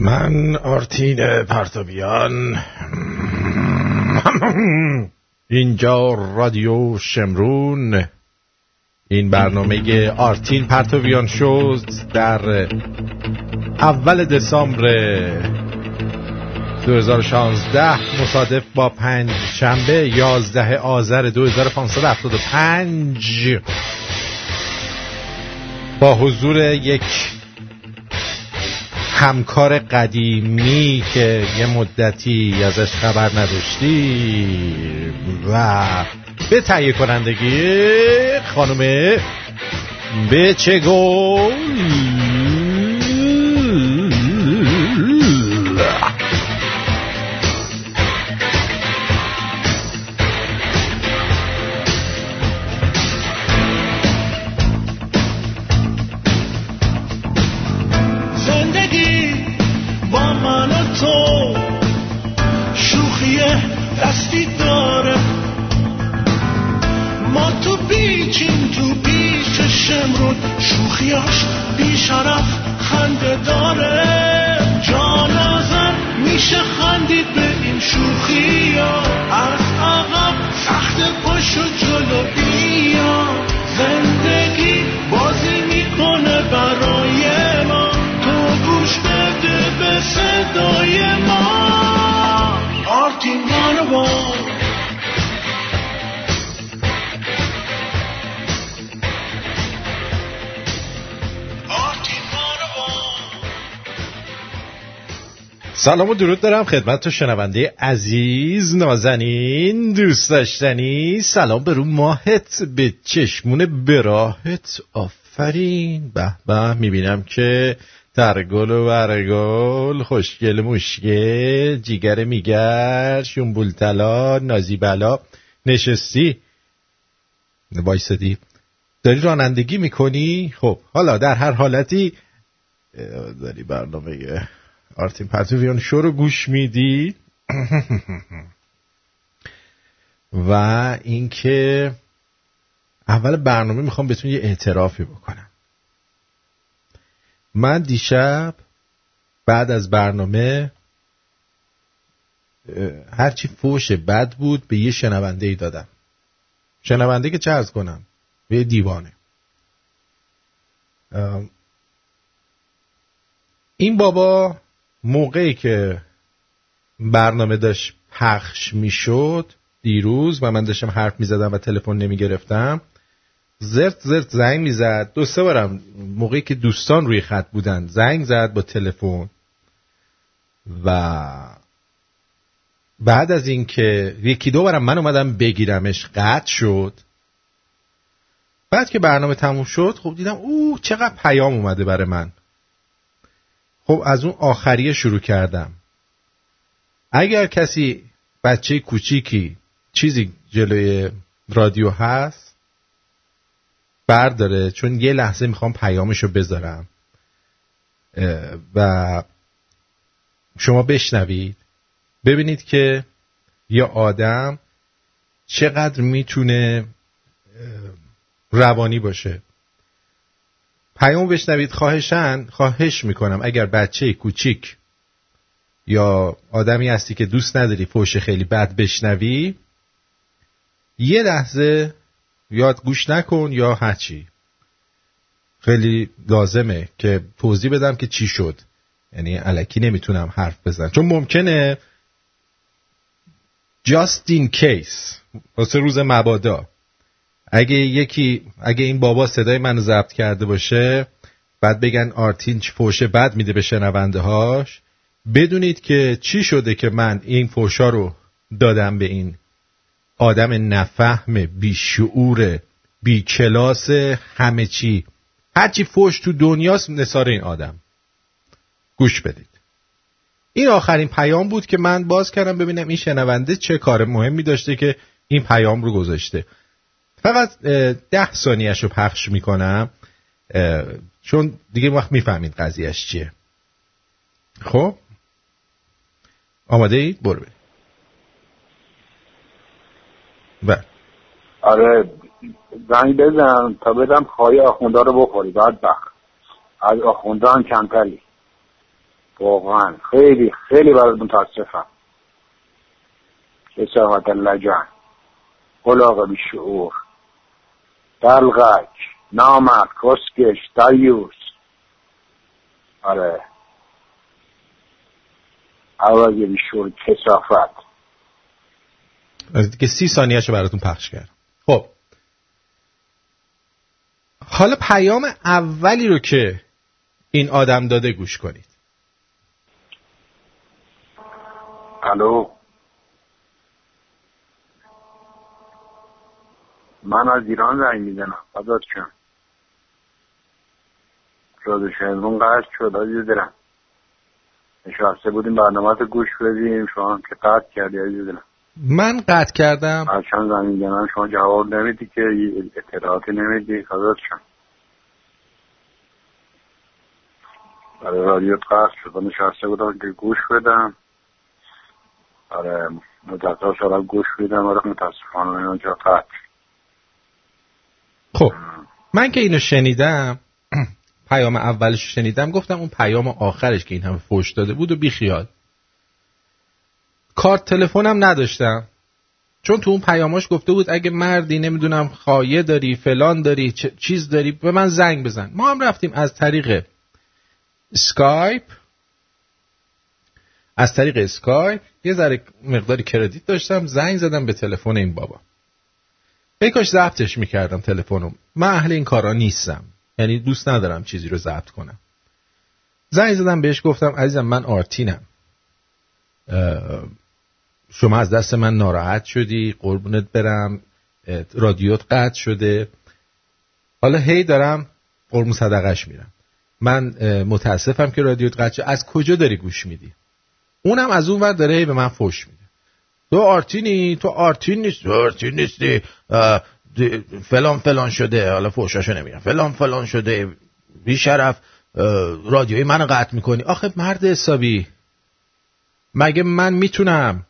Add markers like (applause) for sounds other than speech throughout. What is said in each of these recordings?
من آرتین پرتویان اینجا رادیو شمرون. این برنامه آرتین پرتویان شد در اول دسامبر 2016 مصادف با پنج شنبه 11 آذر 2575 با حضور یک همکار قدیمی که یه مدتی ازش خبر نداشتی و به تهیه کنندگی خانم به چه گل سلام و درود دارم خدمت تو شنونده عزیز نازنین دوست داشتنی. سلام به رو ماهت به چشمون براهت. آفرین. به به می‌بینم که ترگل و ورگل خوشگل مشگل جیگر میگر شنبولتلا نازیبلا. نشستی؟ وایسدی داری رانندگی می‌کنی؟ خب حالا در هر حالتی داری برنامه آرتین پرتویان شو رو گوش میدی؟ و اینکه اول برنامه می‌خوام بهتون یه اعترافی بکنم. من دیشب بعد از برنامه هرچی فوش بد بود به یه شنونده ای دادم. شنونده که چه ارز کنم؟ به دیوانه. این بابا موقعی که برنامه داشت پخش می‌شد دیروز و من داشتم حرف می‌زدم و تلفن نمی گرفتم زرت زرت زنگ می‌زد. دو سه بارم موقعی که دوستان روی خط بودن زنگ زد با تلفن. و بعد از اینکه یکی دو بارم من اومدم بگیرمش قطع شد. بعد که برنامه تموم شد خب دیدم او چقدر پیام اومده برای من. خب از اون آخریه شروع کردم. اگر کسی بچه کوچیکی چیزی جلوی رادیو هست برداره چون یه لحظه می‌خوام پیامشو بذارم. و شما بشنوید ببینید که یه آدم چقدر می‌تونه روانی باشه. پیام بشنوید خواهشن؟ خواهش می‌کنم. اگر بچه کوچیک یا آدمی هستی که دوست نداری فوش خیلی بد بشنوی یه لحظه یاد گوش نکن یا هرچی. خیلی لازمه که توضیح بدم که چی شد. یعنی علکی نمی‌تونم حرف بزنم. چون ممکنه just case واسه روز مبادا. اگه یکی اگه این بابا صدای منو ضبط کرده باشه بعد بگن آرتین فوشه بد میده به شنونده هاش بدونید که چی شده که من این فوشا رو دادم به این آدم نفهم بیشعور بی کلاس همه چی. هرچی فوش تو دنیاست نصار این آدم. گوش بدید. این آخرین پیام بود که من باز کردم ببینم این شنونده چه کار مهمی داشته که این پیام رو گذاشته. فقط ده ثانیهش رو پخش می‌کنم. چون دیگه وقت می‌فهمید قضیهش چیه. خب؟ آماده اید؟ برو برید بله. آره زنگ بزن تا بدم خواهی آخونده رو بخوری. بعد بخ. از آخونده هم کمتری. واقعا. خیلی خیلی برات متاسفم. کسافت لجن قلاق بیشعور. دلغک نامرد کسکش دیوس آره. عوض بیشعور کسافت. از دیگه سی ثانیهشو براتون پخش کرد خب. حالا پیام اولی رو که این آدم داده گوش کنید. الو. من از ایران زنگ می‌زنم. فضاد کن شد شنزون قشت شد عزیز دلم. نشسته بودیم برنامه گوش بدیم. شما که قطع کردی عزیز دلم. من قطع کردم؟ از چند زنگ می‌زنم شما جواب نمیدی که اطلاعاتی نمیدی. فضاد کن برای رادیو قصد شد. نشسته بودم که گوش بدم. آره مدت شدم گوش بدم آره متاسفانه اونجا قطع خب من که اینو شنیدم (clears throat) پیام اولش شنیدم گفتم اون پیام آخرش که این همه فوش داده بود و بیخیال. کارت تلفنم نداشتم. چون تو اون پیاماش گفته بود اگه مردی نمی‌دونم خایه داری فلان داری چیز داری به من زنگ بزن. ما هم رفتیم از طریق اسکایپ از طریق اسکایپ یه ذره مقداری credit داشتم زنگ زدم به تلفن این بابا. ای کاش ضبطش می‌کردم تلفنم. من اهل این کارا نیستم. یعنی دوست ندارم چیزی رو ضبط کنم. زنگ زدم بهش گفتم عزیزم من آرتینم. شما از دست من ناراحت شدی قربونت برم رادیوت قطع شده. حالا هی دارم قربون صدقش میرم. من متاسفم که رادیوت قطع از کجا داری گوش میدی؟ اونم از اون ور داره هی به من فوش میده. تو آرتینی؟ تو آرتین نیست. تو آرتین نیستی. فلان فلان شده. حالا فوشاشو نمیگم. فلان فلان شده. بی شرف رادیوی منو قطع می‌کنی. آخه مرد حسابی. مگه من می‌تونم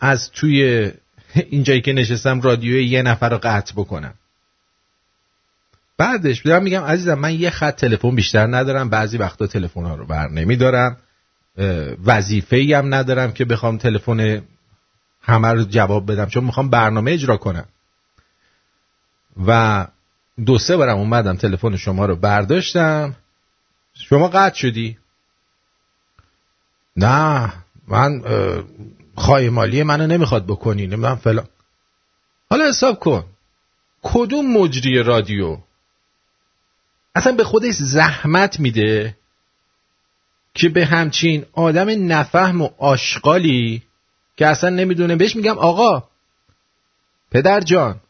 از توی اینجایی که نشستم رادیوی یه نفر رو قطع بکنم؟ بعدش دارم میگم عزیزم من یه خط تلفن بیشتر ندارم. بعضی وقتا تلفن ها رو بر نمیدارم. وظیفه هم ندارم که بخوام تلفن همه رو جواب بدم چون می‌خوام برنامه اجرا کنم. و دو سه بارم اومدم تلفن شما رو برداشتم. شما قطع شدی؟ نه من خواهی مالی منو نمی‌خواد بکنی نمی‌دونم فلان. حالا حساب کن. کدوم مجری رادیو؟ اصلا به خودش زحمت میده که به همچین آدم نفهم و آشغالی که اصلا نمی‌دونه. بهش میگم آقا. پدر جان.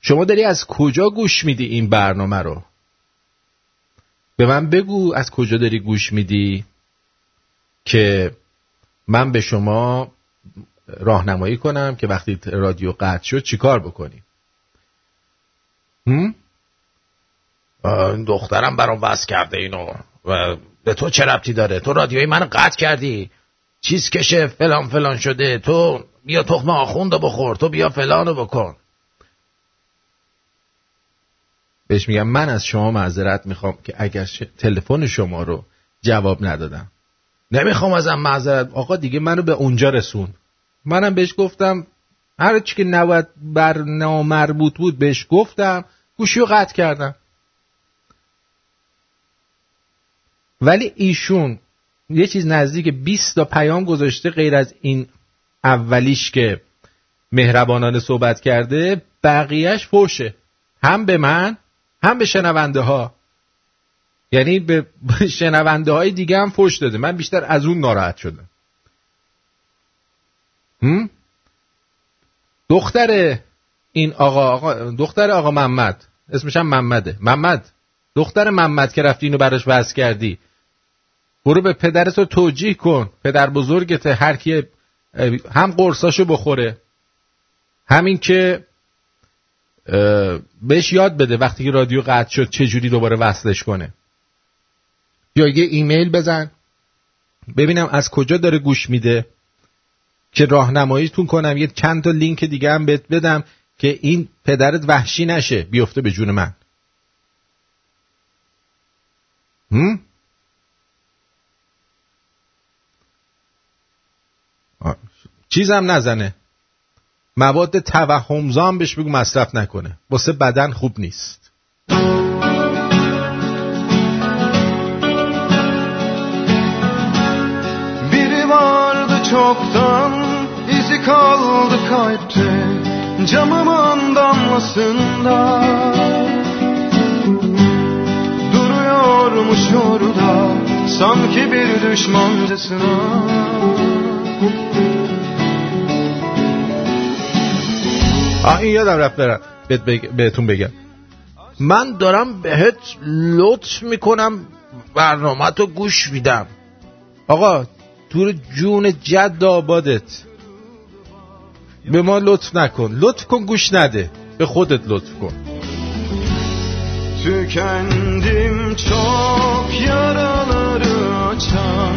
شما داری از کجا گوش میدی این برنامه رو؟ به من بگو از کجا داری گوش میدی که من به شما راهنمایی کنم که وقتی رادیو قطع شد چیکار بکنی دخترم برام بس کرده اینو. و به تو چه ربطی داره؟ تو رادیوی من قطع کردی. چیز کشه فلان فلان شده تو بیا تخم آخوند بخور تو بیا فلانو بکن. بهش میگم من از شما معذرت می‌خوام که اگر تلفن شما رو جواب ندادم. نمی‌خوام ازم معذرت آقا دیگه منو به اونجا رسون. منم بهش گفتم هر چی که نباید بر نامربوط بود بهش گفتم گوشی رو قطع کردم. ولی ایشون یه چیز نزدیک 20 تا پیام گذاشته غیر از این اولیش که مهربانانه صحبت کرده بقیهش فوشه هم به من هم به شنونده ها یعنی به (laughs) شنونده های دیگه هم فوش داده. من بیشتر از اون ناراحت شدم. دختر این آقا, آقا دختر آقا محمد. اسمش هم محمده. محمد. دختر محمد که رفتی اینو براش وز کردی. برو به پدرتو توجیه کن. پدر بزرگت هر کی هم قرصاشو بخوره. همین که بهش یاد بده وقتی که رادیو قطع شد چه جوری دوباره وصلش کنه. یا یه ایمیل بزن. ببینم از کجا داره گوش میده. که راهنماییتون کنم. یه چند تا لینک دیگه هم بهت بدم که این پدرت وحشی نشه. بیفته به جون من. هم؟ چیزم نزنه مواد توهمزا هم بهش بگو مصرف nokone واسه بدن خوب نیست vardı çoktan izi kaldı kalpte camımın damlasında Duruyormuş orada sanki bir düşmancasına آه این یادم رفت برم. بهتون بگم. من دارم بهت لطف می‌کنم برنامه تو گوش میدم. آقا دور جون جد آبادت. به ما لطف نکن. لطف کن گوش نده. به خودت لطف کن. Tükendim çok yaraları açan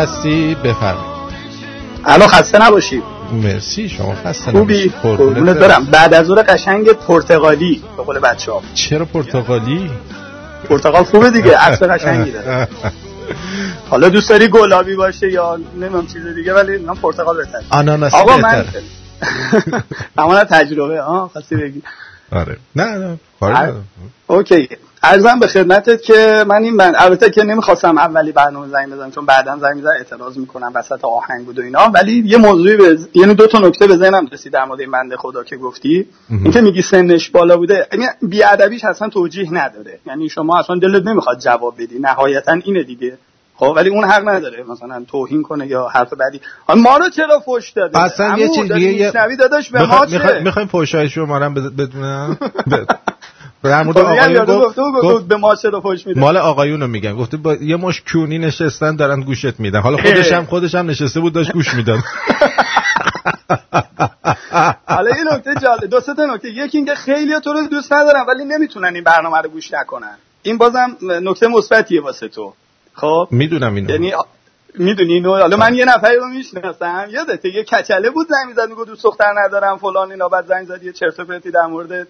هستی بفرم الان خسته نباشی. مرسی شما خسته خوبی. قربونت برم. بعد از ظهر قشنگ پرتغالی به قول بچه ها چرا پرتغالی؟ پرتغال خوبه دیگه (laughs) عکس قشنگی داره حالا دوست داری گلابی باشه یا نمی‌دونم چیز دیگه ولی من پرتغال بهتره. آناناسی آقا من. اما (laughs) تجربه. ها خواستی بگی. آره. نه نه. اوکی. ارزم به خدمتت که من این من البته که نمی‌خواستم اولی برنامه زنگ بزنم چون بعدا زنگ می‌زنم اعتراض می‌کنم وسط آهنگ بود و اینا. ولی یه موضوعی به یعنی دو تا نکته به ذهنم رسید در مورد این بنده خدا که گفتی. مهم. این که میگی سنش بالا بوده یعنی بیادبیش اصلا توجیه نداره. یعنی شما اصلا دلت نمی‌خواد جواب بدی. نهایتا اینه دیگه. خب ولی اون حق نداره مثلا توهین کنه یا حرف بعدی. ما رو چرا فش داده اصلا یه چیز دیگه داداش به ما می‌خوایم فوشای شما رو هم بد- بدونم. (laughs) در مورد آقایون یادو گفت- گفت به ما چرا فش میده مال آقایون رو میگم گفته با یه مش کونی نشستن دارن گوشت میدن. حالا خودش هم خودش هم نشسته بود داشت گوش می‌داد. (laughs) حالا یه نکته جالب دو سه تا نکته. یکی اینکه خیلی تو رو دوست ندارن ولی نمی‌تونن این برنامه رو گوش نکنن. این بازم نکته مثبتیه واسه تو. خب؟ می‌دونم اینو. یعنی می‌دونی اینو؟ حالا من یه نفری رو می‌شناسم. یادته یه کچله بود زنگ می‌زد می‌گفت دوست دختر ندارم فلان اینا بعد زنگ زد یه چرت و پرتی در مورد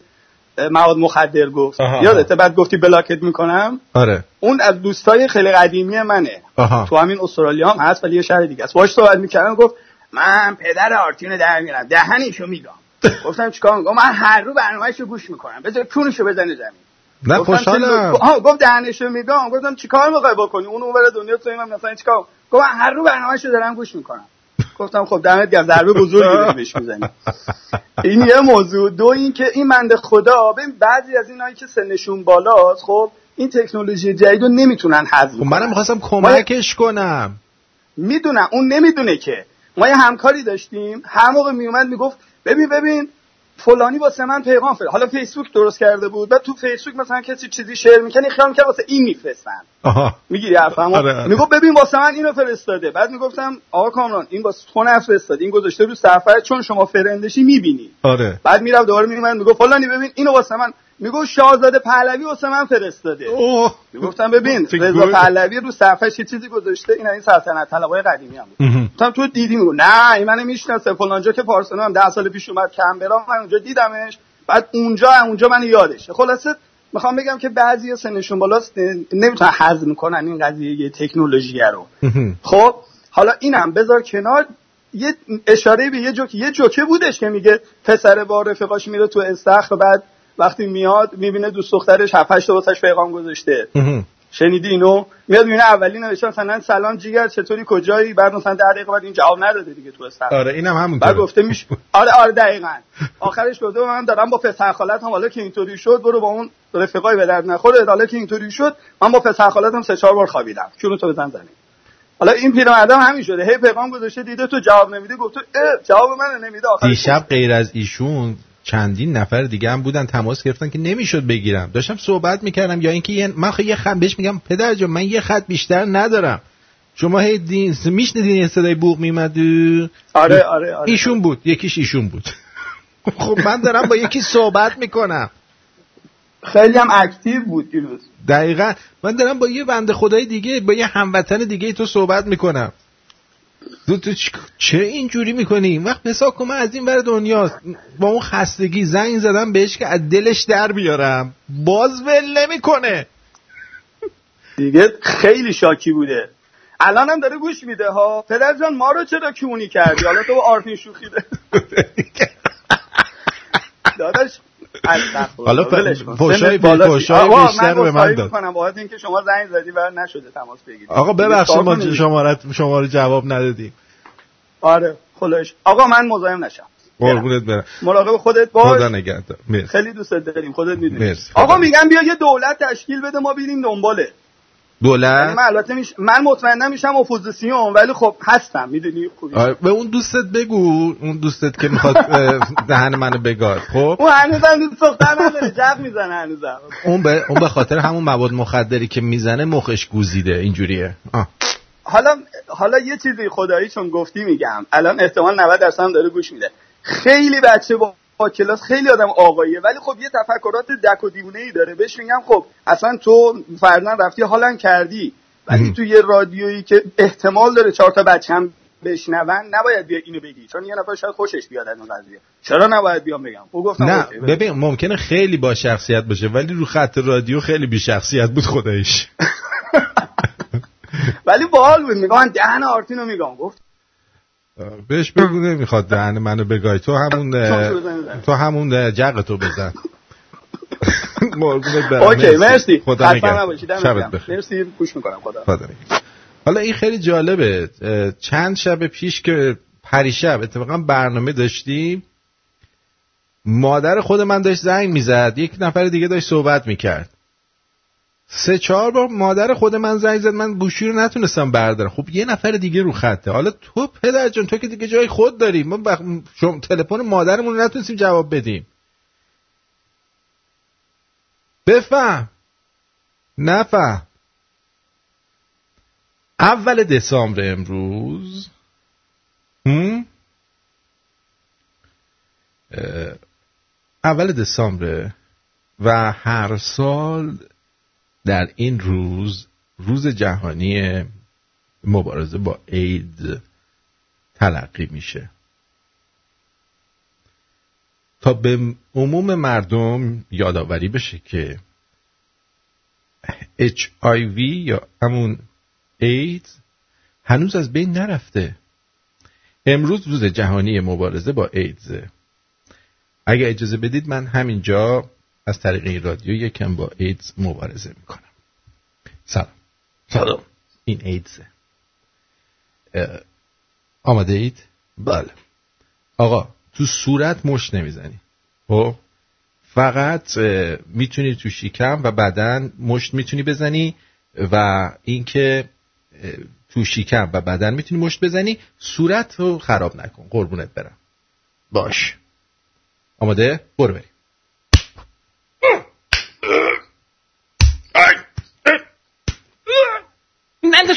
مواد مخدر گفت. آها. یادته بعد گفتی بلاکت می‌کنم؟ آره. اون از دوستای خیلی قدیمی منه. آها. تو همین استرالیا هم هست ولی یه شهر دیگه است. باهاش صحبت می‌کردم گفت من پدر آرتین در میارم دهنشو میگم. (laughs) گفتم چیکار می‌کنم؟ من هر رو برنامه‌شو گوش می‌کنم. بذار کونشو بزنه زمین. نه خوشحالم. آها گفت دهنشو میگم. گفتم چیکار می‌خوای بکنی؟ اون اون دنیا تو من مثلا چیکار؟ گفت من هر رو برنامه‌شو دارم گوش می‌کنم. گفتم خب دمت گرم ضربه بزرگی (laughs) بهش می‌زنی. این یه موضوع. دو این که این بنده خدا ببین بعضی از اینایی که سنشون بالاست خب این تکنولوژی جدید رو نمی‌تونن حذف خب منم کنن. می‌خواستم کمکش کنم. می‌دونم اون نمی‌دونه که. ما یه همکاری داشتیم. هر موقع میومد می‌گفت ببین ببین فلانی واسه من پیغام فرست حالا فیسبوک درست کرده بود و تو فیسبوک مثلا کسی چیزی شیر می‌کنه خیال می‌کنه واسه این میفرستن. می‌گیری حرفمو؟ آره، آره. می‌گفت ببین واسه من اینو فرستاده. بعد می‌گفتم آقا کامران این واسه تو نفرستاد این گذاشته رو صفحه چون شما فرندشی می‌بینی. آره. بعد می‌رفت دوباره میومد می‌گفت فلانی ببین اینو واسه من می‌گفت شاهزاده پهلوی واسه من فرستاده. اوه. می‌گفتم ببین رضا. پهلوی رو صفحه چه چیزی گذاشته این این سلطنت طلبای قدیمی هم بود. گفتم تو دیدی؟ میگو نه این منو می‌شناسه فلانجا که پارسنا هم 10 سال پیش اومد کمبرا من اونجا دیدمش بعد اونجا اونجا من یادشه. خلاصه می‌خوام بگم که بعضی سنشون بالاست نمی‌تونن هضم کنن این قضیه تکنولوژی رو. خب حالا اینم بذار کنار. یه اشاره به یه جوک یه جوکه بودش که میگه پسر با رفقاش میره تو استخر بعد وقتی میاد می‌بینه دوست دخترش 7 8 تا واسش پیغام گذاشته. شنیدی اینو؟ میاد می‌بینه اولی نوشته مثلا سلام جیگر چطوری کجایی؟ بعد مثلا 10 دقیقه بعد این جواب نداده دیگه تو استخر آره اینم همون بعد گفته میشه (laughs) آره آره دقیقاً. آخرش گفته من دارم با پسر خالتم حالا که اینطوری شد برو با اون رفقای به درد نخوره. حالا که اینطوری شد من با پسر خالتم سه چهار بار خوابیدم. چون تو بزن زمین. حالا این پیرمردم همین شده. هی پیغام گذاشته دیده تو جواب نمیده گفته اه جواب من نمیده آخرش دیشب غیر از ایشون چندین نفر دیگه هم بودن تماس گرفتن که نمی‌شد بگیرم. داشتم صحبت می‌کردم یا اینکه یه- من خب یه خط بهش میگم پدر جان من یه خط بیشتر ندارم. شما هی دین میشنیدین یه صدای بوق میمد؟ آره آره آره. ایشون بود یکیش ایشون بود. (laughs) خب من دارم با یکی صحبت می‌کنم. خیلی هم اکتیو بود دیروز. دقیقا. من دارم با یه بنده خدای دیگه با یه هموطن دیگه تو صحبت می‌کنم. تو, چه اینجوری می‌کنی؟ این وقت حساب کن من از این ور دنیا با اون خستگی زنگ زدم بهش که از دلش در بیارم. باز ول نمی‌کنه. دیگه خیلی شاکی بوده. الان هم داره گوش میده ها. پدر جان ما رو چرا کیونی کردی؟ حالا تو با آرتین شوخیده (laughs) داداش. حالا. فحشای آقا، بیشتر من به من داد. می‌کنم. بابت اینکه شما زنگ زدی و نشده تماس بگیرید آقا ببخشید ما کنید. شما رو جواب ندادیم. آره خلاش آقا من مزاحم نشم. قربونت برم. مراقب خودت خدا باش نگهدار. مرسی. خیلی دوست داریم. خودت می‌دونی. آقا میگم بیا یه دولت تشکیل بده ما بریم دنباله. یعنی دولت من البته میش... من مطمئنا میشم اپوزیسیون ولی خب هستم. می‌دونی؟ خوبی. آره، به اون دوستت بگو. اون دوستت که می‌خواد دهن منو بگاد خب؟ اون هنوزم دوست دختر نداره جق می‌زنه هنوزم. اون به اون به خاطر همون مواد مخدری که می‌زنه مخش گوزیده اینجوریه. آه. حالا حالا یه چیزی خدایی چون گفتی میگم. الان احتمال 90 درصد داره گوش میده. خیلی بچه با, با کلاس خیلی آدم آقاییه. ولی خب یه تفکرات دک و دیوونه ای داره. بهش میگم خب اصلا تو فردا رفتی حالا کردی. ولی. تو یه رادیویی که احتمال داره چهار تا بچه هم بشنون نباید بیا اینو بگی. چون یه نفر شاید خوشش بیاد از اون قضیه. چرا نباید بیام بگم؟ او گفتم نه. ببین ممکنه خیلی با شخصیت باشه ولی رو خط رادیو خیلی بی شخصیت بود خدایش (laughs) ولی باحال بود. میگم دهن آرتینو میگم. گفت بهش بگو نمی‌خواد دهن منو بگای. تو همون تو همون جغ تو بزن. (laughs) برم. اوکی مرسی. خدا شبت. بخیر. مرسی گوش می‌کنم خدا خدا. حالا این خیلی جالبه. چند شب پیش که پریشب اتفاقا برنامه داشتیم مادر خود من داشت زنگ می‌زد. یک نفر دیگه داشت صحبت می‌کرد. سه چهار بار مادر خود من زنگ زد. من گوشی رو نتونستم بردارم. خب یه نفر دیگه رو خطه. حالا تو پدر جان تو که دیگه جای خود داری. ما بخ... شما تلفن مادرمون رو نتونستیم جواب بدیم. بفهم. نفهم. اول دسامبر امروز. هم؟ اول دسامبر. و هر سال در این روز روز جهانی مبارزه با اید تلقی میشه. تا به عموم مردم یادآوری بشه که HIV یا همون ایدز هنوز از بین نرفته. امروز روز جهانی مبارزه با ایدزه اگه اجازه بدید من همینجا از طریق این رادیو یکم با ایدز مبارزه می‌کنم. سلام. سلام. این ایدزه اه، آماده اید؟ بله. آقا تو صورت مش نمی‌زنی. خب؟ فقط می‌تونی تو شکم و بدن مشت می‌تونی بزنی و اینکه تو شکم و بدن می‌تونی مشت بزنی. صورت رو خراب نکن. قربونت برم. باش. آماده؟ برو بریم.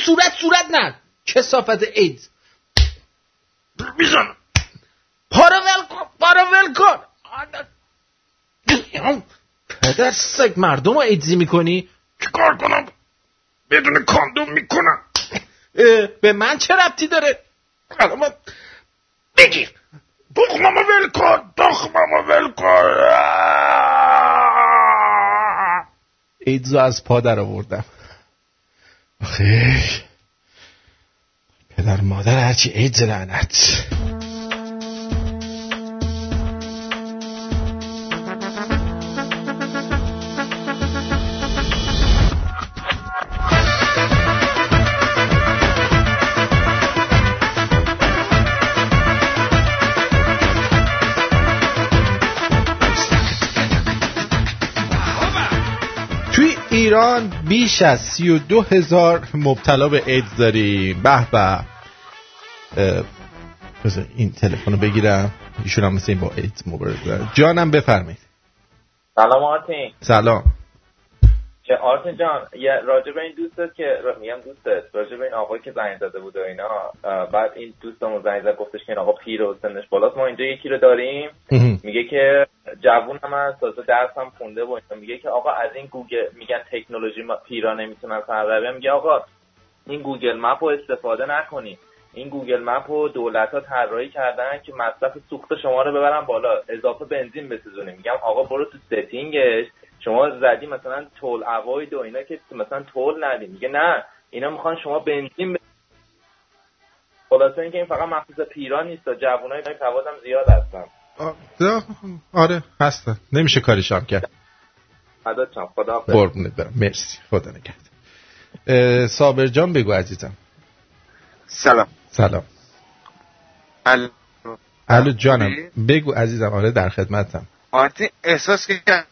صورت صورت نه. کسافت ایدز. می‌زنم. پارو ول کن پارو ول کن. پدر سگ مردم رو ایدزی می‌کنی؟ چیکار کنم؟ بدون کاندوم می‌کنم. به من چه ربطی داره؟ الان بگیر تخممو ول کن تخممو ول کن. ایدزو از پا در آوردم. آخه. پدر مادر هرچی ایدز لعنت. بیش از سی و دو هزار مبتلا به ایدز داریم. به به. این تلفن رو بگیرم. ایشون هم مثل این با ایدز مبارزه. جانم بفرمایید. سلام آرتین سلام. آرتین جان راجع به این دوستت که میگم دوستت راجع به این آقایی که زنگ زده بود و اینا بعد این دوستمون زنگ زد گفتش که این آقا پیر و سنش بالاست. ما اینجا یکی رو داریم. میگه که جوون هم هست تازه درس هم خونده و میگه که آقا از این گوگل میگن تکنولوژی ما پیرا نمی‌تونن سر میگه آقا این Google Map رو استفاده نکنی این Google Map رو دولت ها طراحی کردن که مصرف سوخت شما رو ببرن بالا. اضافه بنزین بسوزونی میگم آقا برو تو setting ش. شما زدی مثلا toll avoid و اینا که مثلا toll ندی. میگه نه اینا می‌خوان شما بنزین ب... خلاصه اینکه این فقط مخصوص پیران نیست جوانای سواد هم زیاد هستن. آره هستن نمیشه کاریشان کرد. فدات شم خدا. قربونت برم مرسی. خدا اه، صابر جان بگو عزیزم. سلام. سلام. الو. الو جانم. بگو عزیزم. آره در خدمتم. مارتین احساس کردم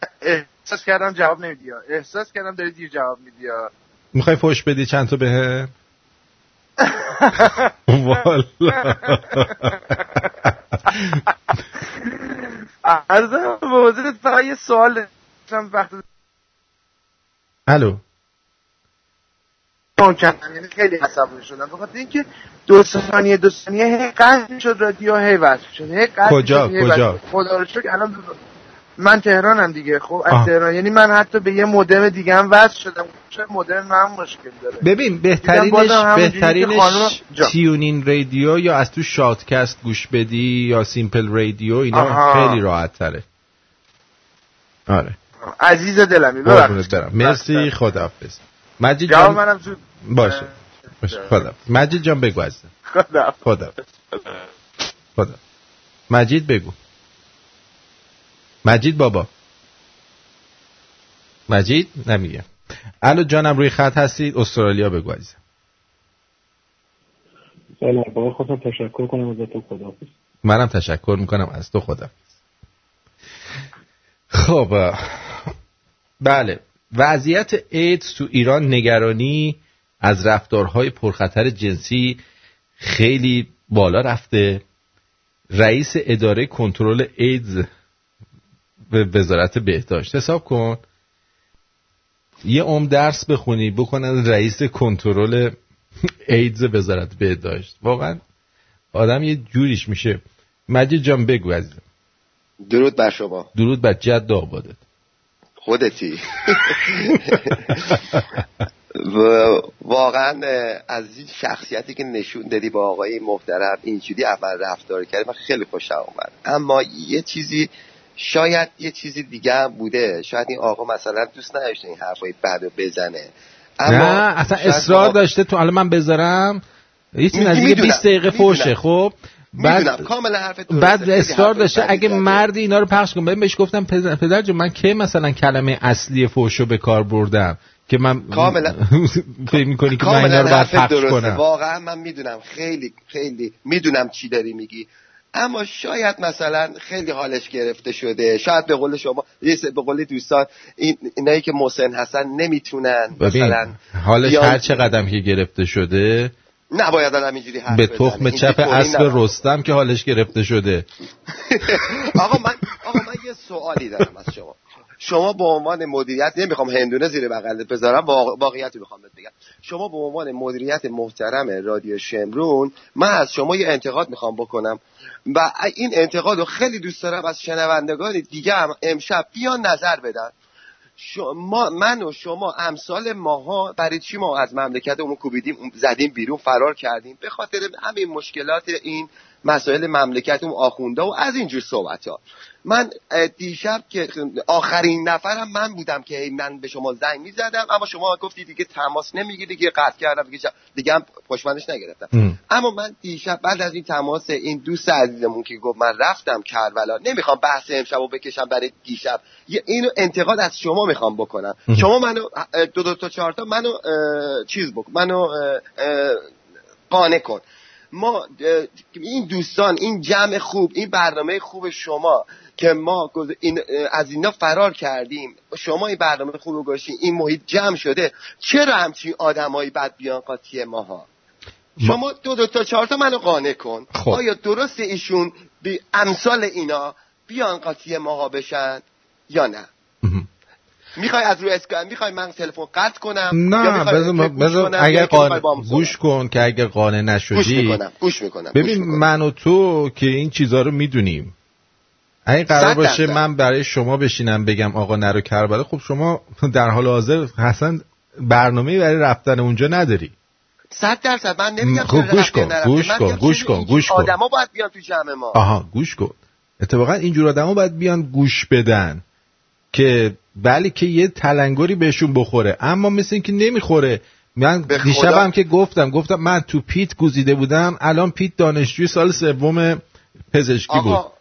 احساس کردم جواب نمیدی. احساس کردم داری دیر جواب میدی. می‌خوای فوش بدی چند تا (laughs) به والا عرضم به فقط یه سوال داشتم وقت الو اون یعنی خیلی عصبانی شدم بخاطر اینکه دو ثانیه دو ثانیه هی قطع شد رادیو هی وصل شد هی قطع کجا؟ کجا؟ خدا رو شکر الان من تهرانم دیگه خب از. تهران. یعنی من حتی به یه مودم دیگه هم وصل شدم. چه مودم من مشکل داره. ببین بهترینش بهترینش خانم-. تیونین رادیو یا از تو شادکست گوش بدی یا سیمپل رادیو اینا آها. خیلی راحت تره آره. عزیز دلمی ببخشید. مرسی خداحافظ. مجید جان منم زود باشه. باشه. خدا مجید جان بگو عزیزم. خدا خدا خدا مجید بگو. مجید بابا. مجید نمیگه. الو جانم روی خط هستید استرالیا بگو عزیزم. سلام با خواستم تشکر کنم از تو خداحافظ. منم تشکر می‌کنم از تو خدا خب بله. وضعیت ایدز تو ایران نگرانی از رفتارهای پرخطر جنسی خیلی بالا رفته. رئیس اداره کنترل ایدز به وزارت بهداشت. حساب کن. یه عمر درس بخونی بکنن رئیس کنترل ایدز وزارت بهداشت. واقعا آدم یه جوریش میشه. مجید جان بگو عزیزم. درود بر شما. درود بر جد آبادت. خودتی. (laughs) و واقعا از این شخصیتی که نشون دادی با آقای محترم اینجوری اول رفتار کردی من خیلی خوشم اومد. اما یه چیزی شاید یه چیزی دیگه هم بوده. شاید این آقا مثلا دوست نداشته این حرفای بد رو بزنه. اما نه اصلا اصرار آقا- داشته تو الان من بذارم. یه چیزی می- نزدیک می‌دونم، 20 دقیقه. فوشه خب. بعد- کاملا حرف بعد اصرار داشته اگه. مردی اینا رو پخش کنه بهش گفتم پدر, پدر جون من که مثلا کلمه اصلی فوشو به کار بردم که من کاملا. (laughs) فکر می‌کنی که من اینا رو باید حرف پخش کنم؟ واقعا من می‌دونم. خیلی خیلی می‌دونم چی داری میگی. اما شاید مثلا خیلی حالش گرفته شده شاید به قول شما به قول دوستان این اینایی که مسن هستن نمی‌تونن ببین مثلا حالش هر چه قدم که گرفته شده نباید آدم اینجوری حرف به. تخم چپ اسب. رستم که حالش گرفته شده (laughs) آقا من آقا من یه سوالی دارم از شما شما به عنوان مدیریت نمی‌خوام هندونه زیر بغلت بذارم واق- واقعیتی می‌خوام بگم. شما به عنوان مدیریت محترم رادیو شمرون من از شما یه انتقاد می‌خوام بکنم و این انتقاد رو خیلی دوست دارم از شنوندگان دیگه هم امشب بیان نظر بدن. شما من و شما امثال ماها برای چی ما از مملکتمون کوبیدیم زدیم بیرون فرار کردیم؟ به خاطر همین مشکلات این مسائل مملکتمون آخونده و از اینجور صحبت ها. من دیشب که آخرین نفرم من بودم که من به شما زنگ می‌زدم اما شما گفتی دیگه تماس نمی‌گیری دیگه قطع کردم دیگه, دیگه هم پشمندش نگرفتم. ام. اما من دیشب بعد از این تماس این دوست عزیزمون که گفت من رفتم کربلا نمی‌خوام بحث امشب رو بکشم برای دیشب. یه اینو انتقاد از شما می‌خوام بکنم. ام. شما منو دو دو تا چهار تا منو چیز بکن منو قانع کن. ما این دوستان این جمع خوب این برنامه خوب شما که ما این از اینا فرار کردیم. شما این برنامه خوب رو گذاشتین این محیط جمع شده. چرا همچین آدمایی بد بیان قاطی ماها؟ ما- شما دو دو تا چهار تا منو قانع کن. خب. آیا درست ایشون بی امثال اینا بیان قاطی ماها بشن یا نه. می‌خوای از روی اسکا می‌خوای من تلفن قطع کنم نه بذار بذار اگر قانع گوش؟ کن که اگر قانع گوش نشدی می‌کنم گوش می‌کنم ببین گوش می‌کنم. من و تو که این چیزها رو می‌دونیم اگه قرار باشه. من برای شما بشینم بگم آقا نرو کربلا خب شما (laughs) در حال حاضر اصلا برنامه برای رفتن اونجا نداری صد درصد من نمیگم خب گوش کن،. گوش کن، گوش کن، این گوش کن. آدما باید بیان تو جمع ما آها گوش کن اتفاقا اینجور آدم باید بیان گوش بدن که بله که یه تلنگری بهشون بخوره. اما مثل اینکه نمی‌خوره. من دیشبم خدا- که گفتم گفتم من تو پیت گزیده بودم الان پیت دانشجوی سال سوم پزشکی بود. آقا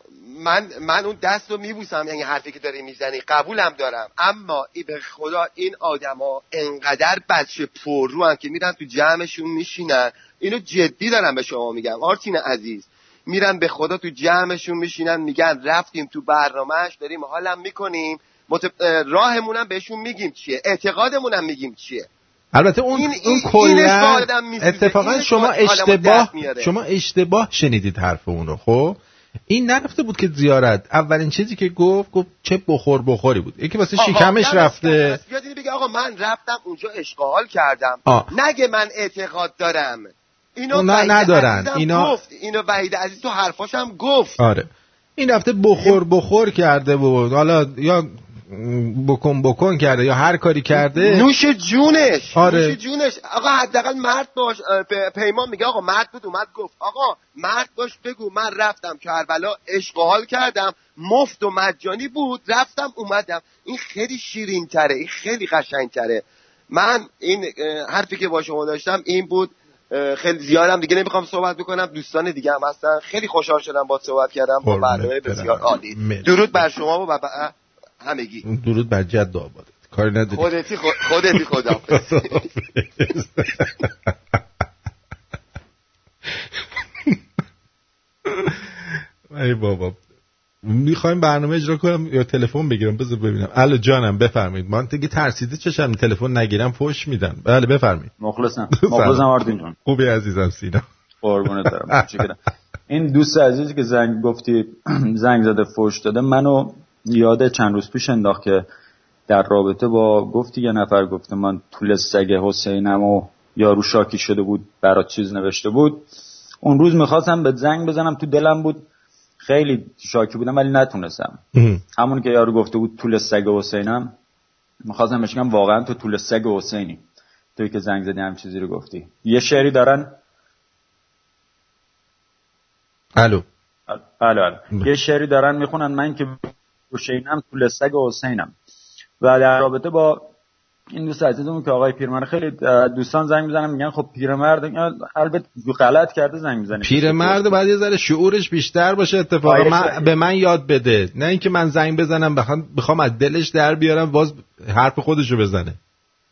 من من اون دست رو میبوسم یعنی حرفی که داری می‌زنی. قبولم دارم. اما ای به خدا این آدما انقدر بچه پررو هن که میرن تو جمعشون میشینن. اینو جدی دارم به شما میگم. آرتین عزیز میرن به خدا تو جمعشون میشینن میگن رفتیم تو برنامهش داریم حالم می‌کنیم. مت... اه، راهمونم بهشون میگیم چیه؟ اعتقادمونم میگیم چیه؟ البته اون این- اون کلا. اتفاقا شما اشتباه. شما اشتباه شنیدید حرف اون رو خب؟ این نرفته بود که زیارت. اولین چیزی که گفت گفت چه بخور بخوری بود. یکی واسه شکمش رفته. گرم. بیاد اینو بگه آقا من رفتم اونجا اشغال کردم. آه. نگه من اعتقاد دارم. اینو نه، ندارن. اینا- گفت. اینو وحید عزیز تو حرفاش هم گفت. آره. این رفته بخور بخور کرده بود. حالا یا بکن بکن کرده یا هر کاری کرده. نوش جونش آره. نوش جونش. آقا حداقل مرد باش پیمان میگه آقا مرد بود اومد گفت آقا مرد باش بگو من رفتم کربلا اشغال کردم مفت و مجانی بود رفتم اومدم. این خیلی شیرین تره این خیلی قشنگ تره من این حرفی که با شما داشتم این بود خیلی زیادم دیگه نمی‌خوام صحبت بکنم دوستان دیگه هم هستن. خیلی خوشحال شدم با صحبت کردم با برنامه. بسیار عالی. درود بر شما و همگی. درود بر جد آبادت. کاری نداری. خودتی خود- خودتی خداحافظ (laughs) ای بابا. می‌خوایم برنامه اجرا کنم یا تلفن بگیرم؟ بذار ببینم. الو جانم بفرمایید. من دیگه ترسیده چشم تلفن نگیرم فوش میدن بله بفرمایید. مخلصم. (laughs) مخلصم آردین جون خوبی عزیزم سینا. قربونت برم. این دوست عزیزی که زنگ گفتی (clears throat) زنگ زده فوش داده منو یاد چند روز پیش انداخت که در رابطه با گفتی یه نفر گفته من طول سگ حسینم و یارو شاکی شده بود برات چیز نوشته بود. اون روز می‌خواستم به زنگ بزنم تو دلم بود. خیلی شاکی بودم ولی نتونستم. همون که یارو گفته بود طول سگ حسینم می‌خواستم بهش بگم واقعا تو طول سگ حسینی. توی که زنگ زدی هم چیزی رو گفتی. یه شعری دارن. الو. بله بله. یه شعری دارن می‌خونن. من که حسینم طول سگ حسینم. و در رابطه با این دوست عزیزمون که آقای پیرمرد خیلی دوستان زنگ می‌زنن میگن خب پیرمرد البته غلط کرده زنگ می‌زنه. پیرمرد بعد یه ذره شعورش بیشتر باشه اتفاقا. من به من یاد بده. نه اینکه من زنگ بزنم بخوام بخوام از دلش در بیارم باز حرف خودشو بزنه.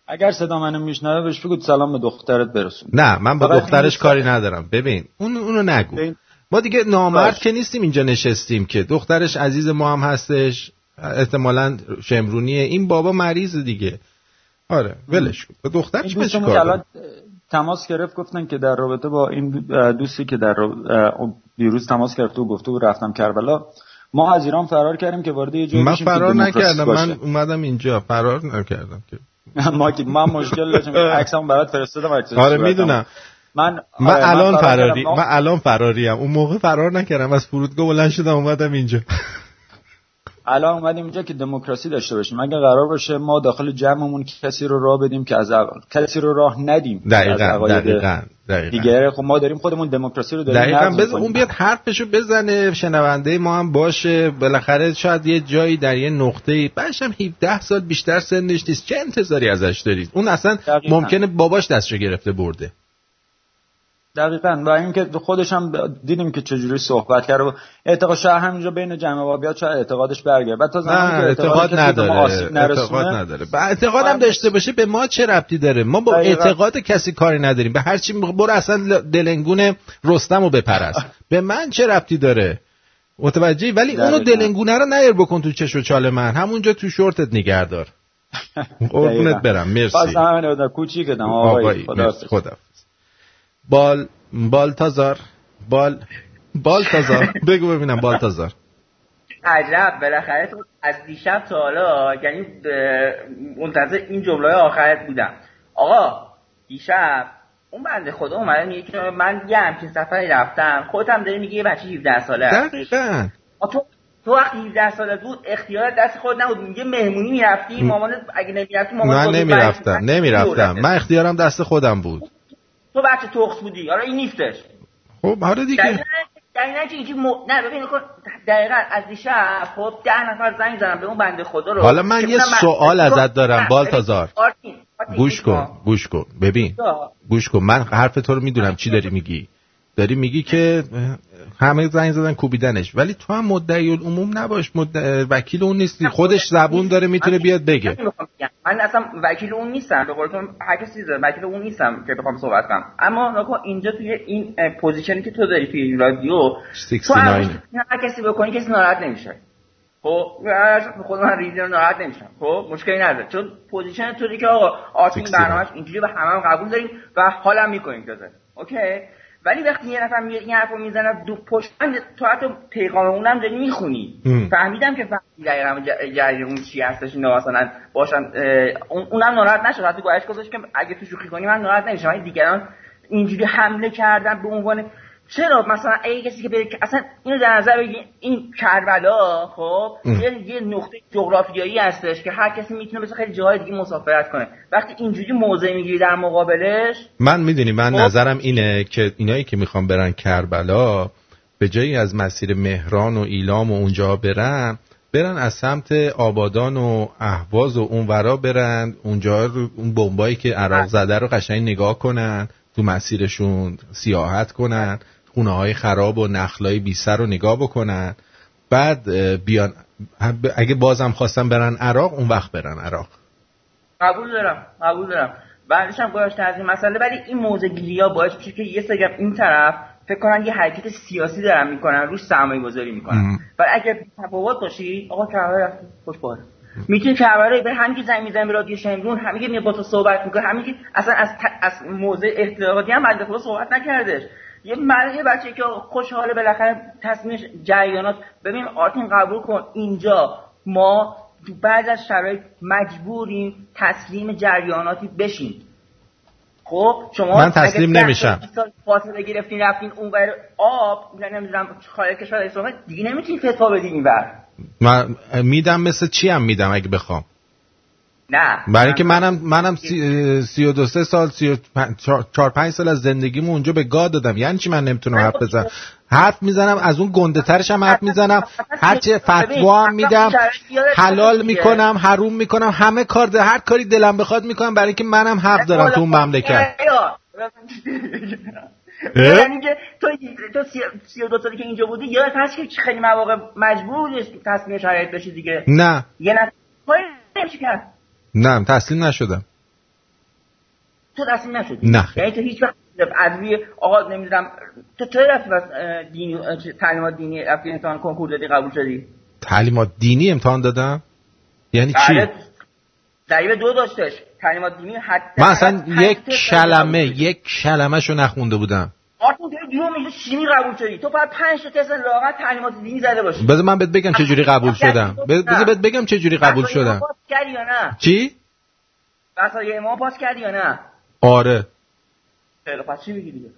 اگر صدا منو میشنوه بهش بگو سلام به دخترت برسون. نه من با دخترش کاری ندارم. ببین اون اونو نگو. ببین. ما دیگه نامرد که نیستیم اینجا نشستیم که دخترش عزیز ما هم هستش. احتمالا شمرونیه این بابا مریض دیگه. آره ولش کن. دخترش بهش کار تماس گرفت گفتن که در رابطه با این دوستی که در دیروز تماس گرفت و گفته بود رفتم کربلا. ما از ایران فرار کردیم که وارد یه جایی من فرار نکردم باشه. من اومدم اینجا. فرار نکردم که. (laughs) ما که من مشکل داشتم. (laughs) عکسمو برات فرستادم عکس آره. می‌دونم. من من الان فرار فراری. من الان فراریم. اون موقع فرار نکردم. از فرودگاه بلند شدم اومدم اینجا. الان اومدیم اینجا که دموکراسی داشته باشیم. اگه قرار باشه ما داخل جمعمون کسی رو راه بدیم که از عق- کسی رو راه ندیم دقیقا دقیقا دیگه. خب ما داریم خودمون دموکراسی رو داریم دقیقا می‌کنیم. اون بیاد حرفشو بزنه. شنونده ما هم باشه. بالاخره شاید یه جایی در یه نقطه ای بعدش هم 17 سال بیشتر سنش نیست. چه انتظاری ازش دارید؟ اون اصلا دقیقاً. ممکنه باباش دستشو گرفته برده. دقیقا. و اینکه خودش هم دیدیم که چجوری صحبت کرده و اعتقاد شهر همینجا بین جمع وابیات شاید اعتقادش برگرد بعد تا زمانی اعتقاد ما نداره اعتقاد نداره. با اعتقاد هم داشته باشه به ما چه ربطی داره؟ ما با دقیقاً. اعتقاد کسی کاری نداریم. به هر چی می‌خوا- برو اصلا دلنگون رستم رو بپرست. به من چه ربطی داره؟ متوجهی؟ ولی اونو دقیقاً. دلنگونه رو نیار بکن تو چش و چال من. همونجا تو شورتت نگهدار. (laughs) قربونت. برم. مرسی. باز همین بودم آقای آقایی. خدا. بال بالتازار بال بالتازار. بگو ببینم بالتازار. عجب بالاخره تو از دیشب تا حالا یعنی منتظر این جمله آخرت بودم. آقا دیشب اون بنده خدا اومده میگه که من یه همچین سفری رفتم. خودت هم داری میگی یه بچه 17 ساله. دقیقا. تو تو وقتی 17 ساله بود اختیارت دست خود نبود. میگه مهمونی می‌رفتی مامانت اگه نمی‌رفتی مامانت من نمی‌رفتم نمی‌رفتم. من اختیارم دست خودم بود. تو بچه تخص بودی. حالا این نیستش. خب حالا دیگه. دقیقا اینکه م... نه ببین نکن دقیقا از دیشب خب ده نفر زنگ زدم به اون بنده خدا رو. حالا من که یه سوال ازت دارم، بالتازار. گوش کن کن. گوش کن. ببین گوش کن. من حرف تو رو می‌دونم چی داری میگی. داری میگی که همه زنگ زدن کوبیدنش. ولی تو هم مدعی العموم نباش. مدع... وکیل اون نیستی. خودش زبون داره می‌تونه بیاد بگه. من اصلا وکیل اون نیستم. به قول تو هر کسی وکیل اون نیستم که بخوام صحبت کنم. اما نکن اینجا توی این position ی که تو داری توی این رادیو تو 69 هر کسی بکنی کسی ناراحت نمیشه. خب به خود من ریزی ناراحت نمیشم. خب مشکلی نداره. چون position تو که آقا آرتین 69. برنامه‌اش اینجوری به همه هم قبول داریم و حالم می‌کنیم تازه اوکی؟ ولی وقتی یه نفر میاد این حرفو می‌زنه دو پشت من تو حتی پیغام اونم داری می‌خونی. فهمیدم که فهمیدی دقیقا جریان اون چی هستش اینا مثلا باشن اونم ناراحت نشد حتی گوهش گذاشت که اگه تو شوخی کنی من ناراحت نمیشم. ولی دیگران اینجوری حمله کردن به عنوان چرا مثلا اگه کسی که بره اصلا اینو در نظر بگی این کربلا خب. یه, یه نقطه جغرافیایی هستش که هر کسی می‌تونه مثل خیلی جاهای دیگه مسافرت کنه وقتی اینجوری موضع می‌گیری در مقابلش من می‌دونی من خب. نظرم اینه که اینایی که می‌خوان برن کربلا به جایی از مسیر مهران و ایلام و اونجا برن برن از سمت آبادان و اهواز و اونورا برن اونجا رو اون بمبایی که عراق زده رو قشنگ نگاه کنن تو مسیرشون سیاحت کنن خونه های خراب و نخلای بی سر رو نگاه بکنن. بعد بیان اگه بازم خواستن برن عراق اون وقت برن عراق. قبول دارم قبول دارم. بعدش هم گذاشته از این مسئله ولی این موضع گیری ها باعث میشه که یه از این طرف فکر کنن یه حرکت سیاسی دارن می‌کنن روش سرمایه گذاری می‌کنن. و اگر تفاوت باشی آقا کربلا خوش باره می‌تونی کربلا به همین که زنگ می‌زنی به رادیو شمرون همین میاد با تو صحبت می‌کنه همین اصلا از ت... از موضع احتیاطی هم خدا صحبت نکردش. یه مرد یه بچه که خوشحاله بالاخره تصمیمش جریانات ببین آرتین قبول کن اینجا ما تو بعض از شرایط مجبوریم تسلیم جریاناتی بشیم. خب شما من تسلیم نمیشم. سال، 20 سال فاصله گرفتین رفتین اونور آب یا نمی‌دونم خارج کشور اسلامی دیگه نمی‌تونی فتوا بدی اینور من میدم مثل چی هم میدم اگه بخوام؟ نه. برای اینکه منم منم سی, سی و دو سه سال سی و پن- چهار پنج سال از زندگیمو اونجا به گاد دادم. یعنی چی من نمی‌تونم حرف بزنم؟ حرف می‌زنم از اون گنده ترش هم حرف می‌زنم. هرچه فتوا هم میدم حلال می‌کنم حروم می‌کنم همه کار ده- هر کاری دلم بخواد می‌کنم برای اینکه منم حق دارم تو اون مملکت؟ یعنی که تو تو سی, سی و دو سالی که اینجا بودی یادت هست که خیلی مواقع مجبور تصمیم شرایط بشی دیگه. نه. یه نفر کاری نمیشه کرد نه تسلیم نشدم. تو تصمیم نشدی؟ نه. یعنی تو هیچ وقت از روی آقا نمی‌دونم تو تو رفتی بس دینی تعلیمات دینی رفتی امتحان کنکور دادی قبول شدی؟ تعلیمات دینی امتحان دادم؟ یعنی چی؟ ضریب دو داشتش. تعلیمات دینی حتی من اصلا یک کلمه یک کلمه شو نخونده بودم. آرتون دیو میگه شیمی قبول شدی. تو باید پنج تا تست لاغت تعلیمات دینی زده باشی. بذار من بهت بگم چه جوری قبول شدم. بذار بهت بگم چه جوری قبول شدم. پاس کردی یا نه؟ چی؟ وسایل ما پاس کردی یا نه؟ آره. خیلی پس چی میگی دیگه؟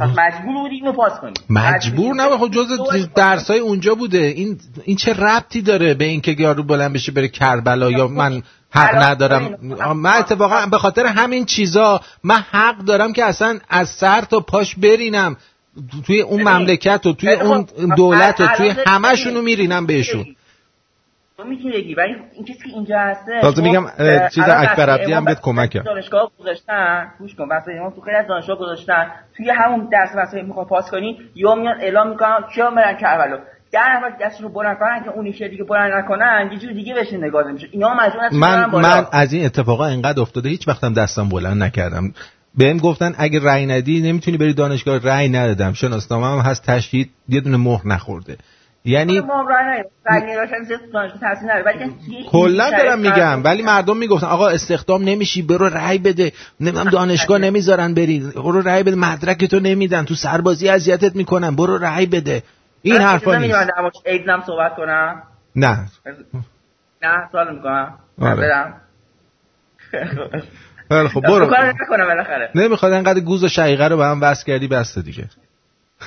پس مجبور بودی اینو پاس کنی. مجبور نه خب جز درسای اونجا بوده. این این چه ربطی داره به اینکه یارو بلند بشه بره کربلا یا من حق ندارم؟ من اتفاقا به خاطر همین چیزا من حق دارم که اصلا از سر تا پاش برینم. توی اون مملکت و توی اون دولت و توی همشونو میرینم بهشون. تو می‌تونی بگی ولی این کسی که اینجا هسته تازه میگم، چیز اکبر عبدی هم بهت کمک کرد. دانشگاه گذاشتن. گوش کن واسه ما تو خیلی از دانشگاه گذاشتن. توی همون درس واسه می‌خواد پاس کنی یا میان اعلام می‌کنن کیا برن کربلا در نفر دستشون رو بلند کنن که اون یکی دیگه بلند نکنن یه جور دیگه بهشون نگاه نمیشه. اینا مجبورن من. من از این اتفاقا انقدر افتاده هیچ وقتم دستم بلند نکردم. بهم گفتن اگه رأی ندی نمی‌تونی بری دانشگاه رأی ندادم. شناسنامه هم هست تشهید یه دونه مهر نخورده. یعنی رای. رای این کلا دارم میگم ولی مردم می‌گفتن آقا استخدام نمیشی برو رأی بده. نمی‌دونم دانشگاه (laughs) نمی‌ذارن بری. برو رأی بده مدرک تو نمیدن. تو سربازی اذیتت می‌کنن. برو رأی بده. این حرفا نیست. ایدزم صحبت کنم. نه. نه سوال می‌کنم. آره. برم خیلی (laughs) خب برو. نکنم بالاخره. نمی‌خواد انقدر گوز و شقیقه رو به هم وصل کردی بسته دیگه.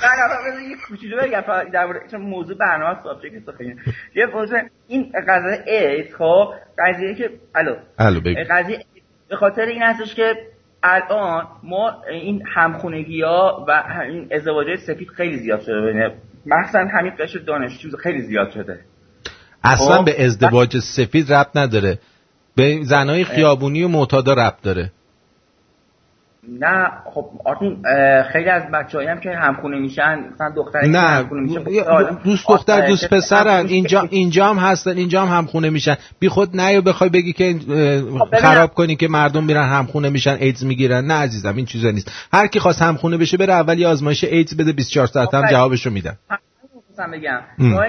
بذار یه کوچولو بگم در مورد چون موضوع برنامه سابجکت خیلی. یه موضوع این قضیه ایدز خب قضیه که الو. الو بگو. قضیه به خاطر این هستش که الان ما این همخونگی ها و این ازدواج سفید خیلی زیاد شده. بینه مخصوصا همین قشر دانشجو خیلی زیاد شده. اصلا خب. به ازدواج سفید ربط نداره. به زنای خیابونی و معتادا ربط داره. نه خب آرتین اه، خیلی از بچه هم که همخونه میشن مثلا دختری که نه همخونه میشه خب، دوست دختر دوست پسرن اینجا اینجا هم هستن اینجا هم همخونه میشن بی خود نه یا بخوای بگی که خب،. خراب کنی که مردم میرن همخونه میشن ایدز می‌گیرن نه عزیزم این چیزا نیست هر کی خواست همخونه بشه بره اول یه آزمایش ایدز بده 24 ساعت هم آفرین. جوابشو میدن می‌خواستم بگم.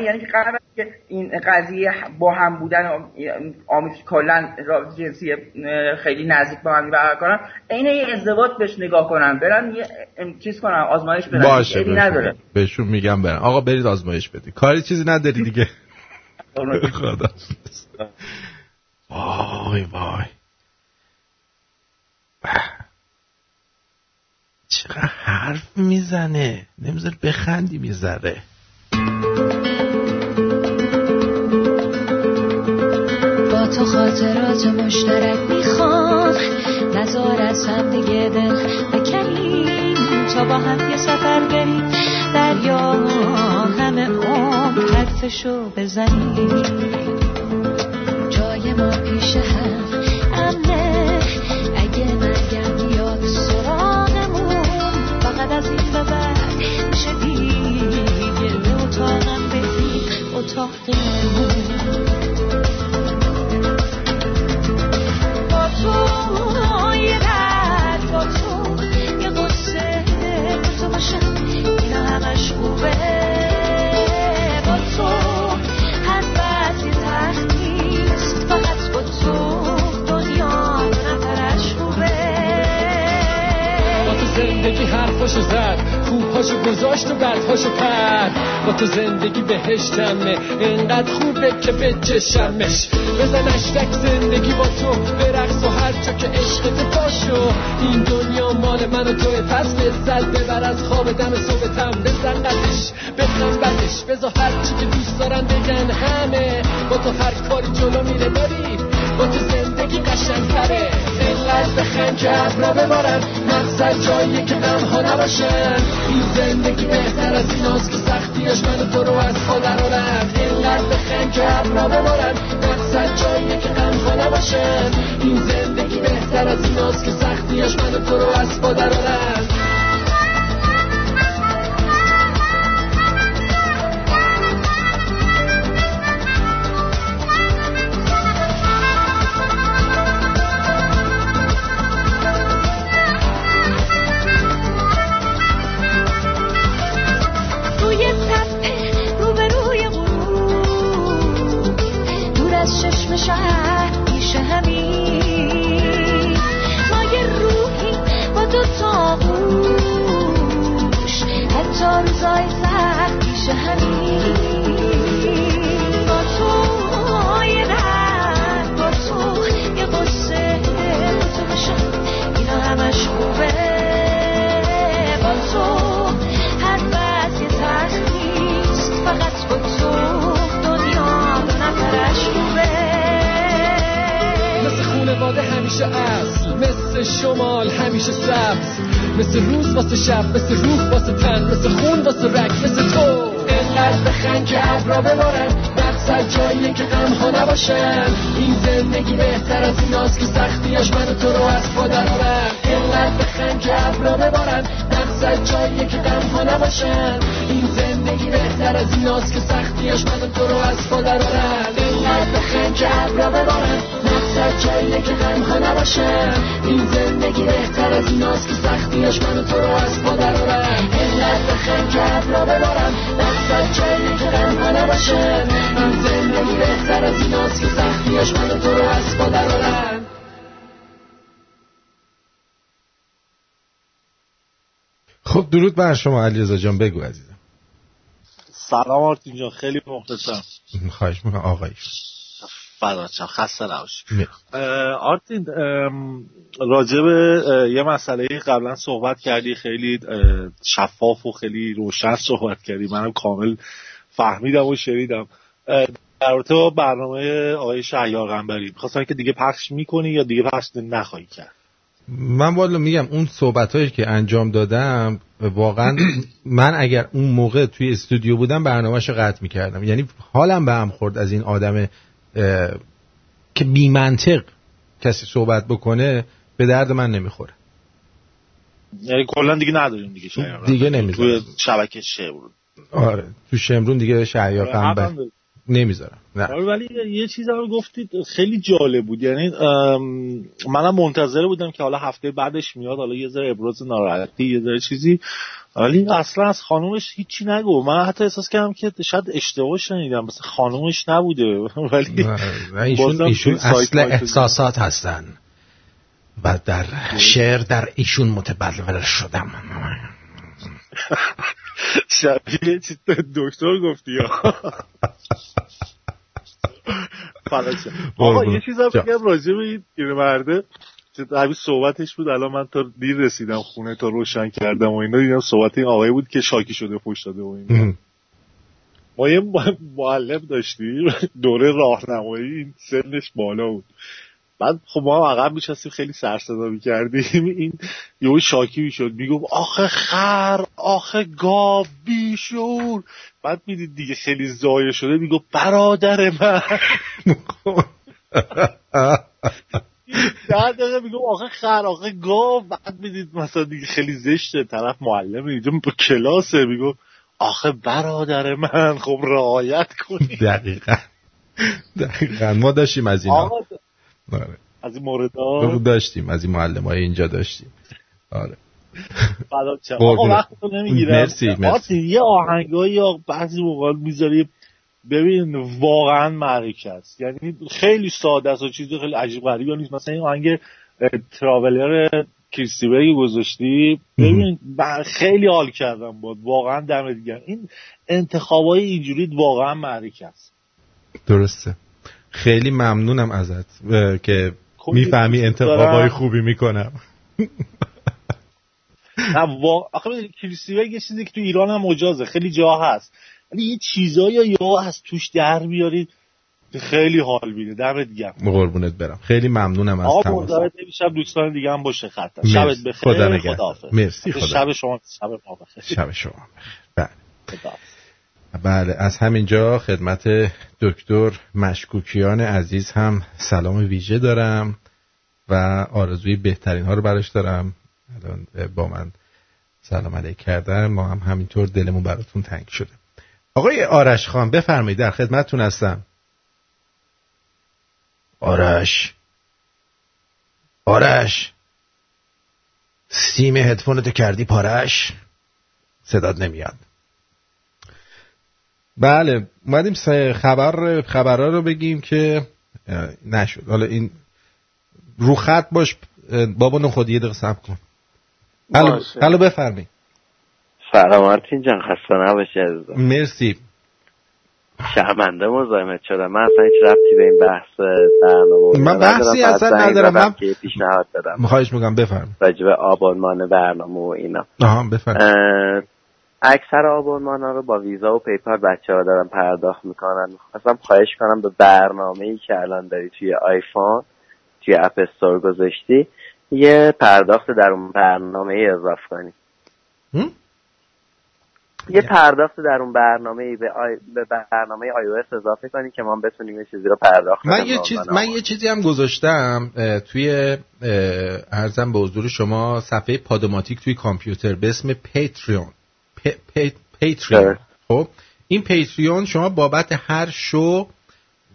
یعنی که قبل که این قضیه با هم بودن آمیز کلا جنسی خیلی نزدیک با هم برقرار کنن. عین یه ازدواج بهش نگاه کنن برن یه چیز کنن آزمایش بدن. باشه نداره. بهشون میگم برن. آقا برید آزمایش بدید. کاری چیزی نداری دیگه. (laughs) خدا وای وای. چقدر حرف می‌زنه. نمیذار بخندی می‌ذاره. با تو خاطرات مشترک می‌خوام. نزار از هم دیگه دل بکنیم تا با هم یه سفر بریم. دریا همه عمر حرفشو بزنیم. جای ما پیش هم امنه. اگه مرگم بیاد سراغمون. فقط از این به بعد میشه اتاقم اتاقمون با تو یه درد با تو یه قصه با همش خوبه. هر وقتی تختیست فقط با تو دنیا نفرش خوبه. با تو زندگی حرفاشو زد. خوبهاشو گذاشت و بدهاشو کرد. با تو زندگی بهشتمه. انقدر خوبه که به چشمش. بزن اشتک زندگی با تو. برقص و هر جا که عشقت باشو این دنیا مال من و توی پس لذت ببر از خواب دم صبحتم. بزن قدش بزن بدش بذار هر چی که دوست دارن بگن همه. با تو هر کاری جلو میره. داری با تو زندگی قشنگتره. اینقدر بخند که ابرا ببارن مقصد جاییه که غم ها نباشن این زندگی بهتر از ایناست که سختیاش من تو رو از پا درارن اینقدر بخند که ابرا ببارن مقصد جاییه که غم ها نباشن این زندگی بهتر از ایناست که سختیاش من تو رو از پا درارن شهر میشه همین ما یه روحی با دو تا گوش حتی روزای سخت میشه همین با تو یه درد با تو یه قصه با تو بشم اینا همش خوبه. با تو هر وقت یه تخت فقط با خونواده همیشه اصل مثل شمال همیشه سبز. مثل روز واسه شب مثل روح واسه تن مثل خون واسه رگ مثل تو. اینقدر بخند که ابرا ببارن. مقصد جاییه که غم ها نباشن. این زندگی بهتر از ایناست که سختیاش من تو رو از پا درارن اینقدر بخند که ابرا ببارن. مقصد جاییه که غم ها نباشن. این زندگی بهتر از ایناست که سختیاش من تو رو از پا درارن اینقدر بخند که ابرا ببارن. مقصد جاییه که غم ها نباشن این زندگی بهتر از ایناست که سختیاش من و تو رو از پا درارن اینقدر بخند که ابرا ببارن مقصد جاییه که غم ها نباشن این زندگی بهتر از ایناست که سختیاش من و تو رو از پا درارن خب درود بر شما علیرضا جان. بگو عزیزم. سلام آرتین جان. خیلی مختصم خواهش می‌کنم. آقای فدات شم خسته. اه، آرتین اه، یه مسئله قبلا صحبت کردی خیلی شفاف و خیلی روشن صحبت کردی. منم کامل فهمیدم و شنیدم. در رابطه با برنامه آقای شهیار قنبری می‌خواستم که دیگه پخش می‌کنی یا دیگه پخش نخواهی کرد؟ من والا میگم اون صحبت هایی که انجام دادم واقعا (clears throat) من اگر اون موقع توی استودیو بودم برنامهش رو قطع می‌کردم. یعنی حالم به هم خورد از این آدم که بی منطق کسی صحبت بکنه به درد من نمی‌خوره یعنی کلا دیگه نداریم دیگه شهیار دیگه قنبری. نمی‌ذارم. توی شبکه شمرون آره تو شمرون دیگه آره، قنبر حقم داری. نمی‌ذارم. نه. آره ولی یه چیز رو گفتید خیلی جالب بود. یعنی منم منتظر بودم که حالا هفته بعدش میاد حالا یه ذره ابراز ناراحتی یه ذره چیزی. ولی اصلا از خانومش هیچی نگو. من حتی احساس کردم که شاید اشتباه شنیدم. مثل خانومش نبوده. (laughs) ولی ایشون, ایشون اصل احساسات هستن. و در شعر در ایشون متبلور شدم. (laughs) شبیه چیز دکتر گفتی. آقا. یه چیز هم. بگم راجع به این پیرمرده که همین صحبتش بود الان من تا دیر رسیدم خونه تا روشن کردم و اینا دیدم صحبت این آقایی بود که شاکی شده پشت داده و اینا ما یه (laughs) معلم داشتیم (laughs) دوره راهنمایی این سنش بالا بود بعد خب ما هم عقب میشستیم خیلی سر صدا می‌کردیم. (laughs) این یهو شاکی می‌شد. می‌گفت آخه خر آخه گاو بیشور بعد می‌دید دیگه خیلی زایه شده. می‌گفت برادر من. (laughs) ده دقیقه میگم آخه خر آخه گاو. بعد می‌دید مثلا دیگه خیلی زشته. طرف معلم اینجا با کلاسه. میگم آخه برادر من. خب رعایت کنی دقیقا. دقیقا. ما داشتیم از اینا. آره. از این مورد داشتیم از این معلم های اینجا داشتیم. آره. قربونت. آقا وقت نمی‌گیرم. مرسی، مرسی. یه آهنگایی یا بعضی موقع می‌ذاری ببین واقعا معرکه است. یعنی خیلی ساده است و چیزی خیلی عجیب غریبی نیست. مثلا این آهنگ تراولر کریستیبری گذاشتی. ببین خیلی حال کردم بود واقعا دم دیگه این انتخابای اینجوری واقعا معرکه است. درسته. خیلی ممنونم ازت که می‌فهمی انتخابای. خوبی می‌کنم. (laughs) نه وا... آخه یه چیزی که تو ایران هم مجازه خیلی جا هست. ولی یه چیزایی یا از توش در بیارید خیلی حال میده. دمت گرم. قربونت برم. خیلی ممنونم از تماس. نمیشم دوستان دیگه هم باشه مرسی. شبت بخیر. خدا نگهدار. مرسی، خدا. شب شما شب ما بخیر. شب شما بخیر. بله. بله از همینجا خدمت دکتر مشکوکیان عزیز هم سلام ویژه دارم و آرزوی بهترین ها رو براش دارم. الان با من سلام علیک کردن. ما هم همینطور دلمون براتون تنگ شده. آقای آرش خان بفرمایید در خدمتتون هستم. آرش. آرش. سیم هدفونتو کردی پارش؟ صدات نمیاد. بله اومدیم سه خبر خبرها رو بگیم که نشد. حالا این رو خط باش بابا نخودی یه دقیقه صبر کن. الو بفرمایید سلام مارتین جان خسته نباشی عزیزم. مرسی. شرمنده مزاحمت شدم. من اصلا هیچ ربطی به این بحث برنامه من بحثی اصلا ندارم. من- پیشنهاد دادم میگم بفرم. راجع به آبونمان برنامه و اینا. آها بفرم. اه، اکثر آبونمان ها رو با ویزا و پیپال بچه ها دارن پرداخت می‌کنن. می‌خواستم خواهش کنم به برنامه ای که الان داری توی آیفون توی اپ استور گذاشتی یه پرداخت درون برنامه ای اضافه کنی؟ یه پرداخت درون برنامه ای به, آی... به برنامه iOS اضافه کنی که ما بتونیم یه چیزی رو پرداخت من یه چیز من یه چیزی هم گذاشتم اه، توی ارزم به حضور شما صفحه پادوماتیک توی کامپیوتر به اسم پیتریون پ- پ- پیتریون خب این پیتریون شما بابت هر شو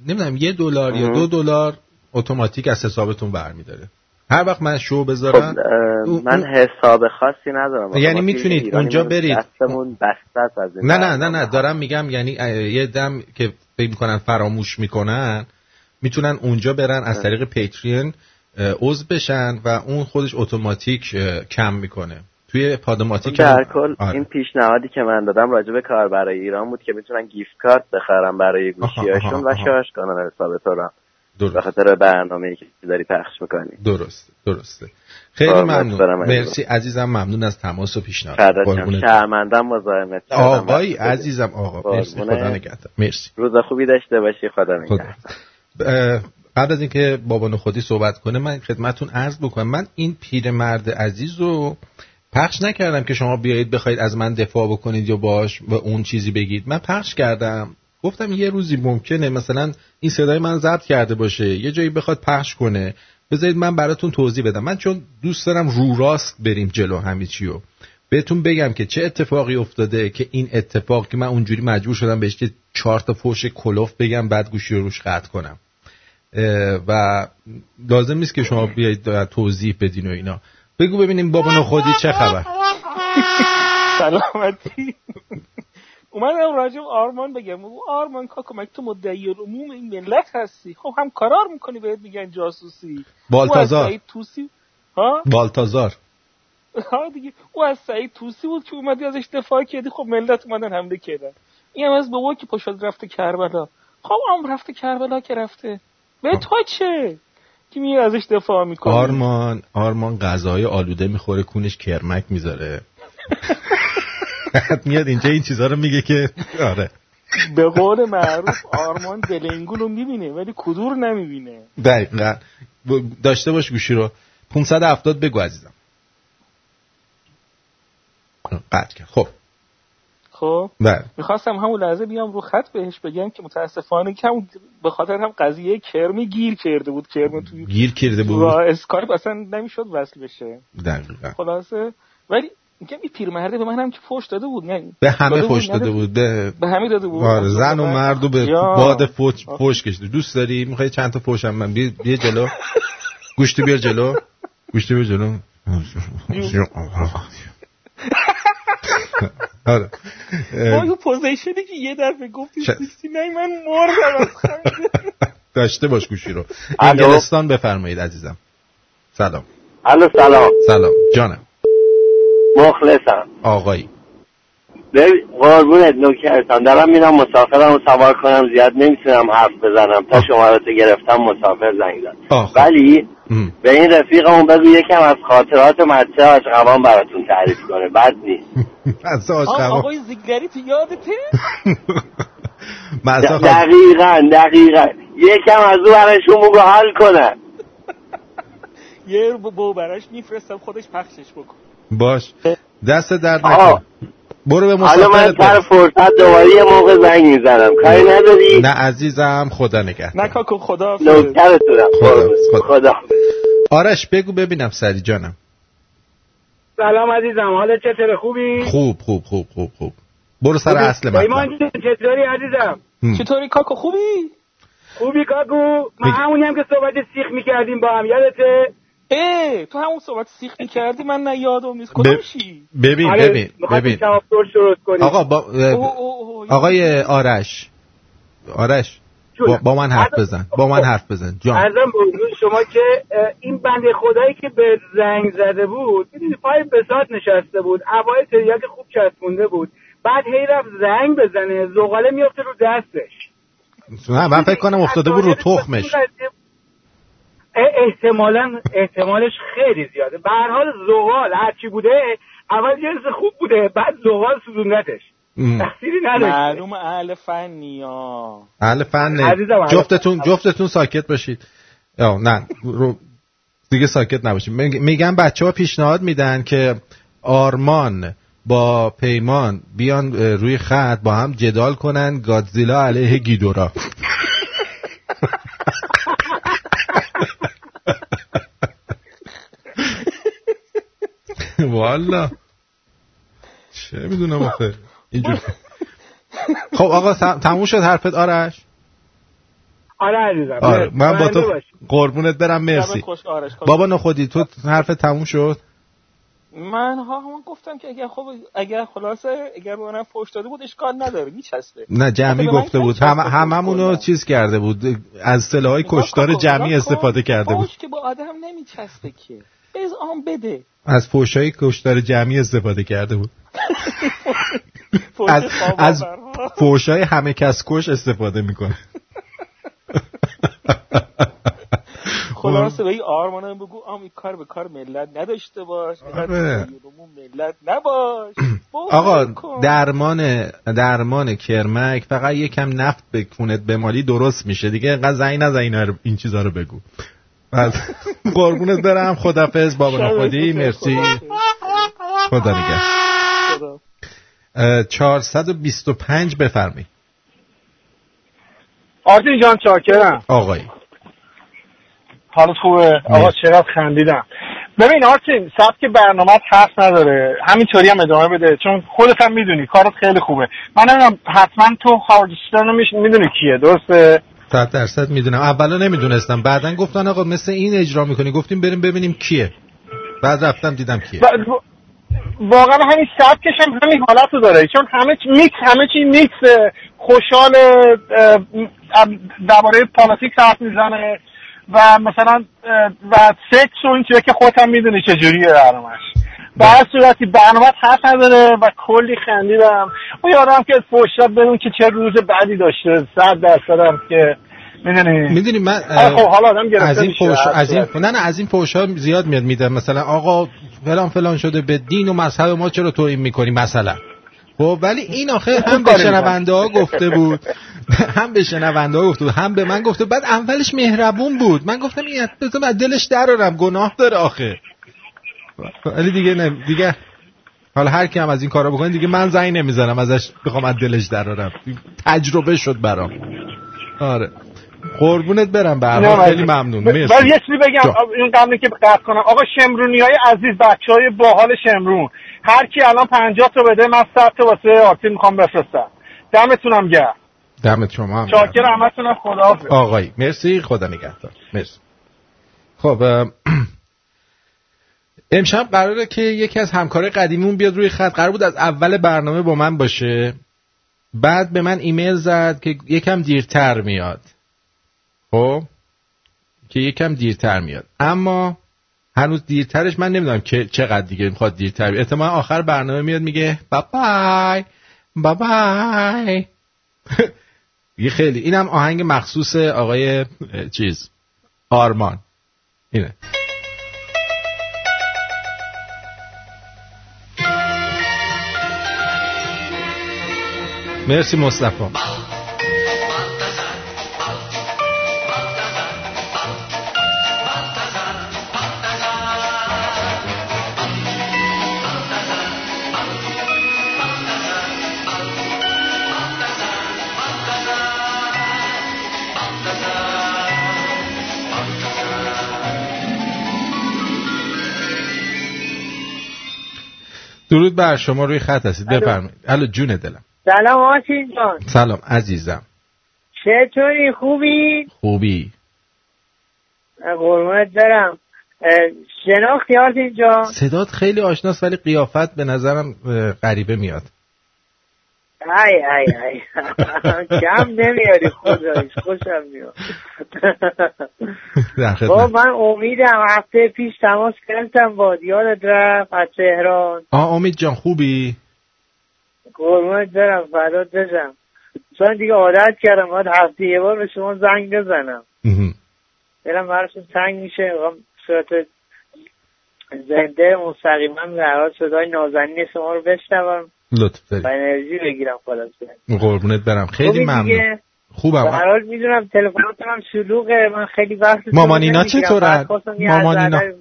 نمی‌دونم یه دلار یا. دو دلار اتوماتیک از حسابتون برمیداره. هر وقت من شو خب بذارم اه، من حساب خاصی ندارم. یعنی می‌تونید اونجا برید. دستمون بسته از این نه نه نه. نه. دارم میگم یعنی یه دم که فکر می‌کنن فراموش می‌کنن می‌تونن اونجا برن از طریق پیتریون عضو بشن و اون خودش اتوماتیک کم می‌کنه. توی پادوماتیک در کل آره. این پیشنهادی که من دادم راجع به کار برای ایران بود که می‌تونن گیفت کارت بخرن برای گوشیاشون و. شارژ کنن حساب تو درست. به خاطر برنامه ای که داری پخش می‌کنی درست درسته خیلی ممنون. مرسی عزیزم ممنون از تماس و پیشنهاد. شرمندم مزاحمت. آقای. عزیزم آقا مرسی. خدا نگهدار مرسی روز خوبی داشته باشی خدا نگهدار قبل از اینکه بابا نخودی صحبت کنه من خدمتون عرض بکنم من این پیرمرد عزیز رو پخش نکردم که شما بیایید بخواید از من دفاع بکنید یا باش و اون چیزی بگید. من پخش کردم. گفتم یه روزی ممکنه مثلا این صدای من ضبط کرده باشه. یه جایی بخواد پخش کنه. بذارید من براتون توضیح بدم. من چون دوست دارم رو راست بریم جلو همه چیو. بهتون بگم که چه اتفاقی افتاده که این اتفاق که من اونجوری مجبور شدم بهش که چهار تا فوش کلوف بگم بعد گوشی رو روش قطع کنم. و لازم نیست که شما بیایید توضیح بدین و اینا. بگو ببینیم بابا نخودی چه خبر. (laughs) سلامتی. اومدم راجع آرمان بگم. او آرمان کاکا تو مدعی العموم این ملت هستی. خب هم کارار می‌کنی بهت میگن جاسوسی. بالتازار. او از سعید توسی ها؟ بالتازار. ها دیگه. او از سعید توسی بود که اومدی ازش دفاع کردی. خب ملت اومدن حمله کردن. این هم از بابا که پاشد رفته کربلا. خب هم رفته کربلا که رفته. به تو چه؟ که می ازش دفاع می‌کنی آرمان آرمان غذای آلوده می‌خوره کونش کرمک می‌ذاره. (laughs) میاد اینجا این چیزها رو میگه که آره. به قول معروف آرمان دلنگول رو می‌بینه ولی کدور نمی‌بینه. دقیقا. داشته باش گوشی رو. 570 بگو عزیزم. قطع کرد. خب. خب؟ بله. می‌خواستم همون لحظه بیام رو خط بهش بگم که متاسفانه همون به خاطر هم قضیه کرمی گیر کرده بود. کرم توی گیر کرده بود؟ اسکایپ اصلا نمی‌شد وصل بشه. دقیقا. خلاصه. ولی میگم این پیرمرده به من هم که فوش داده بود نه؟ به همه فوش داده بود به به همه داده بود. آره زن و مرد و به یا. باد فوش, فوش کشیده. دوست داری؟ می‌خوای چند تا فوشم من؟ بیا بیا جلو. گوشتی بیار جلو. گوشتی بیار جلو (laughs) (laughs) آره. یه پوزیشنی که یه دفعه گفتی چه- سیستی نه من مردم. (laughs) داشته باش گوشی رو. انگلستان بفرمایید عزیزم. سلام. الو سلام. سلام. جانم. مخلصم. آقایی. ببین قربونت نوکرتم دارم میرم مسافرم رو سوار کنم زیاد نمی‌تونم حرف بزنم. تا شما رو گرفتم مسافر زنگ زد. خب. ولی ام. به این رفیقمون بگو یکم از خاطرات مدرسه آشقوان براتون تعریف کنه. بد نیست. (laughs) از آقای زیگلری تو یادته؟ (laughs) خواست- دقیقا دقیقا. یکم از او براشون بگو حل کنن (laughs) یه رو با براش میفرستم خودش پخشش بکن. باش. دست درد. نکن برو به حالا من سر. فرصت دوباره یه موقع زنگ می‌زنم کاری نداری نه عزیزم خدا نگه نه کاکو خدا نوکرتونم خدا خدا آرش بگو ببینم سری جانم سلام عزیزم حالت چطور خوبی؟ خوب خوب خوب خوب خوب برو سر خوبی؟ اصل مطلب پیمان جون، چطوری عزیزم؟ هم. چطوری کاکو خوبی؟ خوبی کاکو من بگی. همونی هم که صحبت سیخ می‌کردیم با هم یادته؟ اه تو همون صحبت سیخ می‌کردی من نه یادم نیست. کدومشی ببین آره، ببین ببین. آقا با آقای آرش آرش با, با من حرف بزن با من حرف بزن جان. حضور شما که این بنده خدایی که به زنگ زده بود می‌دونی پای بساط نشسته بود اوای تریاک خوب چسبونده بود. بعد هی رفت زنگ بزنه زغاله میفته رو دستش. نه من فکر کنم افتاده بود رو تخمش. احتمالا احتمالش خیلی زیاده. به هر حال زغال هرچی بوده اول جنس خوب بوده بعد زغال سوزوندتش. ام. تأثیری نداشته. معلوم اهل فنی اهل فن جفتتون جفتتون ساکت باشید. یا نه رو دیگه ساکت نباشید. میگ- میگن بچه ها پیشنهاد میدن که آرمان با پیمان بیان روی خط با هم جدال کنن. گادزیلا علیه گیدورا. والا. چه می‌دونم آخه. اینجور خب آقا تم- تموم شد حرفت؟ آرش؟ آره عزیزم. آره. من با تو. قربونت برم مرسی. کاکو. بابا نخودی تو حرف تموم شد؟ من ها من گفتم که اگر خب اگر خلاصه اگر به منم فوش داده بود اشکال نداره میچسبه. نه جمعی گفته بود. هم هممونو کلا. چیز کرده بود. از سلاحهای نگاه کشتار جمعی. استفاده کرده بود. فوش که با آدم نمیچسبه که. بز آن بده از فوشای کشتار جمعی استفاده کرده بود از از. فوشای همه کس کش استفاده می‌کنه خلاصه به این آرمانم بگو آم این کار به کار ملت نداشته باش آره. ملت نباش (clears throat) آقا. درمان درمان کرمک فقط یکم نفت به کونت بمالی درست میشه دیگه انقدر زنگ نزن رو- این چیزا رو بگو پس (laughs) قربونت برم. خدافظ بابا نخودی. مرسی. خدا نگه خدا. اه، 425 بفرمی آرتین جان چاکرم. آقایی حالت خوبه؟ آقا چقدر خندیدم. ببین آرتین سبک برنامه حرف نداره. همینطوری هم ادامه بده. چون خودت هم می‌دونی کارت خیلی خوبه. من نمی‌دونم حتما تو هاردستان رو می‌دونی کیه. درسته؟ صد درصد می‌دونم. اولا نمی‌دونستم. بعدا گفتن آقا مثل این اجرا می‌کنی. گفتیم بریم ببینیم کیه. بعد رفتم دیدم کیه. و- و- واقعا همین سبکش هم همین حالت رو داره. چون همه چی میکس همه چی میکس خوشحال درباره politics حرف می‌زنه. و مثلا و سکس و این چیزا که خودت هم می‌دونی چجوریه برنامهش. به هر صورتی برنامه حرف نداره و کلی خندیدم. اون یادم که فوشت بدون که چه روز بعدی داشته. صد درصد هم که می‌دونی؟ می‌دونی من خب حالا آدم گرفته از این هر از این. نه نه از این ها زیاد میاد میده مثلا آقا فلان فلان شده به دین و مذهب ما چرا توهین می‌کنی؟ مثلا. خب ولی این آخه (laughs) هم به شنونده ها گفته بود. (laughs) هم به شنونده ها گفته بود. هم به من گفته. بعد اولش مهربون بود. من گفتم این بذار از دلش درارم گناه داره آخه. ولی دیگه نه دیگه حالا هر کی هم از این کارا بکنه دیگه من زنگ نمی‌زنم. ازش بخوام از دلش درارم تجربه شد برام. آره. قربونت برم به هر خیلی ممنون. مرسی. ولی یه چیزی بگم جا. این قبلی که قطع کنم. آقا شمرونی های عزیز بچه های باحال شمرون. هر کی الان پنجاه تا بده من صد تا واسه آرتین می‌خوام بفرستم. دمتونم گرم. دمت شما هم چاکر همتونم خدا آقایی مرسی. خدا نگهدار. مرسی. خب (clears throat) امشب قراره که یکی از همکارای قدیمیمون بیاد روی خط. قرار بود از اول برنامه با من باشه. بعد به من ایمیل زد که یکم دیرتر میاد. خب؟ که یکم دیرتر میاد. اما هنوز دیرترش من نمی‌دونم که چقدر دیگه می‌خواد دیرتر بیاد. احتمال آخر برنامه میاد میگه بابای بابای. (laughs) یه خیلی اینم آهنگ مخصوص آقای چیز آرمان. اینه. مرسی مصطفی. درود بر شما روی خط هستید. بفرمایید. الو جون دلم. سلام آرتین جان. سلام عزیزم. چطوری؟ خوبی؟ خوبی. قربونت برم. شناختی آرتین جان؟ صدات خیلی آشناست ولی قیافت به نظرم غریبه میاد. ای ای ای. (laughs) کم نمیاری خدایش خوشم میاد. با من امیدم هفته پیش تماس گرفتم با یادت رفت از تهران. آه امید جان خوبی؟ قربونت برم فدات بشم چون دیگه عادت کردم باید هفته یه بار به شما زنگ بزنم. دلم براشون تنگ میشه صورت زنده مستقیما حال صدای نازنین شما رو بشنوم. لطف و داری انرژی بگیرم خلاصه. قربونت برم. خیلی ممنون دیگه؟ به خوبم. هر حال می‌دونم تلفناتون هم شلوغه. من خیلی وقت مامانینا. چطورن؟ یه مامانینا. از نظر-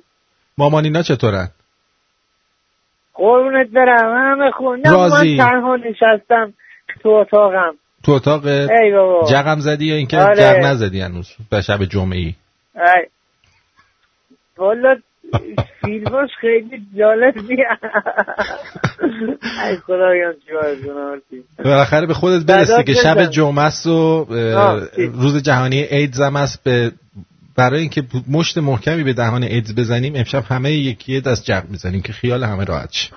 مامانینا چطورن؟ قربونت برم. همه خون نه راضی. من تنها نشستم تو اتاقم. تو اتاق جغم زدی یا اینکه آره. جغ نزدی هنوز؟ به شب جمعه ای ای. والا فیلماش خیلی جالبی ای خدایم بالاخره به خودت برسی که شب. جمعه است و؟ روز جهانی ایدز هم است. به برای اینکه مشت محکمی به دهان ایدز بزنیم امشب همه یکی دست جمع می‌زنیم که خیال همه راحت شه.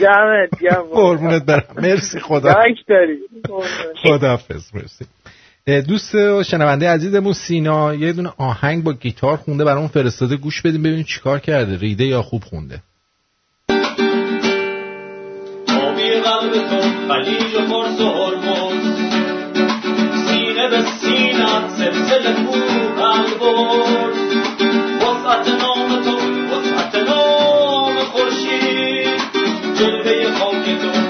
جمعت جمع قربونت برم. مرسی خدا. داری خداحافظ مرسی. دوست و شنونده عزیزمون سینا یه دونه آهنگ با گیتار خونده برامون فرستاده. گوش بدیم ببینیم چیکار کرده. ریده یا خوب خونده. سینه به سینت سلسله نام تو نام خورشید. جلوه خاک تو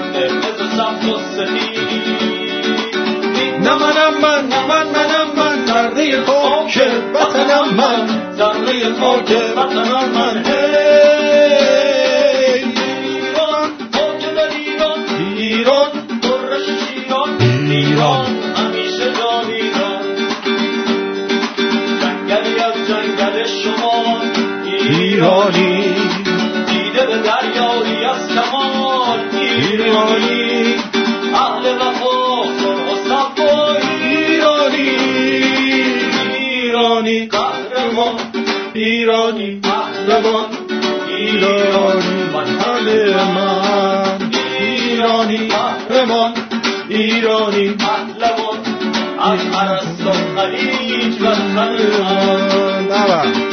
ذره خاک وطنم من ذره خاک وطنم من ایران خاک ایران ایران همیشه جاویدان جنگلی از جنگل شما ایرانی دیده به دریایی از کمال ایرانی اهل وفا ایرانی قهرمان ایرانی قهرمان ایرانی. وطن من. ایرانی قهرمان ایرانی. پهلوان. از عرس و خلیج وطن من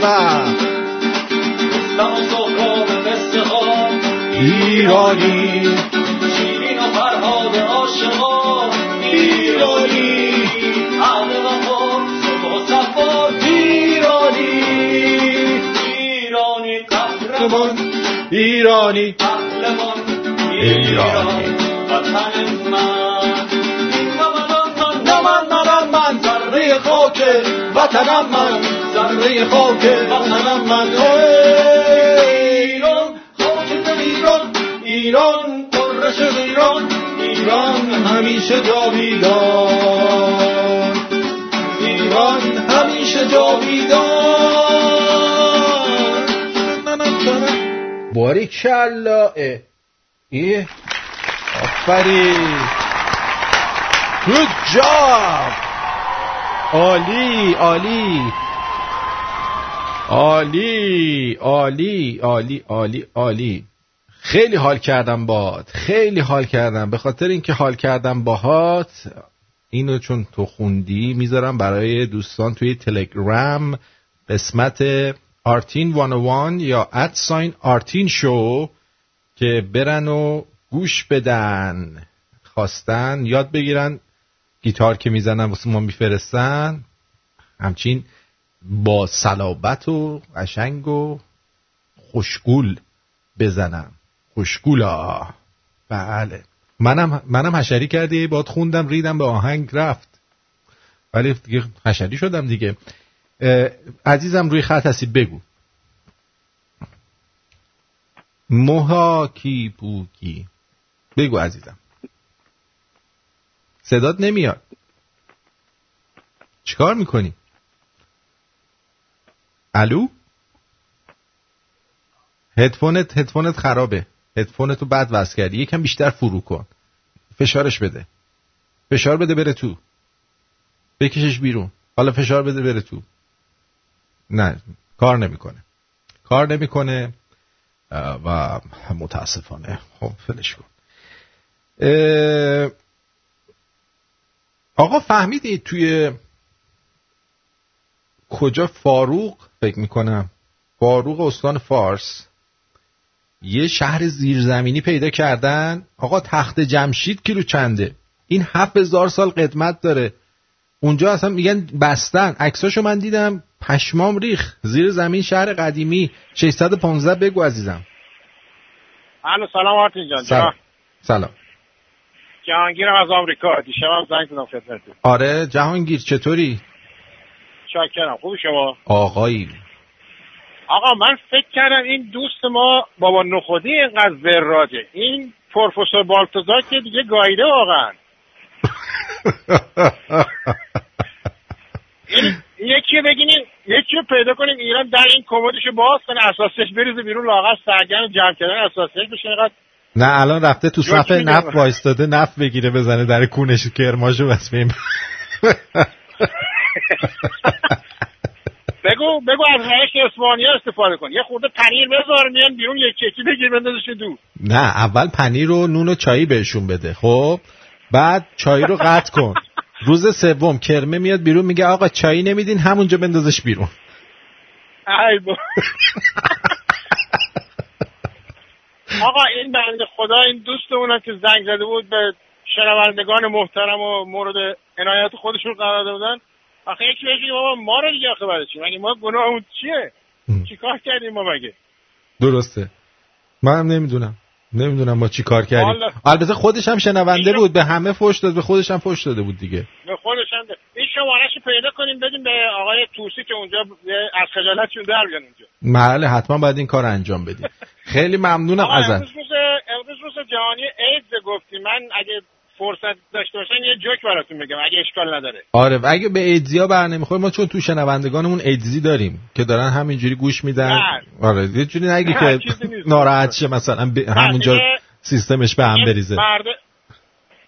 به رستم و سهراب قصه ها ایرانی. شیرین و فرهاد عاشقان ایرانی. اهل وفا صلح و صفا ایرانی. ایرانی. قهرمان ایرانی. پهلوان ایران وطن خاک وطنم من ذره خاک وطنم من. ایران خاک ایران ایران قرش ایران ایران همیشه جاویدان. ایران همیشه جاویدان. باری کلا ایه آفرین. گود جاب عالی عالی. عالی عالی عالی عالی عالی. خیلی حال کردم باهات خیلی حال کردم. به خاطر اینکه حال کردم باهات اینو چون تو خوندی می‌ذارم برای دوستان توی تلگرام قسمت آرتین 101 یا ات ساین آرتین شو که برن و گوش بدن. خواستن یاد بگیرن. گیتار که می‌زنن واسه ما میفرستن همچین با صلابت و قشنگ و خوشگول بزنم خوشگولا. بله. منم منم حشری کردی باد خوندم ریدم به آهنگ رفت. ولی دیگه حشری شدم دیگه. عزیزم روی خط هستی بگو. موهاکی پوکی؟ بگو عزیزم. صدات نمیاد. چیکار می‌کنی؟ الو؟ هدفونت هدفونت خرابه. هدفونتو بعد وصل کردی. یکم بیشتر فرو کن. فشارش بده. فشار بده بره تو. بکشش بیرون. حالا فشار بده بره تو. نه کار نمی‌کنه. کار نمی‌کنه. و متاسفانه. خب فلش کن. آقا فهمیدید توی کجا فاروق؟ فکر می‌کنم. فاروق استان فارس. یه شهر زیرزمینی پیدا کردن. آقا تخت جمشید کیلو چنده؟ این هفت هزار سال قدمت داره. اونجا اصلا میگن بستن. عکساشو من دیدم. پشمام ریخ زیر زمین شهر قدیمی. 615 بگو عزیزم. الو سلام آرتین جان. سلام. جان سلام. جهانگیرم از آمریکا. دیشبم زنگ زدم خدمتتون. آره جهانگیر چطوری؟ شاکرم. خوبی شما؟ آقایی. آقا من فکر کردم این دوست ما بابا نخودی اینقدر وراجه. این پروفسور بالتزار که دیگه گایده واقعا. (laughs) این یکی رو بگینیم یکی رو پیدا کنیم. ایران در این کمدشو باز کنه اساسش بریزه بیرون لاغر سرگرم جمع کردن اساسش بشه. اینقدر نه الان رفته تو میگم. نفت وایستاده نفت بگیره بزنه در کونش کرماشو بس بیم. (laughs) بگو بگو از روش اسپانیا استفاده کن. یه خورده پنیر بذار میان بیرون یکی یکی بگیر بندازش دو نه اول پنیر و نون و چایی بهشون بده خب؟ بعد چای رو قطع کن. روز سوم کرمه میاد بیرون میگه آقا چایی نمیدین همونجا بندازش بیرون. ای (laughs) آقا این بنده خدا این دوستمون که زنگ زده بود به شنوندگان محترم و مورد عنایت خودشون قرار داده بودن آخه یکی بهش بگه بابا ما رو دیگه آخه برای چی؟ مگه ما گناهمون چیه؟ چیکار کردیم ما مگه؟ درسته. منم نمی‌دونم. نمی‌دونم ما چی کار کردیم. والا. البته خودش هم شنونده بود به همه فوش داد به خودش هم فوش داده بود دیگه. به خودش هم ده. این شمارش رو پیدا کنیم بدیم به آقای توسی که اونجا از خجالتشون در بیان اونجا محل حتما باید این کار انجام بدیم. (laughs) خیلی ممنونم ازت. امروز روز امروز روز جهانی ایدز گفتی. من اگه فرصت داشته باشن یه جوک براتون بگم اگه اشکال نداره آره و اگه به ایدزیا بر نمی‌خوره ما چون تو شنوندگانمون ایدزی داریم که دارن همینجوری گوش میدن نه. آره یه جوری نگی که. ناراحت شه مثلا ب- همونجا سیستمش به هم بریزه مرد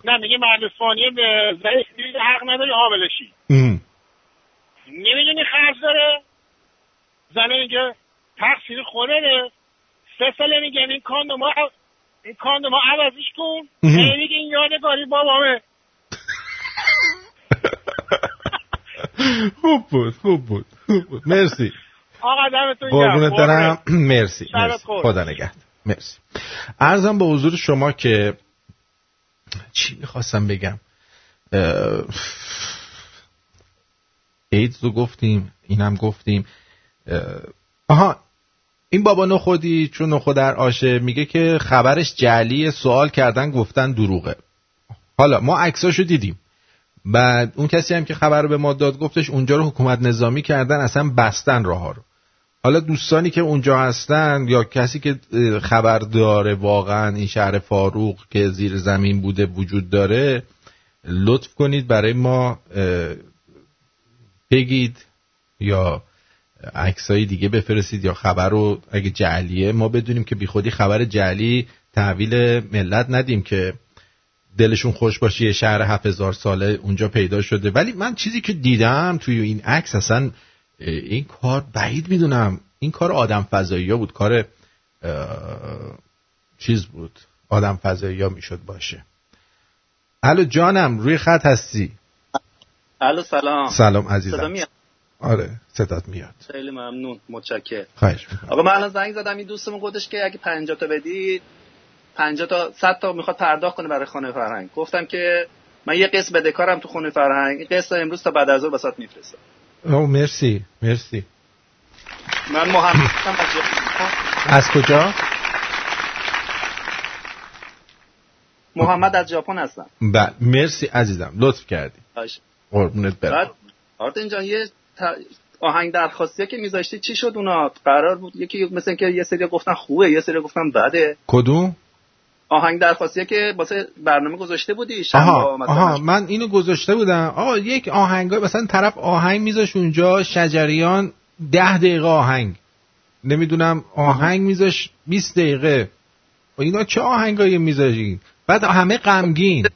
نه میگه مرد اسپانیه به ضعیف حق نداری حاملشی ام. نمی‌دونی خرج داره زنه میگه تقصیر خودته سه ساله میگن این کاندوما این کاندوما عوضش کن. میگه این یادگاری بابامه. (laughs) خوب بود خوب بود خوب بود. مرسی. آقا دمتون گرم. دارم. (clears throat) مرسی مرسی. خدا نگهد مرسی. ارزم به حضور شما که چی می‌خواستم بگم؟ اه، ایدز رو گفتیم اینم گفتیم. اه، آها این بابا نخودی چون نخود در آشه میگه که خبرش جعلی سوال کردن گفتن دروغه. حالا ما عکساشو دیدیم. بعد اون کسی هم که خبر به ما داد گفتش اونجا رو حکومت نظامی کردن اصلا بستن راه رو. حالا دوستانی که اونجا هستن یا کسی که خبر داره واقعا این شهر فاروق که زیر زمین بوده وجود داره لطف کنید برای ما بگید یا عکسایی دیگه بفرستید یا خبر رو اگه جعلیه ما بدونیم که بیخودی خبر جعلی تحویل ملت ندیم که دلشون خوش باشه یه شهر 7000 ساله اونجا پیدا شده. ولی من چیزی که دیدم توی این عکس اصلا این کار بعید می‌دونم. این کار آدم فضایی ها بود. کار چیز بود. آدم فضایی ها می‌شد باشه. الو جانم روی خط هستی. الو سلام. سلام عزیزم. آره صدات میاد. خیلی ممنون متشکر خواهش آقا من الان زنگ زدم این دوستمون گفتش که اگه 50 تا بدید 50 تا 100 تا می‌خواد پرداخت کنه برای خانه فرهنگ. گفتم که من یه قسط بدهکارم تو خانه فرهنگ این قسط رو امروز تا بعد از ظهر واسات میفرستم. او مرسی مرسی. من محمدم از. از کجا؟ محمد از ژاپن هستم. بله مرسی عزیزم لطف کردی. قربونت برم. بعد آرتین جان یه. آهنگ درخواستی که میذاشتی چی شد اونا؟ قرار بود یکی مثل که یه سری گفتن خوبه یه سری گفتن بده. کدوم؟ آهنگ درخواستی که واسه برنامه گذاشته بودی؟ آها آها من اینو گذاشته بودم. آقا یک آهنگ مثلا طرف آهنگ میذاش اونجا شجریان ده دقیقه آهنگ. نمی‌دونم آهنگ میذاش 20 دقیقه. و اینا چه آهنگایی میذاشی؟ بعد همه غمگین.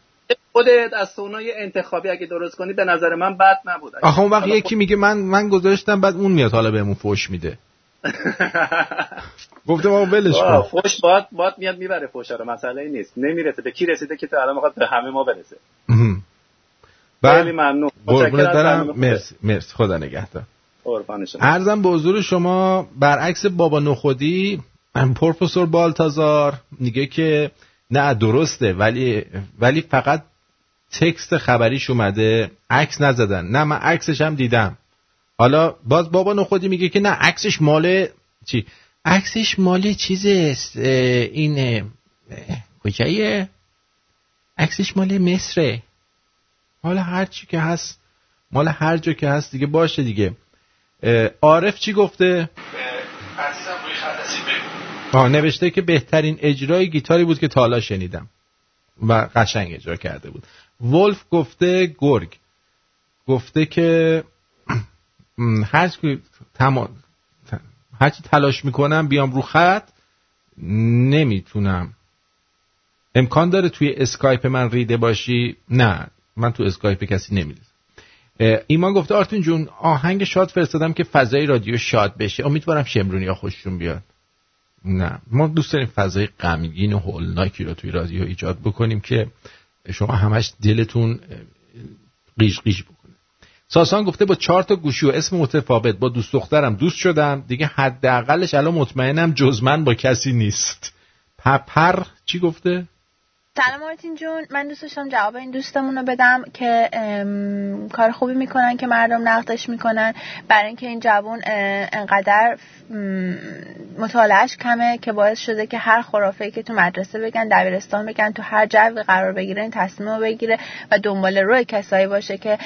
خودت از سونای انتخابی اگه درست کنی به نظر من بد نبود. آخه اون وقت یکی میگه من من گذاشتم بعد اون میاد حالا بهمون فوش میده. (laughs) گفته ما ولش کن. فوش باد باد میاد می‌بره فوش رو مسئله نیست. نمی‌رسه. به کی رسیده که تو الان می‌خواد به همه ما برسه. خیلی ممنون. قربونت برم. مرسی. مرسی. خدا نگهدار. ارزم به حضور شما برعکس بابا نخودی پروفسور بالتازار میگه که نه درسته ولی ولی فقط تکست خبریش اومده عکس نزدن. نه من عکسش هم دیدم. حالا باز بابا نخودی میگه که نه عکسش مال چی؟ عکسش مال چیزه این اه، کجایه عکسش مال مصره. حالا هر چی که هست مال هر جا که هست دیگه باشه دیگه. عارف چی گفته؟ آه نوشته که بهترین اجرای گیتاری بود که تا حالا شنیدم و قشنگ اجرا کرده بود. Wolf گفته گرگ. گفته که (clears throat) هر چی تما... تلاش می‌کنم بیام رو خط نمی‌تونم. امکان داره توی اسکایپ من ریده باشی؟ نه من تو اسکایپ کسی نمیده ایمان گفته آرتین جون آهنگ شاد فرستادم که فضای رادیو شاد بشه. امیدوارم شمرونی ها خوششون بیاد. نه ما دوست داریم فضای غمگین و هولناکی رو توی رادیو ایجاد بکنیم که شما همش دلتون قیش قیش بکنه. ساسان گفته با چهار تا گوشی و اسم متفاوت با دوست دخترم دوست شدم. دیگه حداقلش الان مطمئنم جز من با کسی نیست. پپر چی گفته؟ سلام مارتین جون. من دوست داشتم جواب این دوستمون رو بدم که کار خوبی می‌کنن که مردم نقدش می‌کنن. برای اینکه این جوون انقدر مطالعهش کمه که باعث شده که هر خرافه که تو مدرسه بگن دبیرستان بگن تو هر جوی قرار بگیره این تصمیم رو بگیره و دنبال روی کسایی باشه که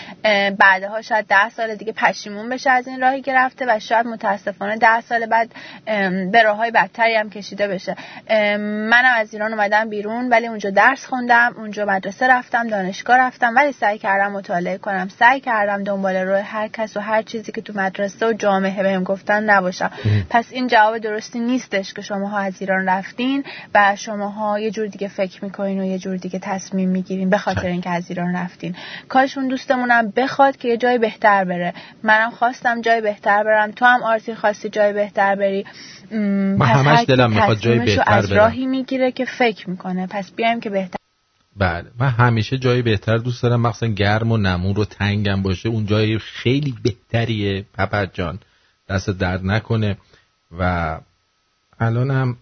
بعدها شاید ده سال دیگه پشیمون بشه از این راهی که رفته و شاید متاسفانه ده سال بعد به راههای بدتری هم کشیده بشه. منم از ایران اومدم بیرون ولی اونجا درس خوندم اونجا مدرسه رفتم دانشگاه رفتم ولی سعی کردم مطالعه کنم. سعی کردم دنبال روی هر کس و هر چیزی که تو مدرسه و جامعه بهم گفتن نباشم. پس این جواب درستی نیستش که شماها از ایران رفتین و شماها یه جور دیگه فکر می‌کنین و یه جور دیگه تصمیم می‌گیرین به خاطر اینکه از ایران رفتین. کارشون دوستمونم بخواد که یه جای بهتر بره. منم خواستم جای بهتر برم. تو هم آرتی خواستی جای بهتر بری. من همش دلم می‌خواد جای بهتر از برم. راهی می‌گیره که فکر می‌کنه. پس بیایم که بهتر. بله من همیشه جای بهتر دوست دارم. مخصوصا گرم و نمور و تنگم باشه. اون جای خیلی بهتریه. پپر جان دست درد نکنه. و الانم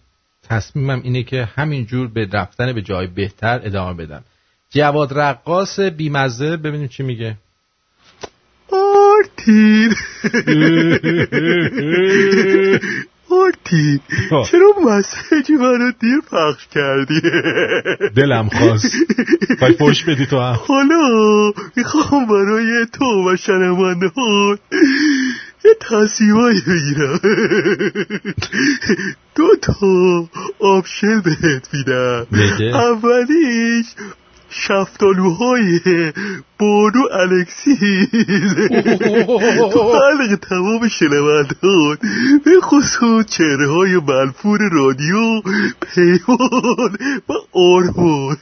تصمیمم اینه که همینجور به رفتن به جای بهتر ادامه بدم. جواد رقاص بیمزه. ببینیم چی میگه. آرتین. (laughs) آرتین چرا مسیج منو دیر پخش کردی؟ دلم خواست. خواهی فوش بدی تو هم. حالا می‌خوام برای تو و شنونده ها یه تصمیمایی بگیرم. دو تا option بهت میدم. اولیش شفتالوهای بانو الکسیز تو حلق تمام شنوندان به خصوص چهره های منفور رادیو پیمان و آرمان.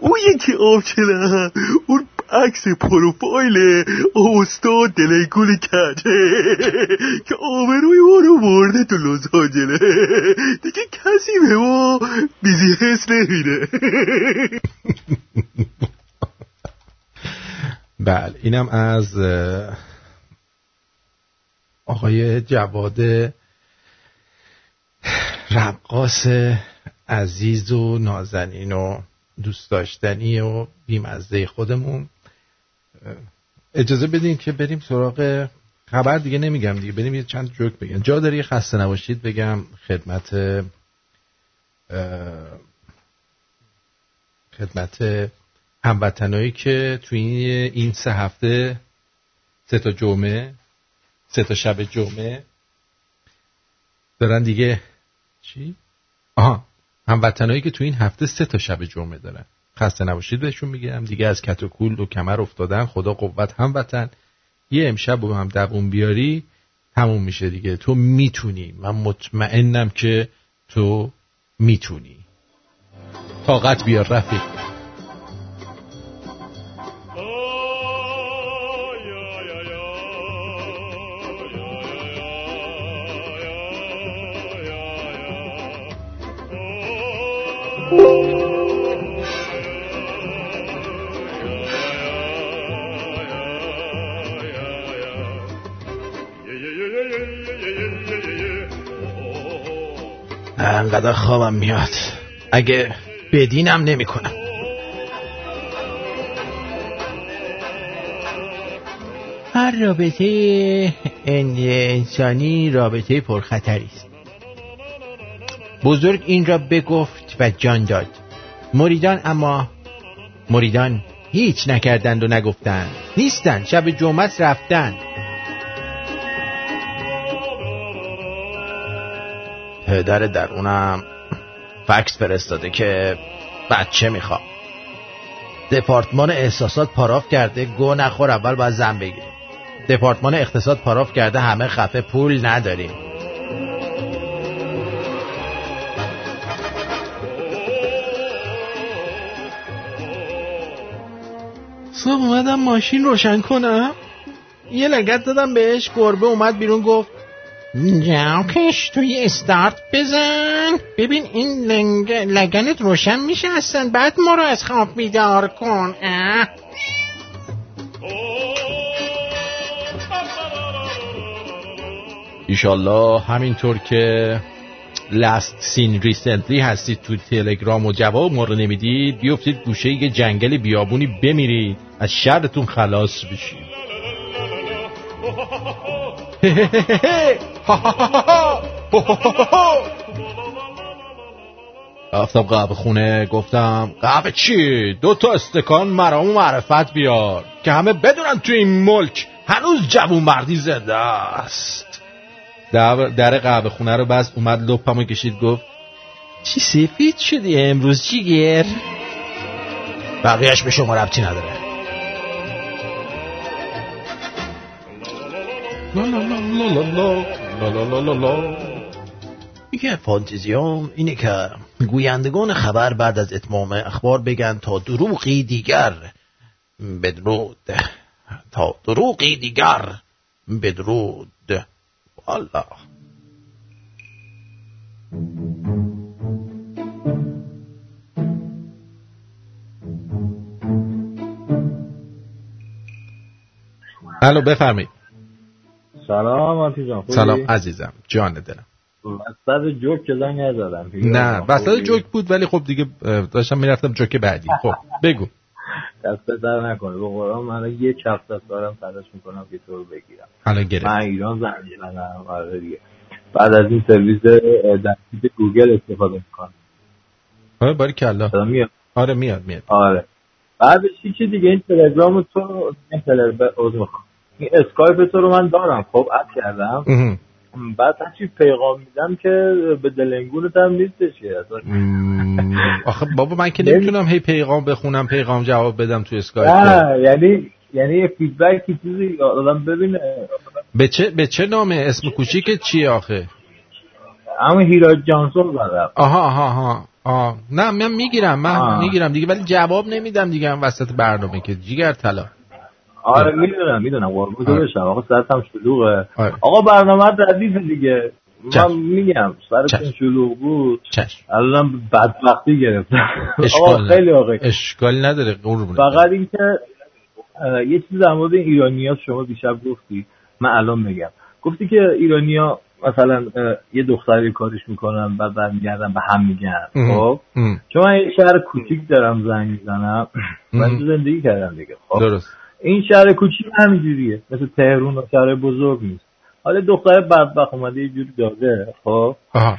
اون یکی option م اون عکس پروفایل استاد دلگل کجه که آبروی ما رو برده تو لس دیگه کسی به ما بیزینس نمیده. بله اینم از آقای جواد رقاص عزیز و نازنین و دوست داشتنی و بیمزه خودمون. اجازه بدین که بریم سراغ خبر دیگه نمیگم دیگه. بریم یه چند جوک بگم. جا داری خسته نباشید بگم خدمت خدمت هموطنایی که توی این این سه هفته سه تا جمعه سه تا شب جمعه دارن دیگه چی؟ آها هموطنایی که تو این هفته سه تا شب جمعه دارن. خسته نباشید بهشون میگم. دیگه از کت و کمر افتادن. خدا قوت هموطن یه امشب رو هم دووم بیاری تموم میشه دیگه. تو می‌تونی. من مطمئنم که تو می‌تونی. طاقت بیار رفیق. انقدر خوابم میاد. اگه بدینم نمی‌کنم. هر رابطه انسانی رابطه پرخطری است. بزرگ این را بگفت و جان داد. مریدان اما مریدان هیچ نکردند و نگفتند. نیستند. شب جمعت رفتند. پدر درونم فکس فرستاده که بچه می‌خوام. دپارتمان احساسات پاراف کرده گو نخور اول باید زن بگیریم. دپارتمان اقتصاد پاراف کرده همه خفه پول نداریم. صبح اومدم ماشین روشن کنم. یه لگت دادم بهش گربه اومد بیرون گفت جاکش توی استارت بزن. ببین این لنگ... لگنت روشن میشه اصلا. بعد ما رو از خواب بیدار کن اه. ایشالله همینطور که last seen recently هستید تو تلگرام و جواب ما رو نمی‌دید بیفتید گوشه یه جنگل بیابونی بمیرید. از شرتون خلاص بشید. (laughs) (laughs) رفتم قهوه خونه گفتم قهوه چی؟ دو تا استکان مرام و معرفت بیار که همه بدونن تو این ملک هنوز جوون مردی زنده است در, قهوه خونه رو بست اومد لپمو کشید گفت چی سفید شدی امروز چی گیر؟ بقیهش به شما ربطی نداره یکی از فانتزیام اینه که گویندگان خبر بعد از اتمام اخبار بگن تا دروغی دیگر بدرود. تا دروغی دیگر بدرود. والا الو بفهمی سلام آنتی جان خوبی؟ سلام عزیزم. جان دلم. وسط جوک که زنگ نزدم نه وسط جوک بود ولی خب دیگه داشتم می‌رفتم جوک بعدی. خب بگو. دست در نکنه به قرآن من یه چفت از دارم تلاش می‌کنم که تو رو بگیرم. الان گرفت. من ایران زنگ زدم آره دیگه. بعد از این سرویس سیت گوگل استفاده می‌کنم. آره باری کلا آره میاد میاد. آره. بعدش چی دیگه؟ این تلگرام تو این عضو می‌خوام. این اسکایپ تو رو من دارم. خب اد کردم. بعد هرچی پیغام میدم که به دلنگونت هم نیستش آخه بابا من که (laughs) نمی‌تونم هی پیغام بخونم پیغام جواب بدم تو اسکایپ. نه یعنی یعنی یه فیدبکی چیزی آدم ببینه. به چه به چه نامه؟ اسم کوچیک چیه آخه؟ اما هیراج جانسون زدم آها آها آها. آه. نه من می‌گیرم من. می‌گیرم دیگه ولی جواب نمیدم دیگه هم وسط برنامه که. جیگر طلا. آره می‌دونم می‌دونم. قربون آره. بشم. آقا سرتم شلوغه. آره. آقا برنامه ردیف دیگه. چشم. من میگم سرتون. شلوغ بود. الانم بدبختی گرفتم. اشکال آقا خیلی. آقا اشکال نداره قربونه فقط اینکه یه چیز در مورد ایرانیات شما دیشب گفتی. من الان میگم. گفتی که ایرانیا مثلا یه دختری کارش می‌کنن و برمیگردن به هم میگن. خب. چون من یه شهر کوچیک دارم زنگ می‌زنم. من تو زندگی کردم دیگه. خب؟ درست. این شهر کوچیک همینجوریه. مثل تهرون و شهر بزرگ نیست. حالا دختر بدبخت اومده یه جوری داده خب؟ آها.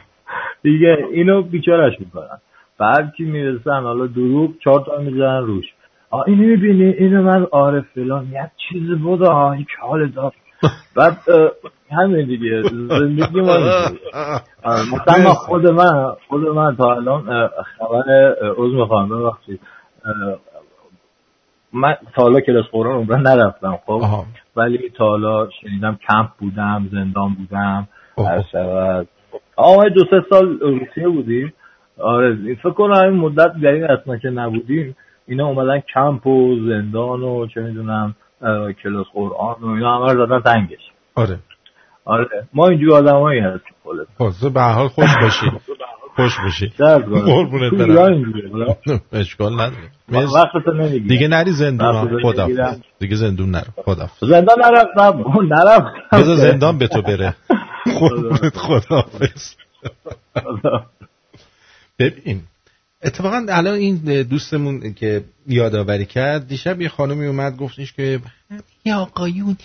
دیگه اینو بیچارش می‌کنن. بعد کی می‌رسن؟ حالا دروغ چهار تا می‌زنن روش. آ اینو می‌بینی؟ اینو من آره فلان. یه چیز بود آه یک حال دار. بعد همین دیگه. زندگی ما مثلا خود من خود من تا الان خبر عضو می‌خوام. ببخشید. من تا حالا کلاس قرآن عمرن نرفتم خب. ولی تا حالا شنیدم کمپ بودم زندان بودم هر شود. آقا دو سه سال روسیه بودیم. آره فکر کنم این مدت در این اصلا که نبودیم اینا اومدن کمپ و زندان و چه می‌دونم کلاس قرآن و اینا همه دادن تنگش. آره. آره. ما اینجور آدمایی هستیم خلاص خب به حال خوش باشی (laughs) خوش باشی. قربونت تو برم. (laughs) اشکال نداره. وقتتو نمی‌گیرم دیگه نری زندون خدا. دیگه زندون نرو خدا زندان نرفتم. نرفتم. بذار زندان به تو بره. (laughs) قربونت خدا (laughs) ببین اتفاقا الان این دوستمون که یادآوری کرد دیشب یه خانمی اومد گفتش که یه آقایون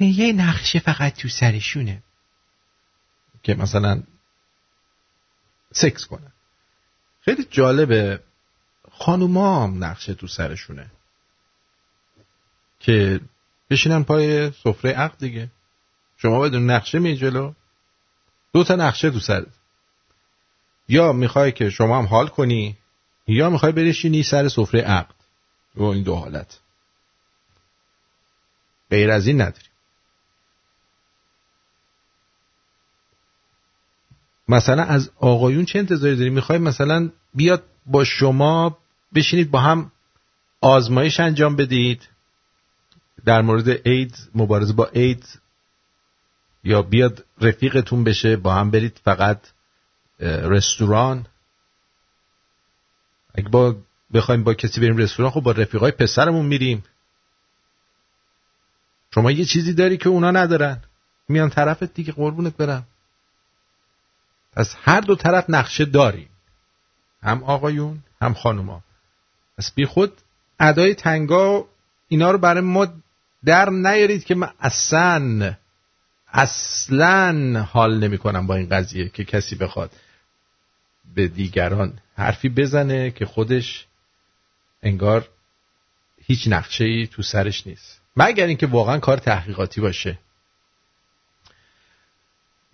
یه نقشه فقط تو سرشونه. که مثلا سکس کنن خیلی جالبه. خانوما هم نقشه تو سرشونه. که بشینن پای سفره عقد دیگه. شما بدون نقشه می جلو. دو تا نقشه تو سرت یا می‌خوای که شما هم حال کنی یا می‌خوای بریشینی سر سفره عقد. و این دو حالت. غیر از این نداری مثلا از آقایون چه انتظاری داری؟ می‌خوای مثلا بیاد با شما بشینید با هم آزمایش انجام بدید؟ در مورد ایدز مبارزه با ایدز؟ یا بیاد رفیقتون بشه با هم برید فقط رستوران؟ اگه با بخوایم با کسی بریم رستوران خب با رفیقای پسرمون میریم. شما یه چیزی داری که اونا ندارن. میان طرفت دیگه قربونت برم. پس هر دو طرف نقشه داریم. هم آقایون هم خانوما. پس بی خود ادای تنگا اینا رو برای ما در نیارید که من اصلا اصلا حال نمی کنم با این قضیه که کسی بخواد به دیگران حرفی بزنه که خودش انگار هیچ نقشه ای تو سرش نیست. مگر اینکه واقعا کار تحقیقاتی باشه.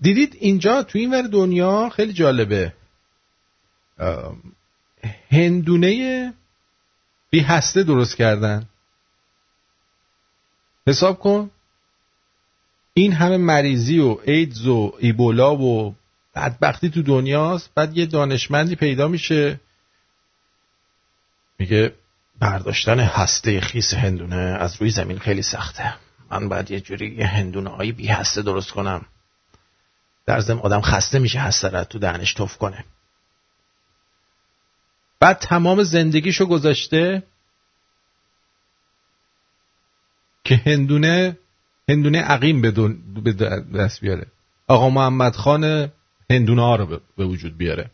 دیدید اینجا تو این ور دنیا خیلی جالبه. هندونه بی هسته درست کردن. حساب کن. این همه مریضی و ایدز و ایبولا و بدبختی تو دنیاست بعد یه دانشمندی پیدا میشه. میگه برداشتن هسته خیس هندونه از روی زمین خیلی سخته. من باید یه جوری یه هندونه های بی هسته درست کنم. در ضمن آدم خسته میشه را تو دهنش توف کنه. بعد تمام زندگیشو گذاشته که هندونه هندونه عقیم به دست بیاره. آقا محمد خان هندونه ها رو به- به وجود بیاره.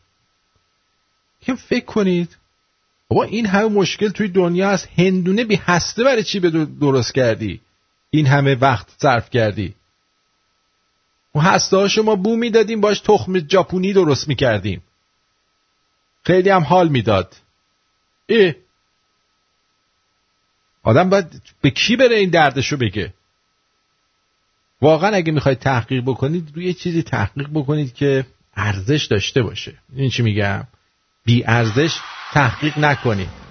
که فکر کنید بابا این همه مشکل توی دنیا هست. هندونه بی هسته برای چی به درست کردی؟ این همه وقت صرف کردی. اون هسته شما بو می‌دادیم باش تخم ژاپنی درست می‌کردیم. خیلی هم حال می‌داد. اه آدم باید به کی بره این دردشو بگه؟ واقعا اگه می‌خواید تحقیق بکنید روی چیزی تحقیق بکنید که ارزش داشته باشه. این چی میگم؟ بی ارزش تحقیق نکنید.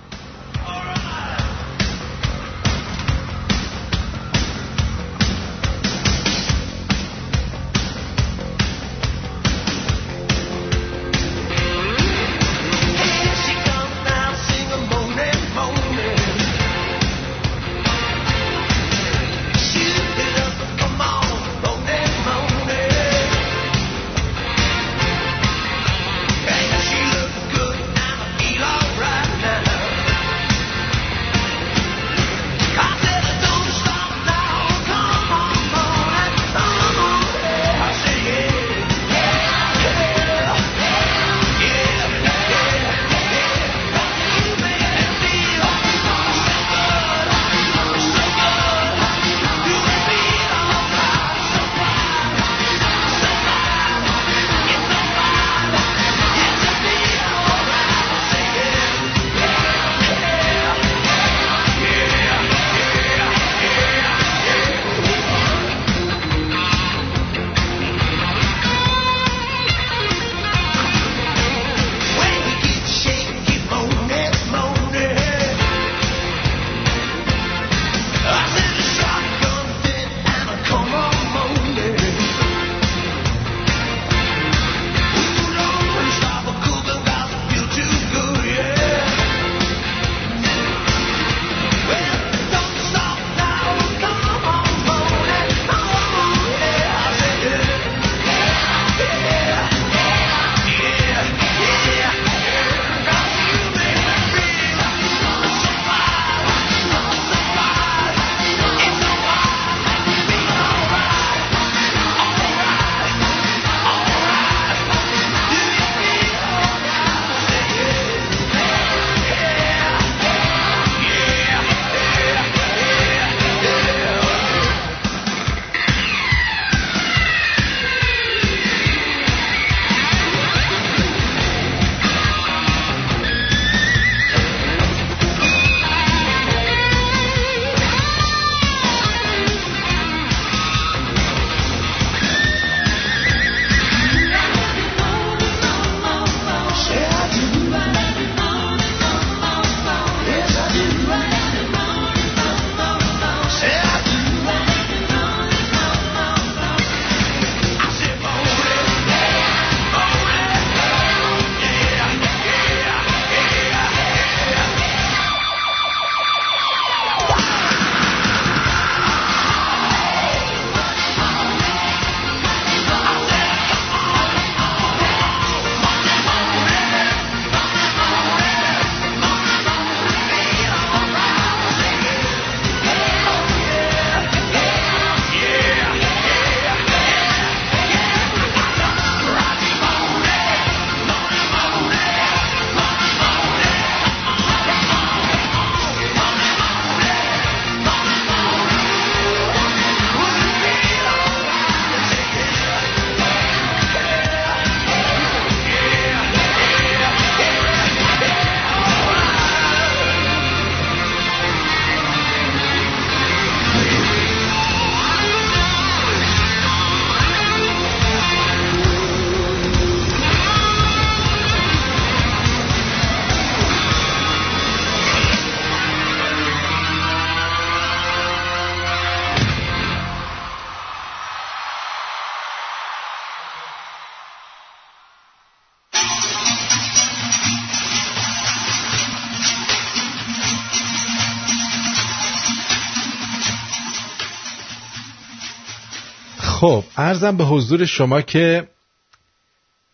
خب ارزم به حضور شما که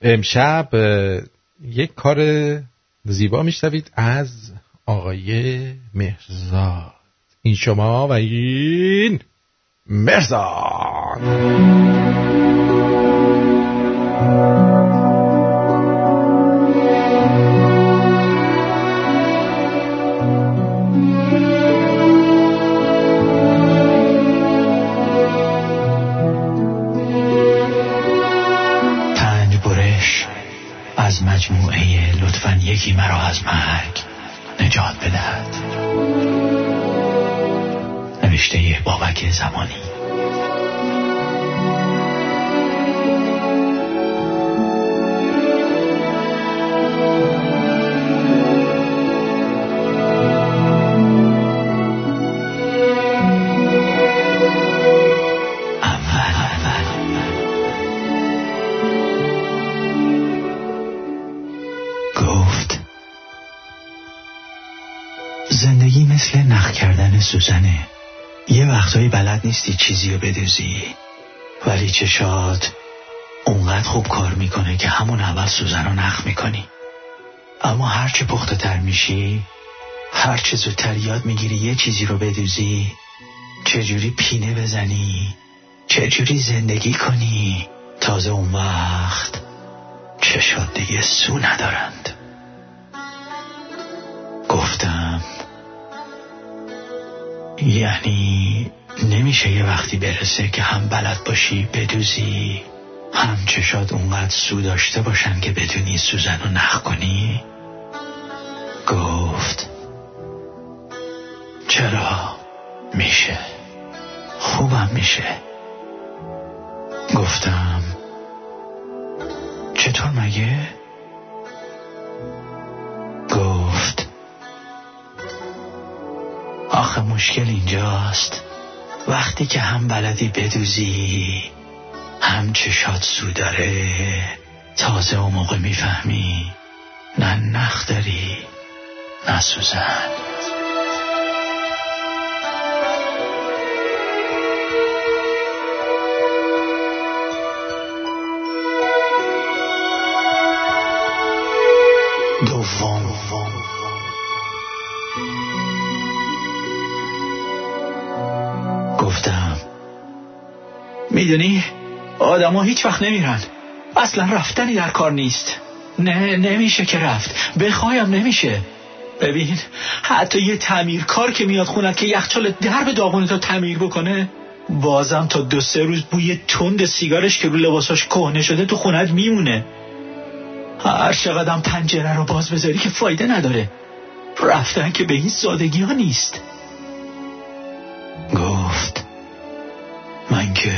امشب یک کار زیبا میشنوید از آقای مهرزاد. این شما و این مرزاد مجموعه لطفا یکی مرا از مرگ نجات بدهد. نوشته بابک زمانی. مثل نخ کردن سوزنه. یه وقتایی بلد نیستی چیزی رو بدوزی. ولی چشات اونقدر خوب کار می‌کنه که همون اول سوزن رو نخ می‌کنی. اما هرچه پخته تر میشی هرچه زودتر یاد می‌گیری یه چیزی رو بدوزی چجوری پینه بزنی چجوری زندگی کنی تازه اون وقت چشات دیگه سو ندارند. گفتم یعنی نمیشه یه وقتی برسه که هم بلد باشی بدوزی. هم چشات اونقدر سو داشته باشن که بدونی سوزن رو نخ کنی. گفت چرا؟ میشه. خوبم میشه. گفتم چطور مگه؟ آخه مشکل اینجاست. وقتی که هم بلدی بدوزی هم چشات سو داره تازه اون موقع می‌فهمی نه نخ داری نه سوزن. دوم می‌دونی؟ آدما هیچ وقت نمیرن. اصلا رفتنی در کار نیست. نه نمیشه که رفت. بخوایم نمیشه. ببین حتی یه تعمیرکار که میاد خونت که یخچال درب داغونت رو تعمیر بکنه بازم تا دو سه روز بوی تند سیگارش که رو لباساش کهنه شده تو خونت میمونه. هر چقدرم پنجره رو باز بذاری که فایده نداره. رفتن که به این سادگی ها نیست. گفت. من که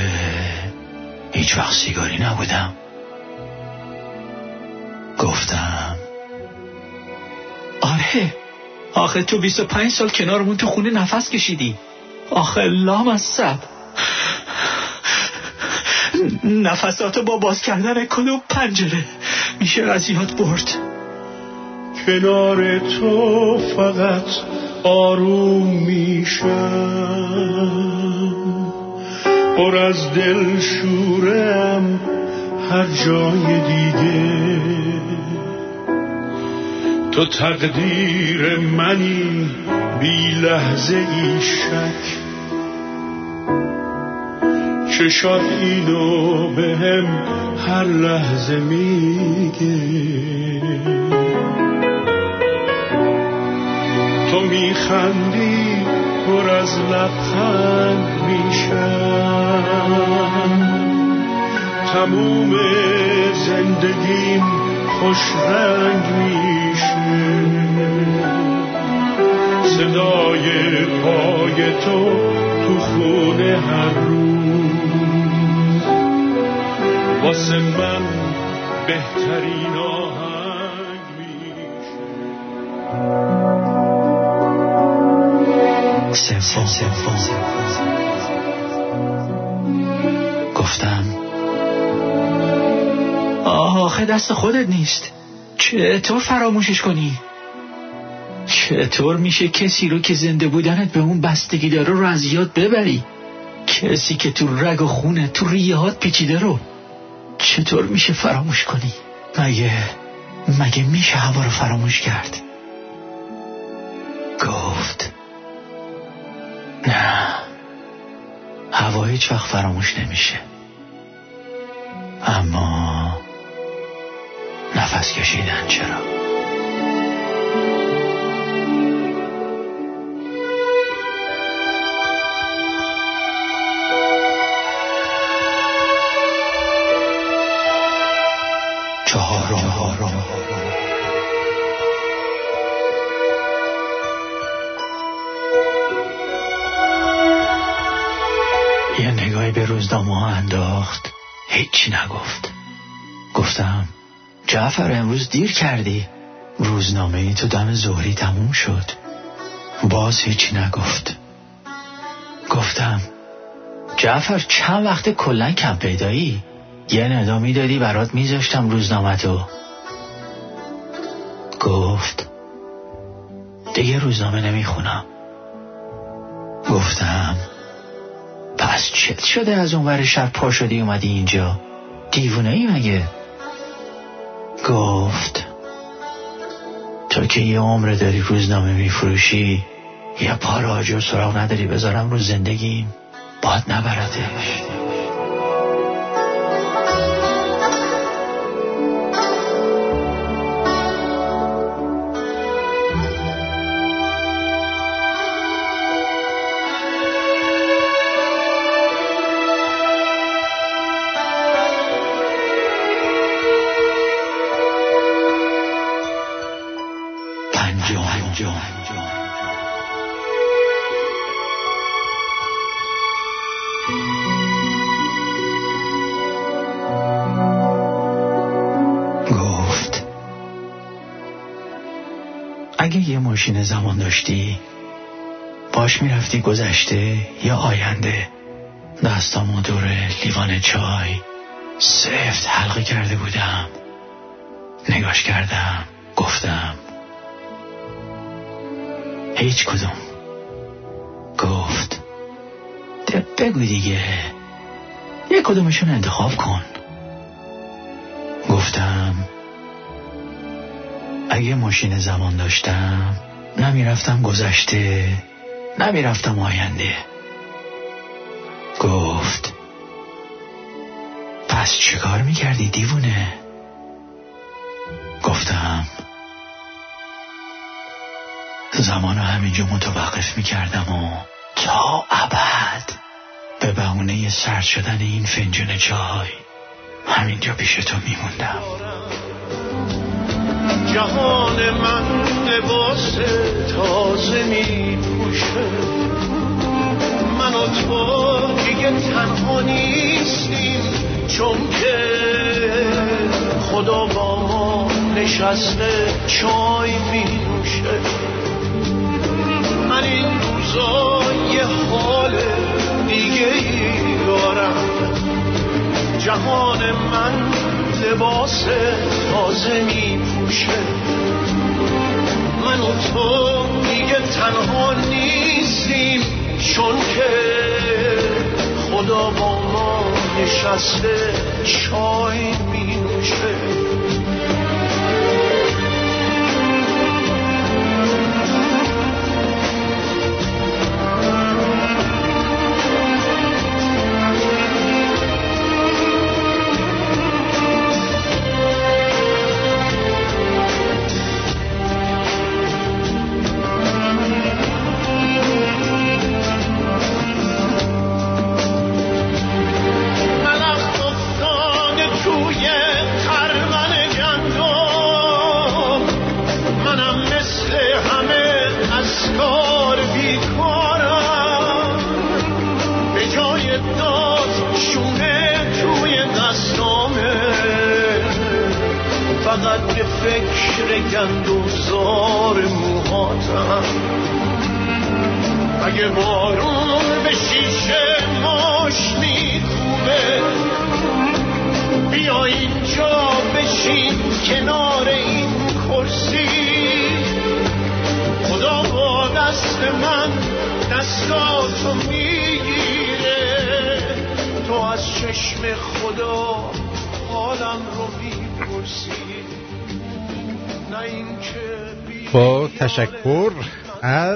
هیچ وقت سیگاری نبودم. گفتم آره آخه تو 25 سال کنارمون تو خونه نفس کشیدی. آخه لام از سب نفساتو با باز کردن کدوم پنجره میشه از برد. کنار تو فقط آروم میشم. پر از دل شورم هر جای دیگه تو تقدیر منی بی لحظه ای شک. چشات اینو به هم هر لحظه میگه. تو میخندی پر از لبخند میشم. تموم زندگیم خوش رنگ میشه. صدای پای تو تو خونه هر روز. واسه من بهترین گفتم آخه دست خودت نیست. چطور فراموشش کنی؟ چطور میشه کسی رو که زنده بودنت به اون بستگی داره رو از یاد ببری؟ کسی که تو رگ و خونه تو ریهات پیچیده رو چطور میشه فراموش کنی؟ مگه مگه میشه هوا رو فراموش کرد؟ هیچ وقت فراموش نمیشه. اما نفس کشیدن چرا؟ چهارم. روزنامه ها انداخت. هیچی نگفت. گفتم جعفر امروز دیر کردی. روزنامه ای تو دم ظهری تموم شد. باز هیچی نگفت. گفتم جعفر چند وقت کلا کم پیدایی؟ یه ندا می‌دادی برات میذاشتم روزنامه تو گفت دیگه روزنامه نمی‌خونم. گفتم پس چت شده از اونور شب پا شدی اومدی اینجا؟ دیوونه ای مگه؟ گفت. تو که یه عمر داری روزنامه میفروشی یه پا راجع سراغ نداری بذارم رو زندگیم. باید نبردش. ماشین زمان داشتی؟ باش می‌رفتی گذشته یا آینده؟ دستامو دور لیوان چای سفت حلقه کرده بودم. نگاش کردم گفتم. هیچ کدوم. گفت. ده بگو دیگه. یه کدومشون انتخاب کن. گفتم. اگه ماشین زمان داشتم نمی‌رفتم گذشته نمی‌رفتم آینده. گفت پس چیکار می‌کردی دیوونه؟ گفتم زمانو همینجا متوقف می‌کردم و تا ابد به بهونه سرد شدن این فنجون چای همینجا پیش تو میموندم. جهان من لباس تازه می پوشه من و تو دیگه تنها نیستیم چون که خدا با ما نشسته چای می نوشه من این روزا یه حال دیگه ای دارم. جهان من لباس تازه می پوشه من و تو دیگه تنها نیستیم چون که خدا با ما نشسته چای می نوشه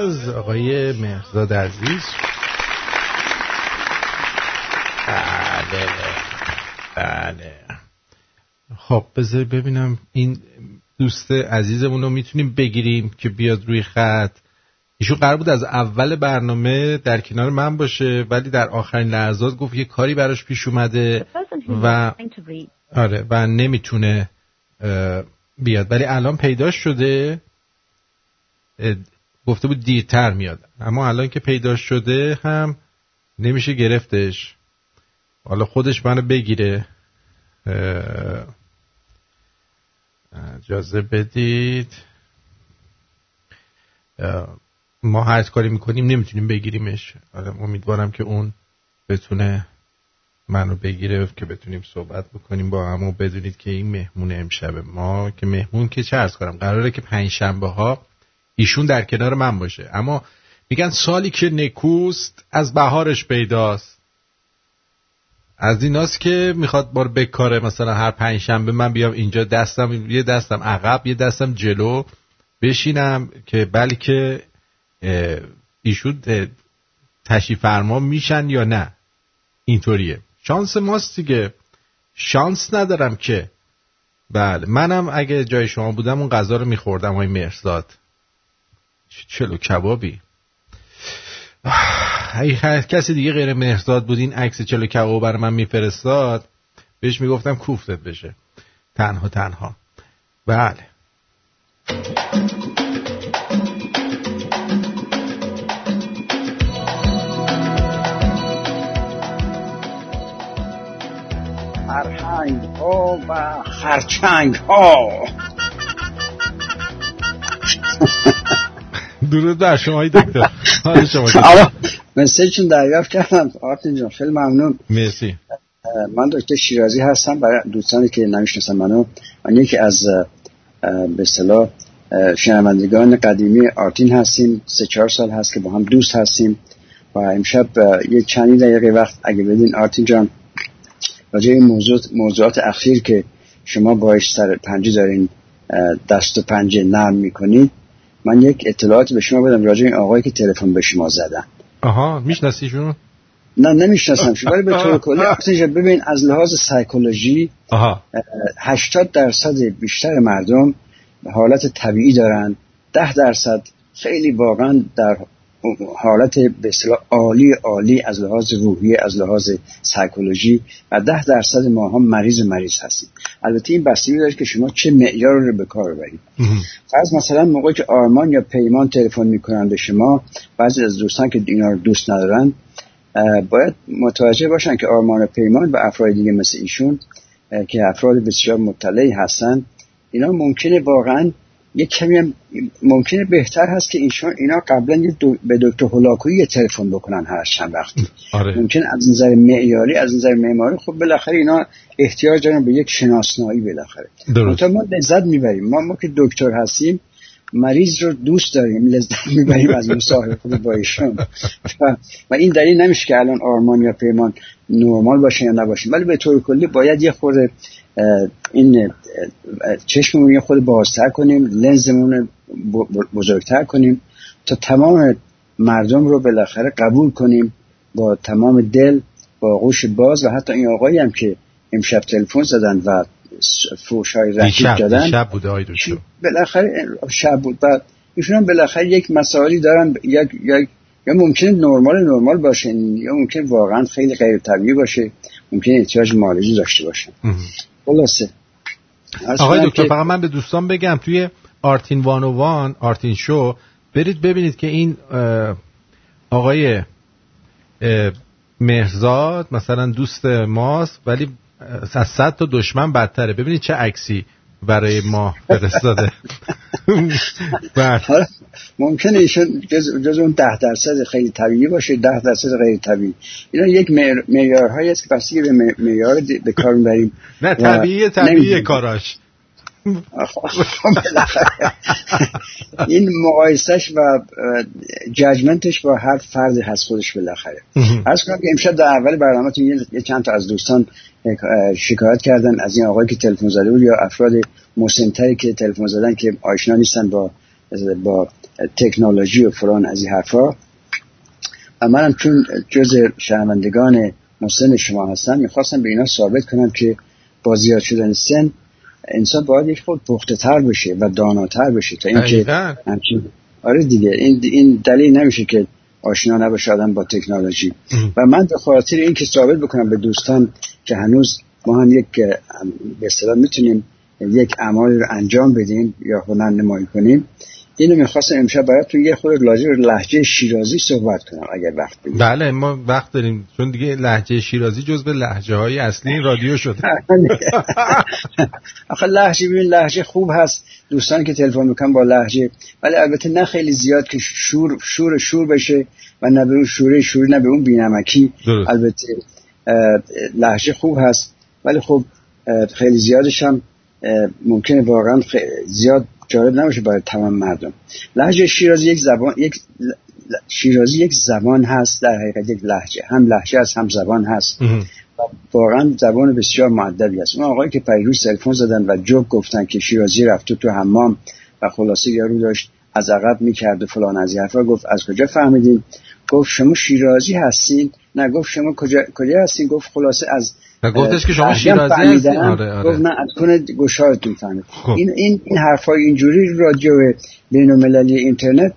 از آقای مهرزاد عزیز. بله بله. خب بذار ببینم. این دوست عزیزمون رو می‌تونیم بگیریم که بیاد روی خط. ایشون قرار بود از اول برنامه در کنار من باشه ولی در آخرین لحظات گفت یه کاری براش پیش اومده و آره و نمی‌تونه بیاد. ولی الان پیداش شده. گفته بود دیرتر میاد. اما الان که پیداش شده هم نمیشه گرفتش. حالا خودش منو بگیره. اجازه بدید. ما هر کاری می‌کنیم نمی‌تونیم بگیریمش. آره امیدوارم که اون بتونه منو بگیره که بتونیم صحبت بکنیم با هم و بدونید که این مهمون امشب ما که مهمون که چه ارز کنم قراره که پنج شنبه ها ایشون در کنار من باشه. اما میگن سالی که نکوست از بهارش پیداست. از ایناست که می‌خواد بار بکاره مثلا هر پنج شنبه من بیام اینجا دستم یه دستم عقب یه دستم جلو بشینم که بلکه ایشون تشریف فرما میشن یا نه. اینطوریه. شانس ماست دیگه. شانس ندارم که. بله. منم اگه جای شما بودم اون غذا رو میخوردم های مرزاد. چلو کبابی. اگه هر کسی دیگه غیر مهرزاد بود این عکس چلو کباب برای من میفرستاد. بهش می‌گفتم کوفتت بشه. تنها تنها. بله. فرهنگ ها و خرچنگ ها (laughs) درود بر شما ای دکتر. حال شما (laughs) مسیجتون دریافت کردم. آرتین جان خیلی ممنون. مرسی. من دکتر شیرازی هستم برای دوستانی که نمی‌شناسن منو. من یکی از به اصطلاح شنوندگان قدیمی آرتین هستیم. سه چهار سال هست که با هم دوست هستیم. و امشب یه چند دقیقه وقت اگه بدین آرتین جان راجع این موضوع موضوعات اخیر که شما باش سر پنجه دارین دست و پنجه نرم می‌کنید. من یک اطلاعات به شما بدم راجع این آقایی که تلفن به شما زدن. آها میشناسیشون نه نمی‌شناسم شما ولی به طور کلی جان، ببین از لحاظ سایکولوژی آها. 80 درصد بیشتر مردم حالت طبیعی دارن 10 درصد خیلی واقعا در حالت به اصطلاح عالی عالی از لحاظ روحی از لحاظ سایکولوژی و 10 درصد ما هم مریض مریض هستیم. البته این بستگی داره که شما چه معیار رو به کار ببرید. فرض مثلا موقعی که آرمان یا پیمان تلفن می‌کنن به شما بعضی از دوستان که اینا رو دوست ندارن باید متوجه باشن که آرمان و پیمان و افراد دیگه مثل ایشون که افراد بسیار مطلعی هستن اینا ممکنه واقعا یک کمی هم ممکنه بهتر هست که ایشون اینا قبلا یه دو به دکتر هولاکویی یه تلفن بکنن هر چند وقتی آره. ممکن از نظر معیاری از نظر معماری خب بالاخره اینا احتیاج دارن به یک شناسنایی بالاخره. درست. ما لذت می‌بریم. ما ما که دکتر هستیم مریض رو دوست داریم لذت می‌بریم از مصاحبه با ایشون. و, این دلیل نمیشه که الان آرمان یا پیمان نرمال باشه یا نباشه. ولی به طور کلی باید یه خورده این چشممون یه خود بازتر کنیم لنزمون بزرگتر کنیم تا تمام مردم رو بالاخره قبول کنیم با تمام دل با آغوش باز و حتی این آقایی هم که امشب تلفن زدن و فوش های رکیب دادن آی دکتر. بالاخره شب بود. و ایشون هم بالاخره یک مسائلی دارن یک یک یا ممکنه نرمال نرمال باشه یا ممکن واقعا خیلی غیر طبیعی باشه ممکن احتیاج معالجه داشته باشن خلاصه. آقای دکتر فقط من به دوستان بگم توی آرتین وان آرتین شو برید ببینید که این آقای مهرزاد مثلا دوست ماست ولی از صد تا دشمن بدتره. ببینید چه عکسی برای ما فرستاده. (laughs) بله. حالا ممکنه ایشون جز, اون ده درصد خیلی طبیعی باشه ده درصد غیر طبیعی. اینا یک معیارهایی است که بستگی به معیار به کار می‌بریم. نه طبیعی طبیعی کاراش. این مقایسش و ججمنتش با هر فردی هست خودش بالاخره. از کنم که امشب در اول برنامه یه چند تا از دوستان شکایت کردن از این آقایی که تلفن زده بود یا افراد مسنتری که تلفن زدن که آشنا نیستن با با تکنولوژی و فلان از این حرفا. و منم چون جز شنوندگان مسن شما هستم می‌خواستم به اینا ثابت کنم که با زیاد شدن سن انسان باید یک خود پخته تر بشه و داناتر بشه تا اینکه همچین آره دیگه این این دلیل نمیشه که آشنا نباشه آدم با تکنولوژی. و من به خاطر اینکه ثابت بکنم به دوستان که هنوز ما هم یک به اصطلاح می‌تونیم یک اعمال رو انجام بدیم یا هنر نمایی کنیم اینو می‌خواستم امشب تو یه خود لازم لحجه شیرازی صحبت کنم اگر وقت بدیم بله ما وقت داریم چون دیگه لحجه شیرازی جز به لحجه های اصلی رادیو شده. آخه لحجه ببین لحجه خوب هست. دوستان که تلفن می‌کنن با لحجه ولی البته نه خیلی زیاد که شور شور شور بشه و نه به اون شوره شوری نه به اون بینمکی. البته لحجه خوب هست. ولی خب خیلی زیادش هم ممکنه واقعا زیاد جالب نباشه برای تمام مردم. لحجه شیرازی یک زبان یک شیرازی یک زبان هست در حقیقت یک لحجه. هم لحجه هست هم زبان هست. واقعا زبان بسیار معدبی هست اون آقایی که پیروز تلفن زدن و جوک گفتن که شیرازی رفته تو حمام و خلاصه یارو داشت از عقب می‌کرد و فلان از حرفا گفت از کجا فهمیدین؟ گفت شما شیرازی هستین؟ نه گفت شما کجا کجا هستین؟ گفت خلاصه از و گفتش که شما شیرازی هستین آره آره. گفت نه کنه گشایتون فهمید خب. این این این حرفای اینجوری رادیو بین المللی اینترنت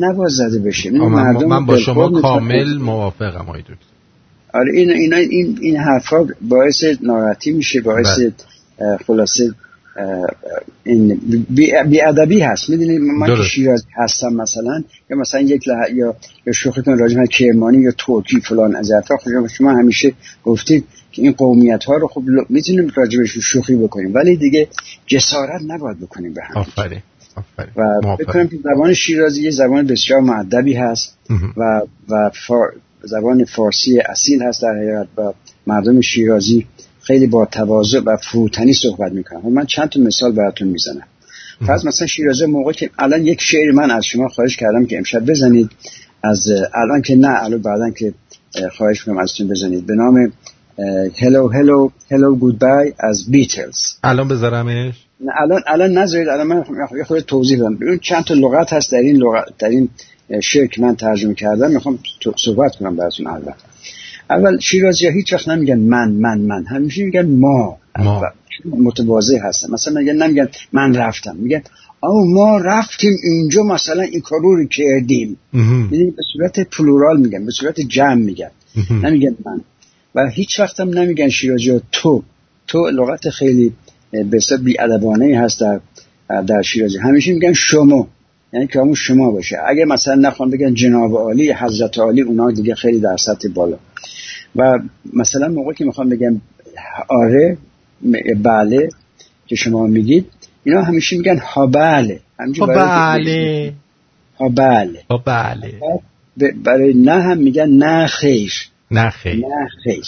نباید زده بشه. من, من با شما کامل موافقم آقای دکتر. آره این این این این حرفا باعث ناراحتی میشه باعث خلاصه این بی ادبی هست. می‌دونید من که شیراز هستم مثلا یا مثلا یک لح... یا یا شوخیتون راجع کرمانی یا ترکی فلان از حرفا خب شما همیشه گفتید که این قومیت ها رو خب می‌تونیم راجبش شوخی بکنیم. ولی دیگه جسارت نباید بکنیم به هم آفرین. و بکنم که زبان شیرازی یه زبان بسیار معدبی هست و و فار... زبان فارسی اصیل هست در حقیقت و مردم شیرازی خیلی با تواضع و فروتنی صحبت می‌کنن. خب من چند تا مثال براتون می‌زنم. فرض مثلا شیرازه موقع که الان یک شعر من از شما خواهش کردم که امشب بزنید. از الان که نه الان بعدا که خواهش کنم ازتون بزنید. به نام هلو هلو هلو گودبای از بیتلز الان بذارمش؟ نه الان الان نذارید الان من یه خود توضیح بدم. ببین چند تا لغت هست در این لغت در این شعر که من ترجمه کردم. می‌خوام صحبت کنم براتون اول اول شیرازی ها هیچ وقت نمیگن من من من. همیشه میگن ما, ما. متواضع هستن. مثلا میگن نمیگن من رفتم. میگن او ما رفتیم اینجا مثلا این کارو رو کردیم. یعنی به صورت پلورال میگن به صورت جمع میگن. نمیگن من. و هیچ وقت هم نمیگن شیرازی ها تو. تو لغت خیلی به بی ادبانه هست در در شیرازی همیشه میگن شما. یعنی که همون شما باشه. اگه مثلا نخوان بگن جناب عالی حضرت عالی اونا دیگه خیلی در سطح بالا. و مثلا موقعی که می‌خوام بگم آره بله که شما میگید اینا همیشه میگن ها بله. ها بله. ها بله. ها بله. برای نه هم میگن نه خیر. نه خیر. نه خیر.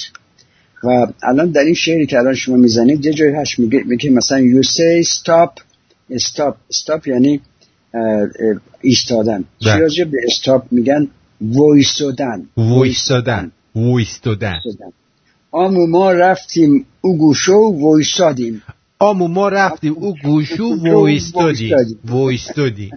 و الان در این شعری که الان شما می‌زنید یه جایی هست میگه, میگه مثلا you say stop stop stop یعنی ایستادن. شیرازی به استاپ میگن؟ وایستادن. وایستادن. وایستادن. آمو ما رفتیم او گوشو وایستادیم. آمو ما رفتیم او گوشو (laughs) وایستادیم. وایستادیم.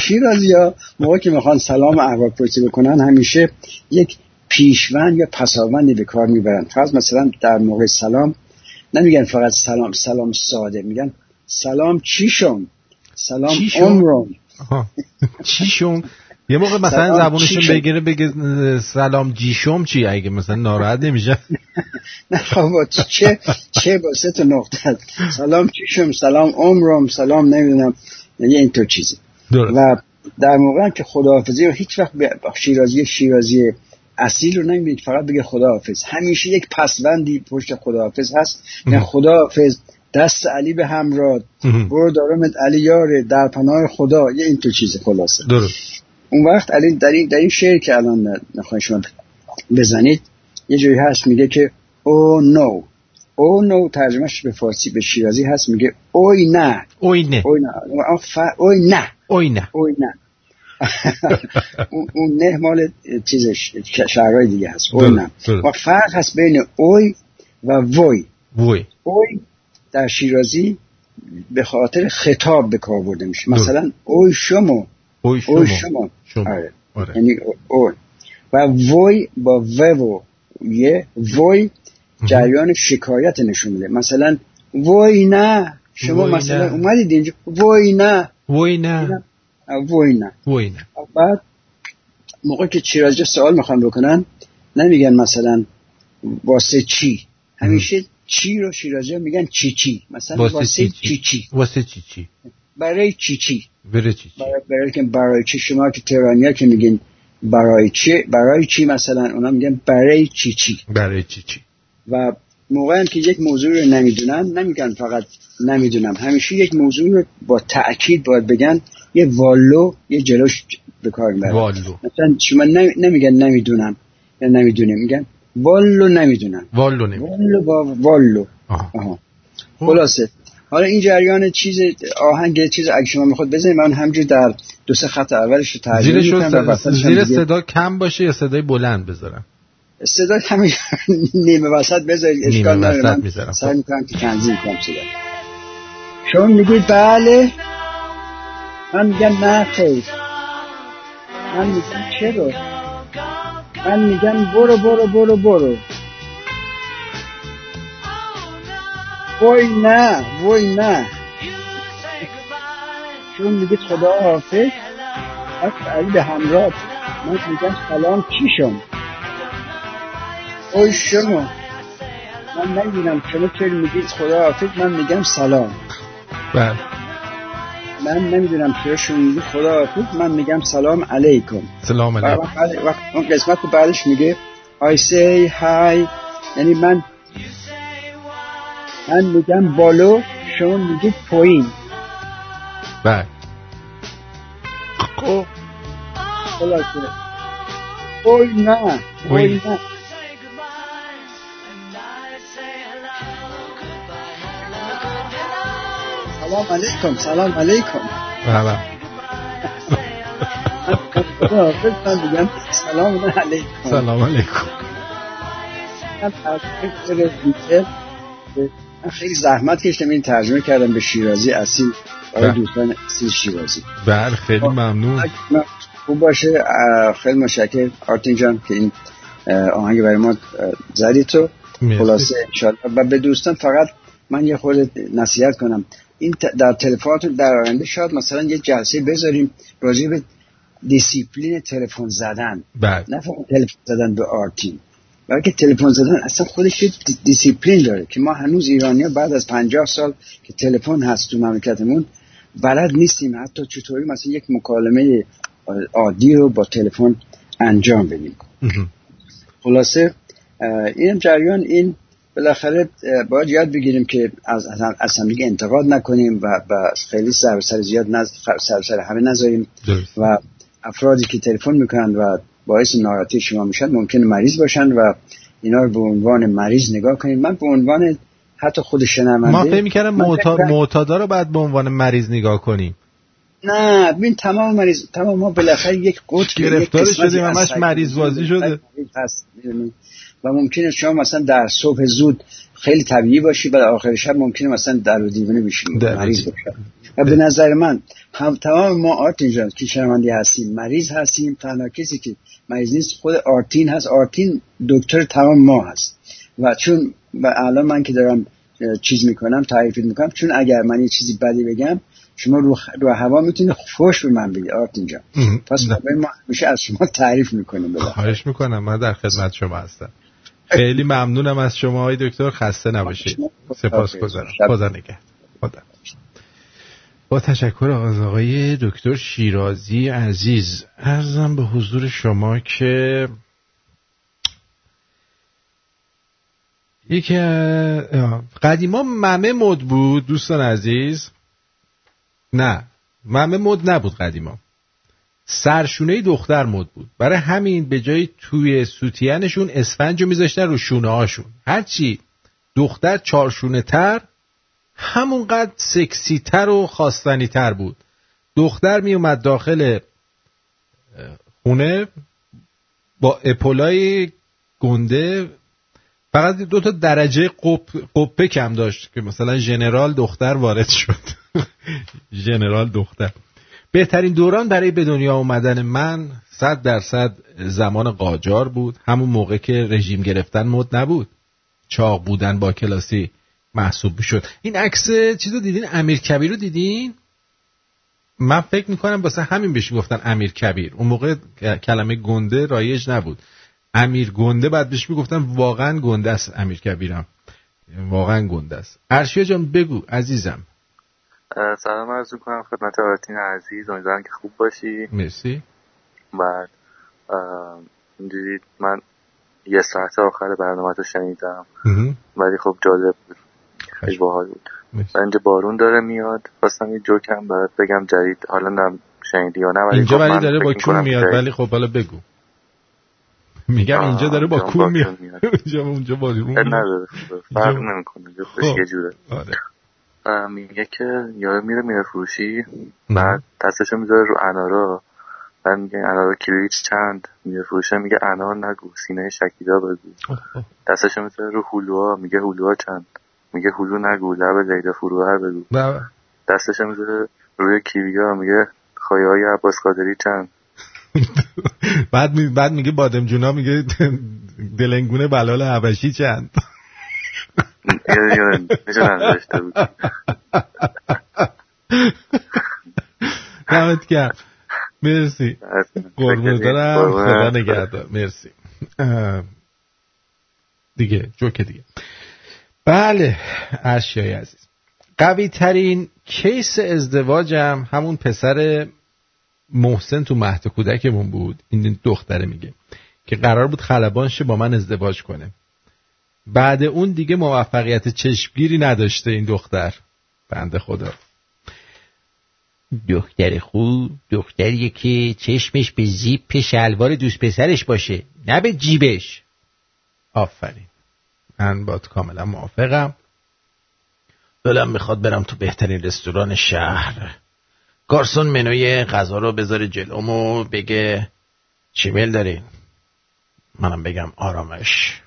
شیرازی ها موقع که می‌خوان سلام احوال پرسی بکنن همیشه یک پیشوند یا پساوندی به کار می‌برن. فرض مثلا در موقع سلام نمیگن فقط سلام سلام ساده میگن سلام چیشون؟ سلام عمرون. چیشون؟ یه موقع مثلا زبونشون بگیره بگه سلام جیشم چی؟ اگه مثلا ناراحت نمیشه. (laughs) نه خب چه چه با سه تا نقطه. سلام چیشم سلام عمرم سلام نمی‌دونم. یه اینطور چیزی. و در موقع که خداحافظی رو هیچ وقت شیرازی شیرازی اصیل رو نمی‌دید فقط بگه خداحافظ. همیشه یک پسوندی پشت خداحافظ هست. یعنی خداحافظ دست علی به همراه برو دارمت علی یاره در پناه خدا. یه این تو چیز خلاصه. درست. اون وقت علی در این, در این شعر که الان نخواهی شما بزنید یه جایی هست میگه که او نو او نو ترجمهش به فارسی به شیرازی هست میگه اوی نه. اوی نه. اوی نه. اوی نه. اوی نه. اوی نه. (laughs) اون نه مال چیزش شهرهای دیگه هست. اوی نه. و فرق هست بین اوی و وی. وی. اوی در شیرازی به خاطر خطاب به کار برده میشه. مثلا اوی شما. اوی شما. اوی شما. آره. آره. یعنی اوی. و وی با و و یه وی جریان شکایت نشون میده. مثلا وی نه. شما وی مثلا نه. اومدید اینجا. وی نه. وی نه. وی نه. وی نه. بعد موقع که شیرازی سوال می‌خوان بکنن نمیگن مثلا واسه چی. همیشه چی رو شیرازی ها میگن چی چی. مثلا واسه چی چی؟ واسه چی چی. برای چی چی. بره چی چی. برای, برای که برای چی شما که تهرانیا که میگین برای چی برای چی مثلا اونا میگن برای چی چی. برای چی چی. و موقعی که یک موضوع رو نمی‌دونن نمیگن فقط نمی‌دونم. همیشه یک موضوع رو با تأکید باید بگن یه والو یه جلوش به کار می‌برن والو. مثلا شما نمی- نمیگن نمی‌دونم یا نمی‌دونیم میگن والو نمی‌دونم والو نمی والو با والو. آها. خلاصه. حالا این جریان چیز آهنگ چیز اگه شما می‌خواد بزنید من همجور در دو سه خط اولش رو ترجمه می‌کنم هم زیر صدا کم باشه یا صدای بلند بذارم. صدا همین (laughs) نیمه وسط بذارید اشکال نداره. من. سعی می‌کنم که تنظیم کنم صدا. شما میگید بله. من میگم نه خیر. من میگم چرا؟ من میگم برو برو برو برو. وای نه وای نه. چون میگید خدا حافظ. از علی به همراه. من میگم سلام چیشم اوی شما من نمی‌دونم شما چرا میگید خدا حافظ من میگم سلام. بله. من نمی‌دونم چرا شما میگید خدا حافظ من میگم سلام علیکم. سلام علیکم. وقت اون قسمت بعدش میگه I say hi. یعنی من من میگم بالو شما میگید پایین. بله. خب خلاصه. اوی نه اوی. نه. سلام علیکم سلام علیکم. بله. من میگم سلام علیکم. سلام علیکم. من خیلی زحمت کشیدم این ترجمه کردم به شیرازی اصیل. برای بله. دوستان اصیل شیرازی. بله خیلی ممنون. خوب باشه خیلی متشکر آرتین جان که این آهنگ برای ما زدی تو. خلاصه انشالله و به دوستان فقط من یه خورده نصیحت کنم. این در تلفناتون در آینده شاید مثلا یه جلسه بذاریم راجع به دیسیپلین تلفن زدن. بله. نه فقط تلفن زدن به آرتین بلکه تلفن زدن اصلا خودش یه دیسیپلین داره که ما هنوز ایرانی بعد از پنجاه سال که تلفن هست تو مملکتمون بلد نیستیم. حتی چطوری مثلا یک مکالمه عادی رو با تلفن انجام بدیم. خلاصه این جریان این بالاخره باید یاد بگیریم که از از هم- از همدیگه انتقاد نکنیم و, و خیلی سر سر زیاد نز... سر سر همه نذاریم. و افرادی که تلفن می‌کنن و باعث ناراحتی شما میشن ممکن مریض باشن و اینا رو به عنوان مریض نگاه کنید من به عنوان حتی خود شنونده ما فکر می‌کردم من معتا- فکر- معتادا رو بعد به عنوان مریض نگاه کنیم نه ببین تمام مریض تمام ما بالاخره یک قطب گرفتار شدیم، همش مریض بازی شده. و ممکنه شما مثلا در صبح زود خیلی طبیعی باشی و آخر شب ممکنه مثلا در و دیوانه بشی در مریض. باشی و به نظر من هم تمام ما آرتین جان که شنوندی هستیم مریض هستیم تنها کسی که مریض نیست خود آرتین هست. آرتین دکتر تمام ما هست. و چون و الان من که دارم چیز می‌کنم تعریف می‌کنم چون اگر من یه چیزی بدی بگم شما رو, رو هوا می‌تونه فوش به من بدی آرتین جان. پس برای ما همیشه از شما تعریف می‌کنیم. خواهش می‌کنم. من در خدمت شما هستم. خیلی ممنونم از شما های دکتر. خسته نباشید. سپاس گذارم. خدا نگهد خدا. با تشکر از آقای دکتر شیرازی عزیز ارزم به حضور شما که یکی قدیما ممه مد بود دوستان عزیز؟ نه. ممه مد نبود قدیما. سرشونه دختر مد بود. برای همین به جای توی سوتیانشون اسفنج رو میذاشتن رو شونه هاشون. هرچی دختر چارشونه تر همونقدر سکسی تر و خواستنی تر بود. دختر می اومد داخل خونه با اپولای گنده. فقط دو تا درجه قپ، قپه کم داشت که مثلا ژنرال دختر وارد شد. (laughs) ژنرال دختر. بهترین دوران برای به دنیا اومدن من صد درصد زمان قاجار بود. همون موقع که رژیم گرفتن مد نبود. چاق بودن با کلاسی محسوب شد این عکس چیز رو دیدین؟ امیر کبیر رو دیدین؟ من فکر می‌کنم واسه همین بهش گفتن امیر کبیر. اون موقع کلمه گنده رایج نبود. امیر گنده بعد بهش می‌گفتن واقعا گنده است امیر کبیرم. واقعا گنده است. ارشیا جان بگو عزیزم. سلام عرض کنم خدمت آرتین عزیز. امیدوارم که خوب باشی. مرسی. بعد اینجوری من یه ساعت آخر برنامه رو شنیدم. ولی خب جالب بود. خیلی باحال بود. اینجا بارون داره میاد. خواستم یه جوکم برات بگم جدید. حالا نم شنیدی یا نه ولی اینجا خب ولی داره با کون می‌کنم میاد. ولی خب حالا بگو. میگم اینجا داره با کون میاد. (laughs) اینجا اونجا با اب نداره. فرق نمی‌کنه. خب. یه جوره. آره. میگه که یارو میره میره فروشی بعد دستشو می‌ذاره رو انارا. بعد میگه انارا کیلویی چند؟ میره فروشه میگه انار نگو سینه شکیدا بگو. (laughs) دستشو می‌ذاره رو هلوها میگه هلوها چند؟ میگه هلو نگو لب لیلا فروهر بگو. نه. دستشو می‌ذاره روی کیویا میگه خواهی های عباس قادری چند؟ (laughs) بعد می... بعد میگه بادم جونا میگه (laughs) دلنگونه بلال حبشی چند؟ نشون نذاشته بود دمت گرم مرسی. قربون دارم. خدا نگهدار مرسی دیگه جوک دیگه بله اشیای عزیز. قوی ترین کیس ازدواجم همون پسر محسن تو مهد کودکمون بود. این دختره میگه که قرار بود خلبان با من ازدواج کنه. بعد اون دیگه موفقیت چشمگیری نداشته این دختر. بنده خدا. دختر خوب دختریه که چشمش به زیپ شلوار دوست پسرش باشه نه به جیبش. آفرین. من باد کاملا موافقم. دلم می‌خواد برم تو بهترین رستوران شهر. گارسون منوی غذا رو بذاره جلوم و بگه چی میل دارین؟ منم بگم آرامش.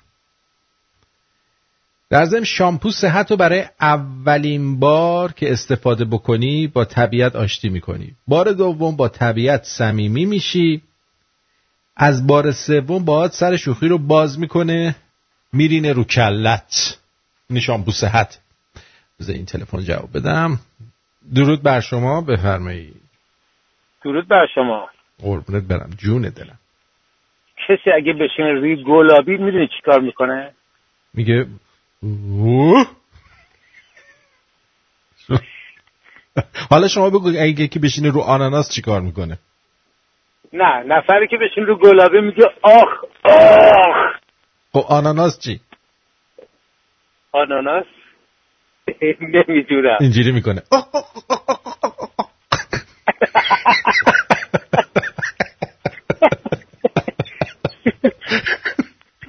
در ضمن شامپو صحت رو برای اولین بار که استفاده بکنی با طبیعت آشتی می‌کنی. بار دوم با طبیعت صمیمی میشی. از بار سوم باهات سر شوخی رو باز می‌کنه میرینه رو کلت. این شامپو صحت. بذار این تلفن جواب بدم. درود بر شما بفرمایید. درود بر شما. قربونت برم جون دلم. کسی اگه بشینه روی گلابی می‌دونی چیکار می‌کنه؟ میگه. (laughs) حالا شما بگو اگه یکی بشینه رو آناناس چیکار می‌کنه؟ نه نفری که بشین رو گلابی میگه آخ آخ. خب آناناس چی؟ آناناس؟ (laughs) نمی‌دونم. اینجوری می‌کنه. (laughs)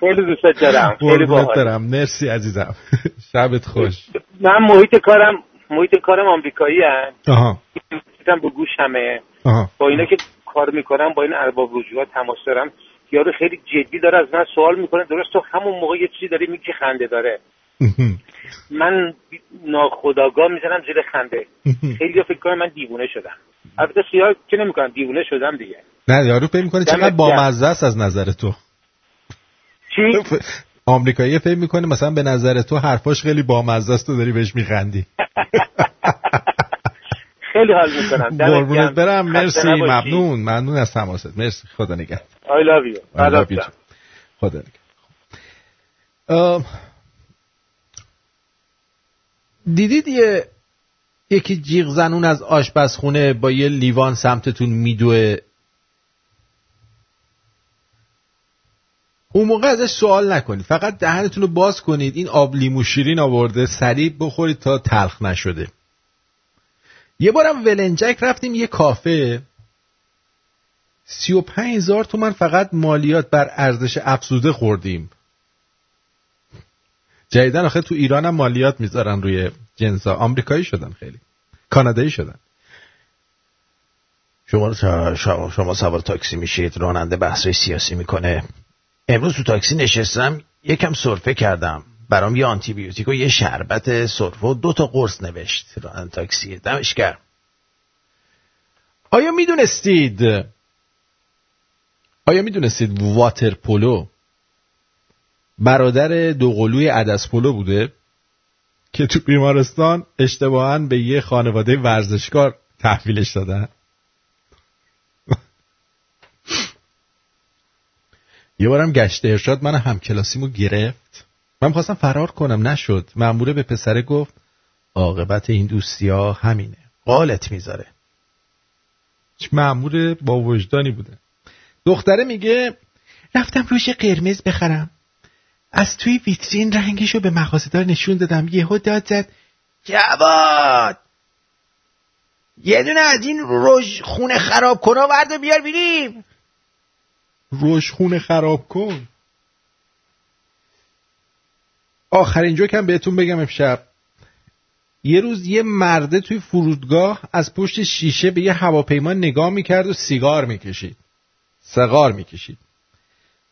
خیلی دوست دارم خیلی برم. مرسی عزیزم. (laughs) شبت خوش. من محیط کارم محیط کارم آمریکایی هم به گوشمه. آها. با اینا که کار می‌کنم با این ارباب رجوعات تماس دارم. یارو خیلی جدی داره از من سوال می‌کنه درست تو همون موقع یه چیزی داری میگی خنده داره. من ناخداگاه می‌زنم زیر خنده. خیلی فکر کنم من دیوونه شدم. البته سیاه که نمی‌کنم دیوونه شدم دیگه. نه یارو فکر می‌کنه چقدر. بامزه است از نظر تو. چی؟ آمریکایی فکر می‌کنه مثلا به نظر تو حرفاش خیلی بامزه است تو داری بهش میخندی. (laughs) خیلی حال می‌کنم. قربونت. برم. مرسی. ممنون. ممنون از تماست. مرسی. خدا نگهدار. I love you. I love you. خدا نگهدار. ام، دیدید یه یکی جیغ زنون از آشپزخونه با یه لیوان سمتتون میدوه اون موقع ازش سوال نکنید. فقط دهنتون رو باز کنید. این آب لیمو شیرین آورده سریع بخورید تا تلخ نشده. یه بارم ولنجک رفتیم یه کافه. سی و هزار تومن فقط مالیات بر ارزش افزوده خوردیم. جدیدن آخه تو ایران هم مالیات می‌ذارن روی جنسا آمریکایی شدن خیلی. کانادایی شدن. شما شما, شما سوار تاکسی میشید. راننده بحث سیاسی می‌کنه. امروز تو تاکسی نشستم یکم سرفه کردم. برام یه آنتی بیوتیک و یه شربت سرفه و دو تا قرص نوشت راننده تاکسی. دمش گرم. آیا می‌دونستید آیا می‌دونستید واتر پولو برادر دوقلوی عدس پولو بوده؟ که تو بیمارستان اشتباها به یه خانواده ورزشکار تحویلش دادن. یه بارم گشت ارشاد من هم کلاسیمو گرفت. من خواستم فرار کنم نشد. ماموره به پسره گفت عاقبت این دوستی ها همینه. قالت می‌ذاره. مامور با وجدانی بوده. دختره میگه رفتم روش قرمز بخرم. از توی ویترین رنگشو به مغازه‌دار نشون دادم. یهو داد زد جواد! یه دونه از این روش خونه خراب کنا ورده بیار بیریم. روش خونه خراب کن. آخرین جوکم بهتون بگم امشب. یه روز یه مرده توی فرودگاه از پشت شیشه به یه هواپیما نگاه می‌کرد و سیگار می‌کشید. سیگار می‌کشید.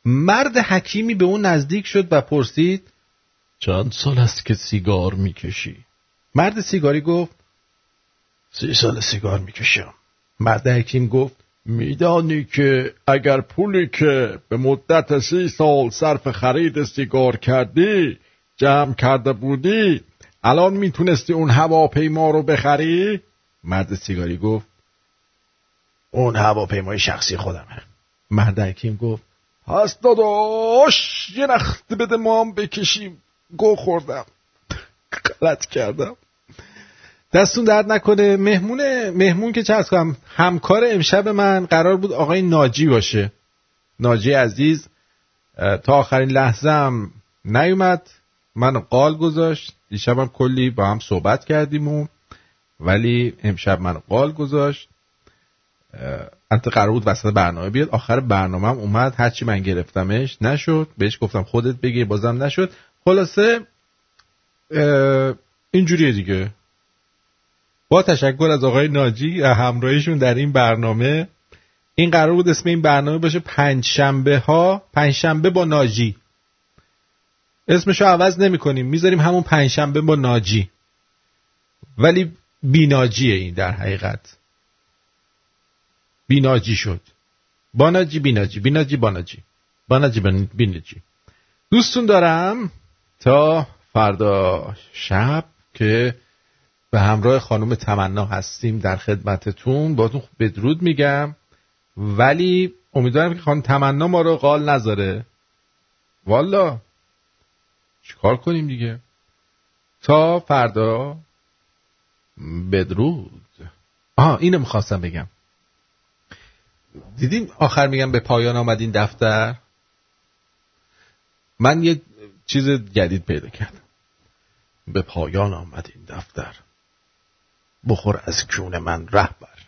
مرد حکیمی به اون نزدیک شد و پرسید چند سال است که سیگار می‌کشی؟ مرد سیگاری گفت سی سال سیگار می‌کشم. مرد حکیم گفت میدانی که اگر پولی که به مدت سی سال صرف خرید سیگار کردی جمع کرده بودی الان می‌تونستی اون هواپیما رو بخری؟ مرد سیگاری گفت اون هواپیمای شخصی خودمه. مرد حکیم گفت پس داداش یه نخت بده ما هم بکشیم. گو خوردم. غلط کردم. دستون درد نکنه. مهمون مهمون که چه کنم همکار امشب من قرار بود آقای ناجی باشه. ناجی عزیز تا آخرین لحظه هم نیومد. من قال گذاشت. دیشبم کلی با هم صحبت کردیم و ولی امشب من قال گذاشت. انت قرار بود وسط برنامه بیاد. آخر برنامه هم اومد. هرچی من گرفتمش نشد. بهش گفتم خودت بگیر بازم نشد. خلاصه اینجوریه دیگه. با تشکر از آقای ناجی همراهیشون در این برنامه. این قرار بود اسم این برنامه باشه پنج شنبه ها پنج شنبه با ناجی. اسمشو عوض نمی کنیم می‌ذاریم همون پنجشنبه با ناجی. ولی بیناجیه این در حقیقت. بیناجی شد. باناجی بیناجی بیناجی باناجی باناجی بیناجی. دوستون دارم تا فردا شب که به همراه خانم تمنا هستیم در خدمتتون. باتون بدرود میگم. ولی امیدوارم که خانم تمنا ما رو قال نذاره. والا. چیکار کنیم دیگه؟ تا فردا. بدرود. آها اینو می‌خواستم بگم. دیدین آخر میگم به پایان آمد این دفتر؟ من یه چیز جدید پیدا کردم. به پایان آمد این دفتر. بخور از کون من رهبر.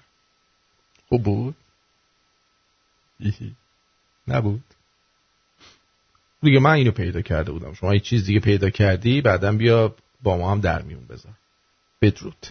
خوب بود؟ نبود. دیگه من اینو پیدا کرده بودم. شما یه چیز دیگه پیدا کردی بعدم بیا با ما هم در میون بذار. بدرود.